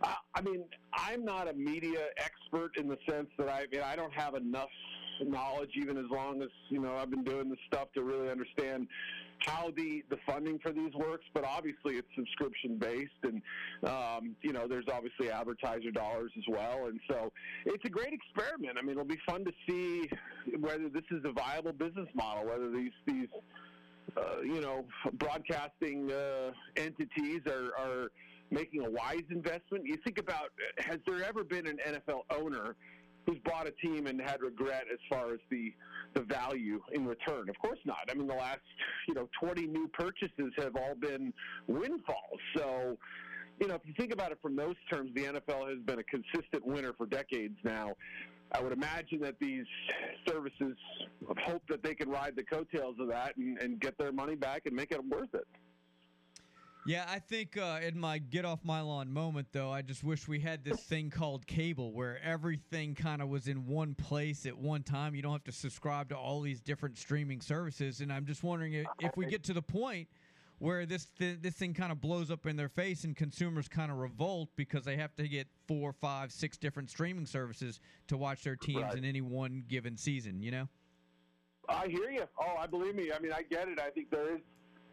uh, I mean, I'm not a media expert in the sense that I, I mean, I don't have enough knowledge, even as long as you know I've been doing this stuff to really understand how the the funding for these works. But obviously, it's subscription based, and um, you know, there's obviously advertiser dollars as well. And so, it's a great experiment. I mean, it'll be fun to see whether this is a viable business model, whether these these uh, you know broadcasting uh, entities are, are making a wise investment. You think about has there ever been an NFL owner who's bought a team and had regret as far as the the value in return? Of course not. I mean, the last you know 20 new purchases have all been windfalls. So. You know, if you think about it from those terms, the NFL has been a consistent winner for decades now. I would imagine that these services hope that they can ride the coattails of that and, and get their money back and make it worth it. Yeah, I think uh, in my get off my lawn moment, though, I just wish we had this thing called cable where everything kind of was in one place at one time. You don't have to subscribe to all these different streaming services. And I'm just wondering if, if we get to the point where this th- this thing kind of blows up in their face and consumers kind of revolt because they have to get four, five, six different streaming services to watch their teams Right. in any one given season. You know? I hear you. Oh, I believe me. I mean, I get it. I think there is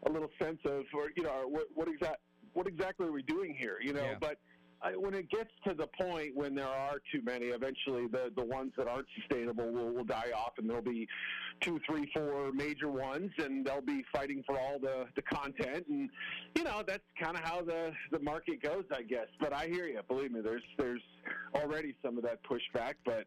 a little sense of, or you know, what what exact what exactly are we doing here? You know, Yeah. but. I, when it gets to the point when there are too many, eventually the, the ones that aren't sustainable will, will die off, and there'll be two, three, four major ones, and they'll be fighting for all the, the content. And you know that's kind of how the, the market goes, I guess. But I hear you. Believe me, there's there's already some of that pushback, but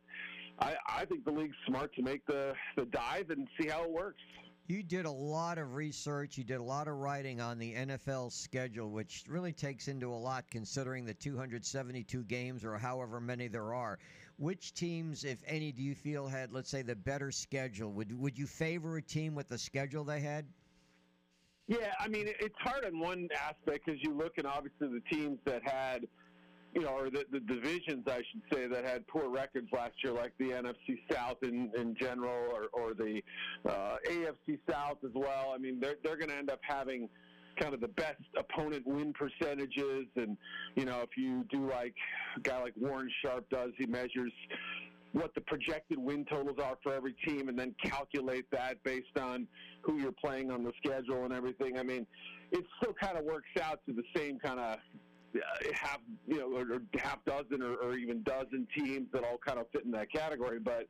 I, I think the league's smart to make the, the dive and see how it works. You did a lot of research. You did a lot of writing on the NFL schedule, which really takes into a lot considering the 272 games or however many there are. Which teams, if any, do you feel had, let's say, the better schedule? Would would you favor a team with the schedule they had? Yeah, I mean, it's hard on one aspect because you look and obviously the teams that had, you know, or the, the divisions, I should say, that had poor records last year, like the NFC South in, in general, or, or the uh, AFC South as well. I mean, they're, they're going to end up having kind of the best opponent win percentages. And, you know, if you do like a guy like Warren Sharp does, he measures what the projected win totals are for every team and then calculate that based on who you're playing on the schedule and everything. I mean, it still kind of works out to the same kind of Uh, half, you know, or half dozen or, or even dozen teams that all kind of fit in that category. But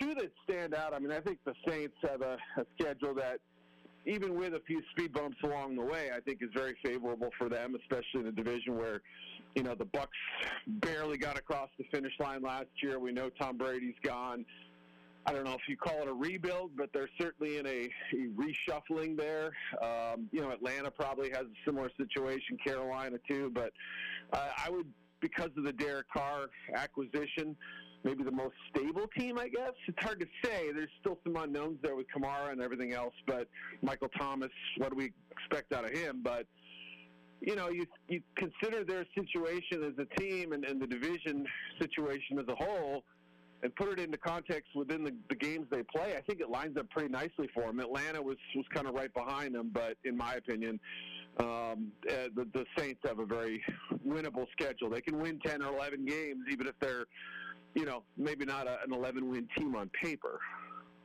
two that stand out, I mean, I think the Saints have a, a schedule that even with a few speed bumps along the way, I think is very favorable for them, especially in a division where you know, the Bucs barely got across the finish line last year. We know Tom Brady's gone. I don't know if you call it a rebuild, but they're certainly in a, a reshuffling there. Um, you know, Atlanta probably has a similar situation, Carolina too. But uh, I would, because of the Derek Carr acquisition, maybe the most stable team, I guess. It's hard to say. There's still some unknowns there with Kamara and everything else. But Michael Thomas, what do we expect out of him? But you know, you you consider their situation as a team and, and the division situation as a whole, and put it into context within the, the games they play. I think it lines up pretty nicely for them. Atlanta was was kind of right behind them, but in my opinion, um, uh, the, the Saints have a very winnable schedule. They can win ten or eleven games, even if they're, you know, maybe not a, an eleven win team on paper.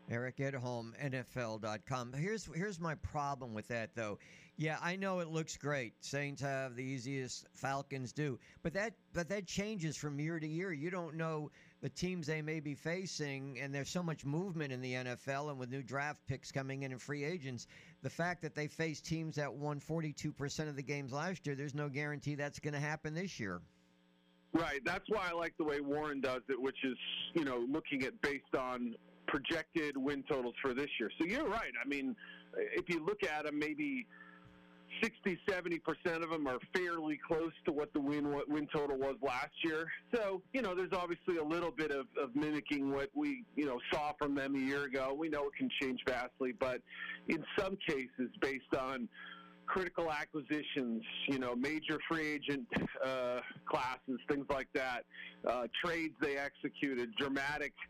Eric Edholm, NFL.com. Here's here's my problem with that though. Yeah, I know it looks great. Saints have the easiest, Falcons do, but that but that changes from year to year. You don't know the teams they may be facing, and there's so much movement in the NFL, and with new draft picks coming in and free agents, the fact that they face teams that won 42% of the games last year, there's no guarantee that's going to happen this year. Right. That's why I like the way Warren does it, which is you know looking at based on projected win totals for this year. So you're right. I mean, if you look at them, maybe 60, 70% of them are fairly close to what the win what win total was last year. So, you know, there's obviously a little bit of, of mimicking what we, you know, saw from them a year ago. We know it can change vastly, but in some cases, based on critical acquisitions, you know, major free agent uh, classes, things like that, uh, trades they executed, dramatic –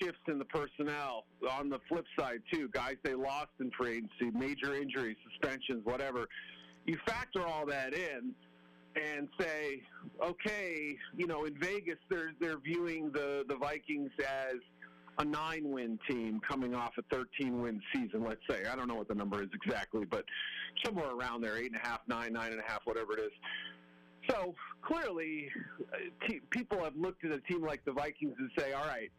shifts in the personnel. On the flip side, too, guys they lost in free agency, major injuries, suspensions, whatever. You factor all that in and say, okay, you know, in Vegas they're they're viewing the the Vikings as a nine-win team coming off a 13-win season. Let's say I don't know what the number is exactly, but somewhere around there, eight and a half, nine, nine and a half, whatever it is. So clearly, uh, people have looked at a team like the Vikings and say, all right,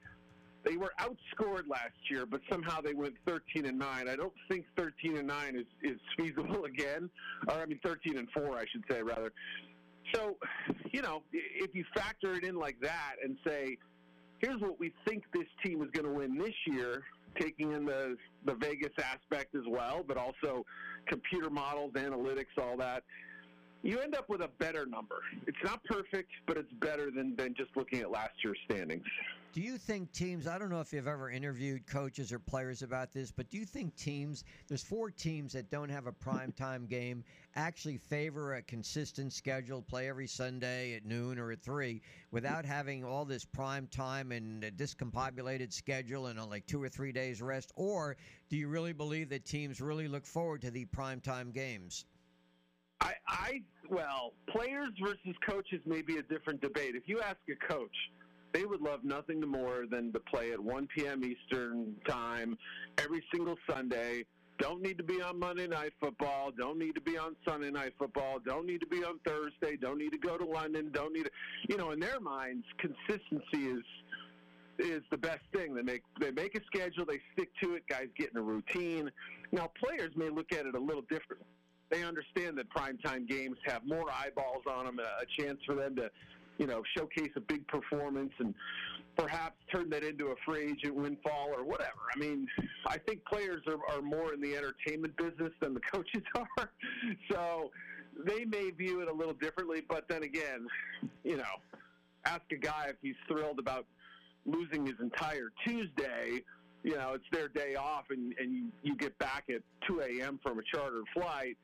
they were outscored last year, but somehow they went 13 and 9. I don't think 13 and 9 is, is feasible <laughs> again. Or, I mean, 13 and 4, I should say, rather. So, you know, if you factor it in like that and say, here's what we think this team is going to win this year, taking in the, the Vegas aspect as well, but also computer models, analytics, all that you end up with a better number. It's not perfect, but it's better than, than just looking at last year's standings. Do you think teams, I don't know if you've ever interviewed coaches or players about this, but do you think teams, there's four teams that don't have a prime time game, actually favor a consistent schedule, play every Sunday at noon or at 3, without having all this prime time and a discombobulated schedule and uh, like two or three days rest? Or do you really believe that teams really look forward to the prime time games? I, I well, players versus coaches may be a different debate. If you ask a coach, they would love nothing more than to play at 1 p.m. Eastern time every single Sunday. Don't need to be on Monday Night Football. Don't need to be on Sunday Night Football. Don't need to be on Thursday. Don't need to go to London. Don't need to, you know, in their minds, consistency is is the best thing. They make they make a schedule. They stick to it. Guys get in a routine. Now, players may look at it a little different they understand that primetime games have more eyeballs on them, a chance for them to you know, showcase a big performance and perhaps turn that into a free agent windfall or whatever. I mean, I think players are, are more in the entertainment business than the <laughs> coaches are. So they may view it a little differently, but then again, you know, ask a guy if he's thrilled about losing his entire Tuesday. You know, it's their day off, and, and you, you get back at 2 a.m. from a chartered flight,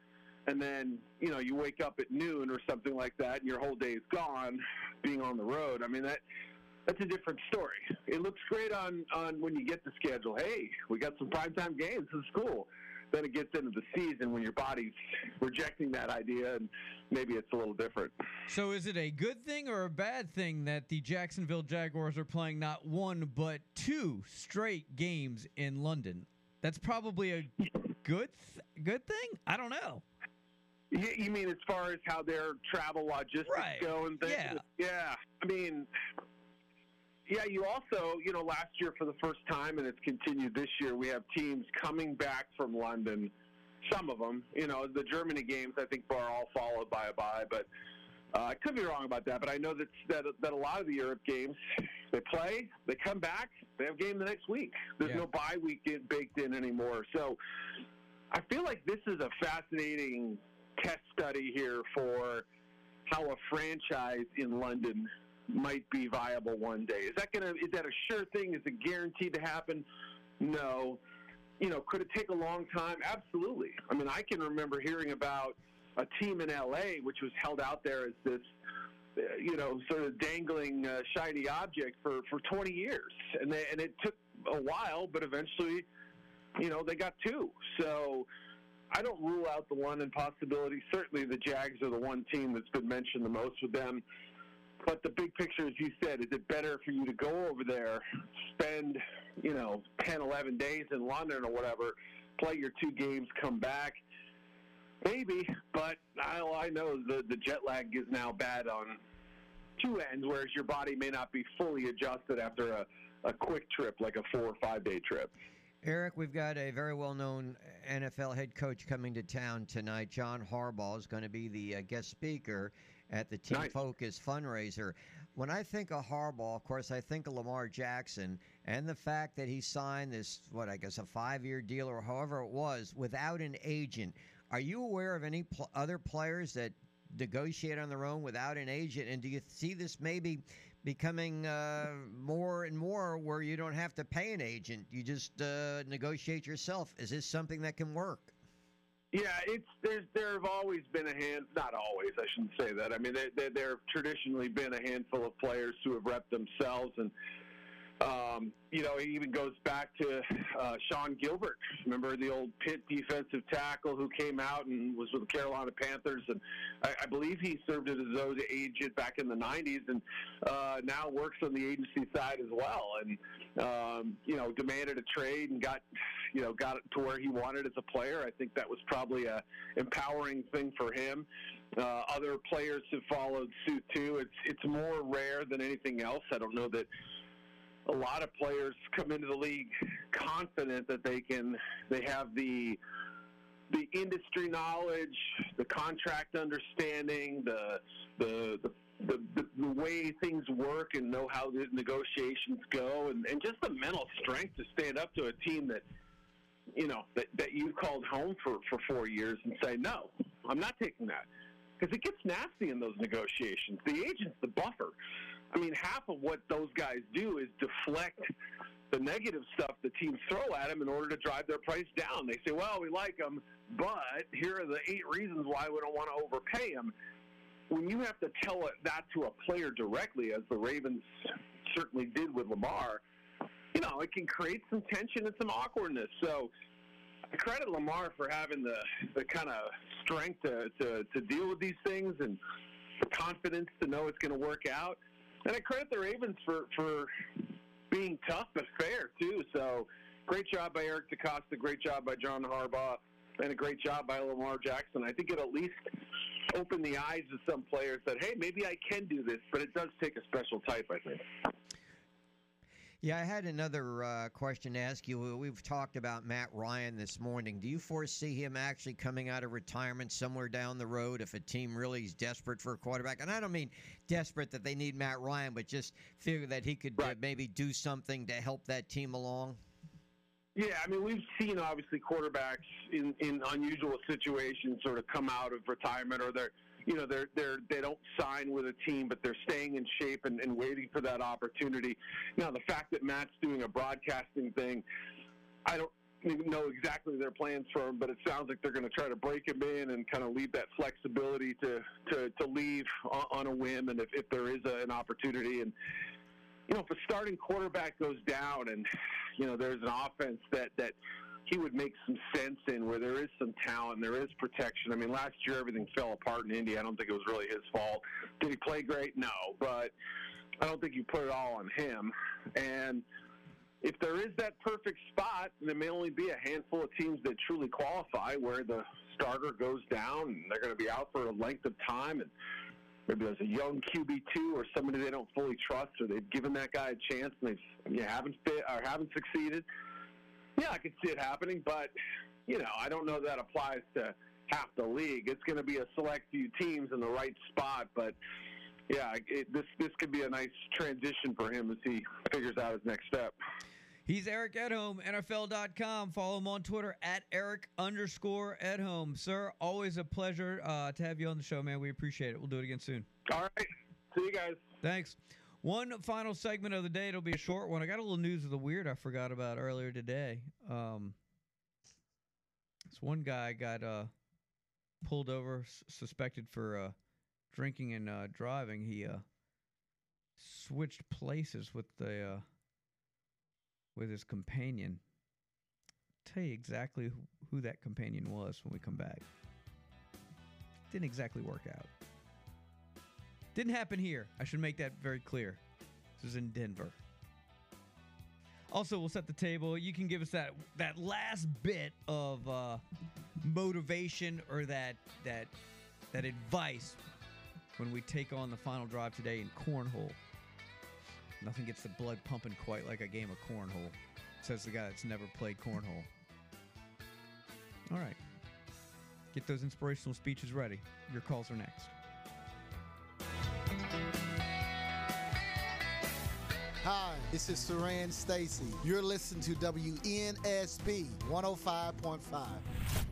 and then, you know, you wake up at noon or something like that, and your whole day is gone being on the road. I mean, that that's a different story. It looks great on, on when you get the schedule. Hey, we got some primetime games. This is cool then it gets into the season when your body's rejecting that idea and maybe it's a little different. So is it a good thing or a bad thing that the Jacksonville Jaguars are playing not one but two straight games in London? That's probably a good th- good thing. I don't know. You, you mean as far as how their travel logistics Right. go and things? Yeah. Yeah. I mean, yeah, you also, you know, last year for the first time, and it's continued this year, we have teams coming back from London. Some of them, you know, the Germany games, I think, are all followed by a bye, but uh, I could be wrong about that. But I know that, that that a lot of the Europe games, they play, they come back, they have a game the next week. There's Yeah. no bye week baked in anymore. So I feel like this is a fascinating test study here for how a franchise in London might be viable one day. Is that gonna is that a sure thing? Is it guaranteed to happen? No. You know, could it take a long time? Absolutely. I mean, I can remember hearing about a team in LA which was held out there as this uh, you know, sort of dangling uh, shiny object for, for 20 years, and they, and it took a while, but eventually, you know, they got two. So I don't rule out the London possibility. Certainly, the Jags are the one team that's been mentioned the most with them. But the big picture, as you said, is it better for you to go over there, spend, you know, 10, 11 days in London or whatever, play your two games, come back? Maybe, but all I know the, the jet lag is now bad on two ends, whereas your body may not be fully adjusted after a, a quick trip, like a four or five day trip. Eric, we've got a very well known NFL head coach coming to town tonight. John Harbaugh is going to be the uh, guest speaker at the Team Nice. Focus fundraiser. When I think of Harbaugh, of course, I think of Lamar Jackson and the fact that he signed this, what I guess, a five year deal or however it was without an agent. Are you aware of any pl- other players that negotiate on their own without an agent? And do you see this maybe becoming uh, more and more where you don't have to pay an agent? You just uh, negotiate yourself. Is this something that can work? Yeah, it's there's there have always been a hand. Not always, I shouldn't say that. I mean, there there, there have traditionally been a handful of players who have repped themselves, and um, you know, it even goes back to uh, Sean Gilbert. Remember the old Pitt defensive tackle who came out and was with the Carolina Panthers, and I, I believe he served as his own agent back in the '90s, and uh, now works on the agency side as well, and um, you know, demanded a trade and got you know got it to where he wanted as a player. I think that was probably a empowering thing for him. Uh, other players have followed suit too. It's it's more rare than anything else. I don't know that a lot of players come into the league confident that they can they have the the industry knowledge, the contract understanding, the the the, the, the, the way things work and know how the negotiations go and, and just the mental strength to stand up to a team that you know that, that you've called home for, for four years and say no i'm not taking that. Because it gets nasty in those negotiations. The agent's the buffer i mean half of what those guys do is deflect the negative stuff the teams throw at them in order to drive their price down they say well we like them but here are the eight reasons why we don't want to overpay them when you have to tell it, that to a player directly, as the Ravens certainly did with Lamar, you know, it can create some tension and some awkwardness. So I credit Lamar for having the, the kind of strength to, to, to deal with these things and the confidence to know it's going to work out. And I credit the Ravens for, for being tough but fair, too. So great job by Eric DeCosta, great job by John Harbaugh, and a great job by Lamar Jackson. I think it at least open the eyes of some players that hey maybe I can do this, but it does take a special type, I think. Yeah, I had another uh, question to ask you. We- We've talked about Matt Ryan this morning. Do you foresee him actually coming out of retirement somewhere down the road if a team really is desperate for a quarterback? And I don't mean desperate that they need Matt Ryan, but just figure that he could uh, maybe do something to help that team along. Yeah, I mean, we've seen obviously quarterbacks in, in unusual situations sort of come out of retirement or they're, you know, they're, they're, they don't sign with a team, but they're staying in shape and, and waiting for that opportunity. Now, the fact that Matt's doing a broadcasting thing, I don't know exactly their plans for him, but it sounds like they're going to try to break him in and kind of leave that flexibility to, to, to leave on, on a whim and if, if there is a, an opportunity. And, you know, if a starting quarterback goes down and, you know, there's an offense that, that he would make some sense in where there is some talent, there is protection. I mean, last year everything fell apart in Indy. I don't think it was really his fault. Did he play great? No, but I don't think you put it all on him. And if there is that perfect spot, and there may only be a handful of teams that truly qualify where the starter goes down and they're going to be out for a length of time and maybe there's a young QB two or somebody they don't fully trust, or they've given that guy a chance and you haven't fit or haven't succeeded. Yeah, I could see it happening, but you know, I don't know that applies to half the league. It's going to be a select few teams in the right spot, but yeah, it, this this could be a nice transition for him as he figures out his next step. He's Eric Edholm, NFL.com. Follow him on Twitter at Eric underscore Edholm. Sir, always a pleasure uh, to have you on the show, man. We appreciate it. We'll do it again soon. All right. See you guys. Thanks. One final segment of the day. It'll be a short one. I got a little news of the weird I forgot about earlier today. Um, this one guy got uh, pulled over, suspected for uh, drinking and uh, driving. He uh, switched places with the uh, with his companion. Tell you exactly who, who that companion was when we come back. Didn't exactly work out. Didn't happen here. I should make that very clear. This is in Denver. Also, we'll set the table. You can give us that that last bit of uh, motivation or that that that advice when we take on the final drive today in cornhole. Nothing gets the blood pumping quite like a game of cornhole, says the guy that's never played cornhole. All right. Get those inspirational speeches ready. Your calls are next. Hi, this is Saran Stacy. You're listening to WNSB 105.5.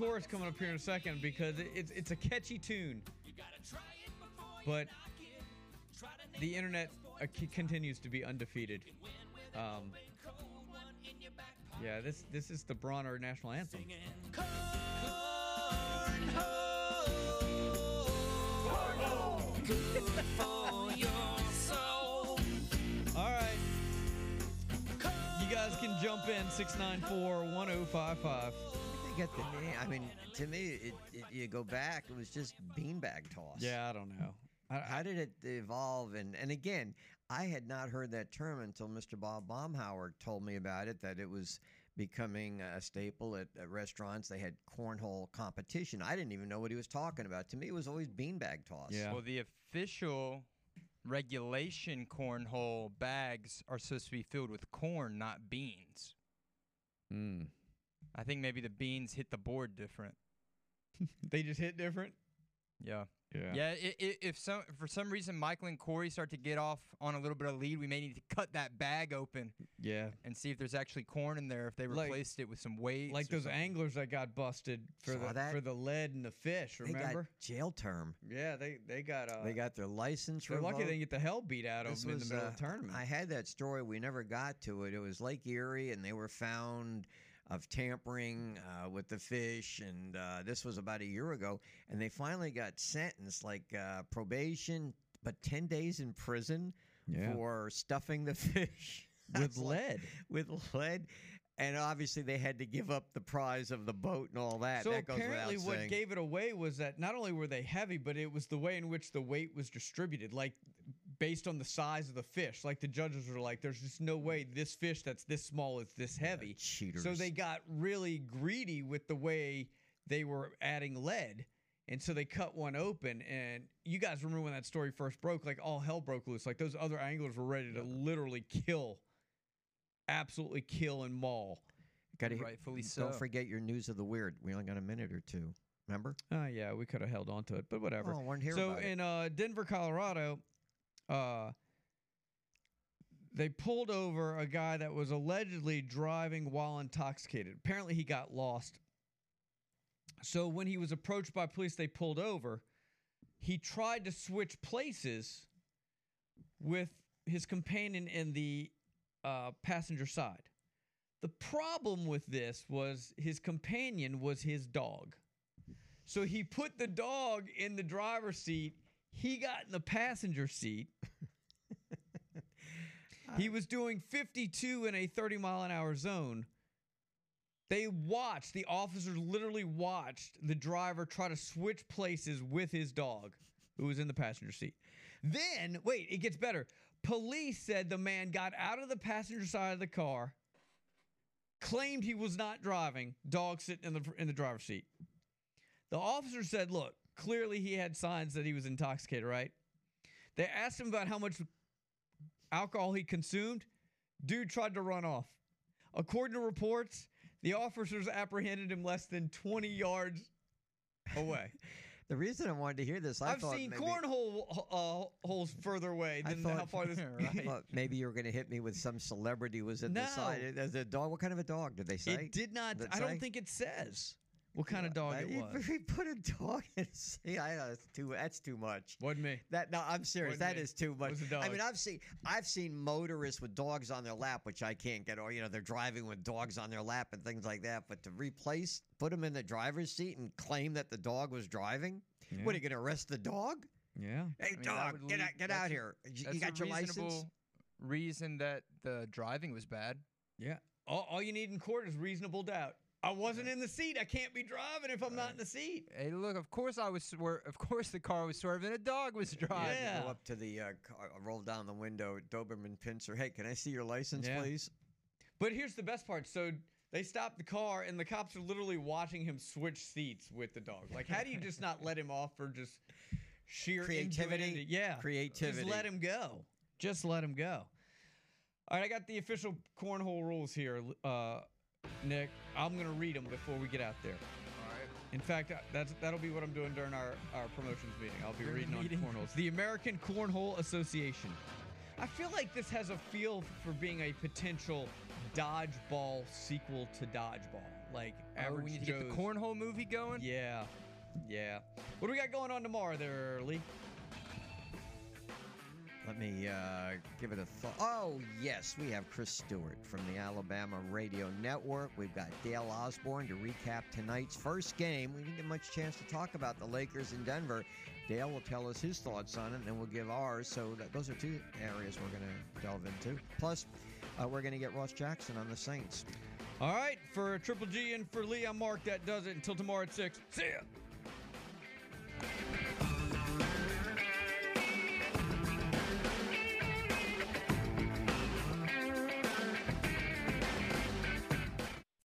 chorus coming up here in a second because it, it's it's a catchy tune. But the internet uh, continues to be undefeated. Um, yeah, this this is the Bronner national anthem. <laughs> You guys can jump in 694 1055. They the name. I mean, to me, it, it, you go back, it was just beanbag toss. Yeah, I don't know. How did it evolve? And and again, I had not heard that term until Mr. Bob Baumhower told me about it. That it was becoming a staple at, at restaurants. They had cornhole competition. I didn't even know what he was talking about. To me, it was always beanbag toss. Yeah. Well, the official regulation cornhole bags are supposed to be filled with corn, not beans. Hmm. I think maybe the beans hit the board different. <laughs> they just hit different. Yeah. Yeah. Yeah. i- i- if some for some reason Michael and Corey start to get off on a little bit of lead, we may need to cut that bag open. Yeah. And see if there's actually corn in there. If they Like- replaced it with some weights, Like those something. anglers that got busted for Saw the that? for the lead and the fish. They got Remember? jail term. Yeah, they they got uh, They got their license They're lucky they didn't get the hell beat out of This them in the middle uh, of the tournament. I had that story. We never got to it. It was Lake Erie, and they were found of tampering uh, with the fish, and uh, this was about a year ago. And they finally got sentenced, like uh, probation, but ten days in prison Yeah. for stuffing the <laughs> fish With It's like- lead. with lead. And obviously, they had to give up the prize of the boat and all that. So that goes apparently, what saying. gave it away was that not only were they heavy, but it was the way in which the weight was distributed, like based on the size of the fish. Like the judges were like, "There's just no way this fish that's this small is this heavy." So cheaters. they got really greedy with the way they were adding lead. And so they cut one open, and you guys remember when that story first broke? Like all hell broke loose. Like those other anglers were ready to literally kill, absolutely kill and maul. Gotta, Rightfully Don't forget your news of the weird. We only got a minute or two. Remember? Oh yeah, we could have held on to it, but whatever. Oh, I wanted to hear so about it. in uh, Denver, Colorado, uh, they pulled over a guy that was allegedly driving while intoxicated. Apparently, he got lost. So when he was approached by police, they pulled over. He tried to switch places with his companion in the uh, passenger side. The problem with this was his companion was his dog. So he put the dog in the driver's seat. He got in the passenger seat. <laughs> he was doing 52 in a 30 mile an hour zone. They watched, the officers literally watched the driver try to switch places with his dog who was in the passenger seat. Then, wait, it gets better. Police said the man got out of the passenger side of the car, claimed he was not driving, dog sitting in the in the driver's seat. The officer said, look, clearly he had signs that he was intoxicated, right? They asked him about how much alcohol he consumed. Dude tried to run off. According to reports, the officers apprehended him less than 20 yards away. <laughs> The reason I wanted to hear this, I I've thought seen maybe, cornhole uh, holes further away than thought, how far <laughs> this. <laughs> Thought maybe you were going to hit me with some celebrity was at the side. As a dog, what kind of a dog did they say? It did not. Did I say? don't think it says what kind of dog it he- was. <laughs> He put a dog in. <laughs> See, I know that's too. That's too much. Wasn't me. That no, I'm serious. Wasn't That me. is too much. Was a I mean, dog. I mean, I've seen I've seen motorists with dogs on their lap, which I can't get. Or you know, they're driving with dogs on their lap and things like that. But to replace, put them in the driver's seat and claim that the dog was driving. What are you going to arrest the dog? Yeah. Hey, I mean, dog, get lead- out, get out here. You, you got a your license? reasonable reason that the driving was bad. Yeah. All, all you need in court is reasonable doubt. I wasn't in the seat. I can't be driving if I'm not in the seat. Hey, look, of course I was swer- of course the car was swerving, a dog was driving. Yeah. Go up to the uh, car, roll down the window. Doberman pincer. Hey, can I see your license, Yeah. please? But here's the best part. So they stopped the car, and the cops are literally watching him switch seats with the dog. Like, how do you just not let him off for just sheer Creativity? ingenuity? Yeah, Creativity. Just let him go. Just let him go. All right, I got the official cornhole rules here, uh, Nick. I'm gonna read them before we get out there. All right. In fact, uh, that's that'll be what I'm doing during our, our promotions meeting. I'll be reading on cornholes. The American Cornhole Association. I feel like this has a feel for being a potential dodgeball sequel to dodgeball. Like Oh, we need to get the cornhole movie going. Yeah, yeah. What do we got going on tomorrow, there, Lee? Let me uh, give it a thought. Oh, yes, we have Chris Stewart from the Alabama Radio Network. We've got Dale Osborne to recap tonight's first game. We didn't get much chance to talk about the Lakers in Denver. Dale will tell us his thoughts on it, and then we'll give ours. So that, those are two areas we're going to delve into. Plus, uh, we're going to get Ross Jackson on the Saints. All right, for Triple G and for Lee, I'm Mark. That does it. Until tomorrow at 6. See ya.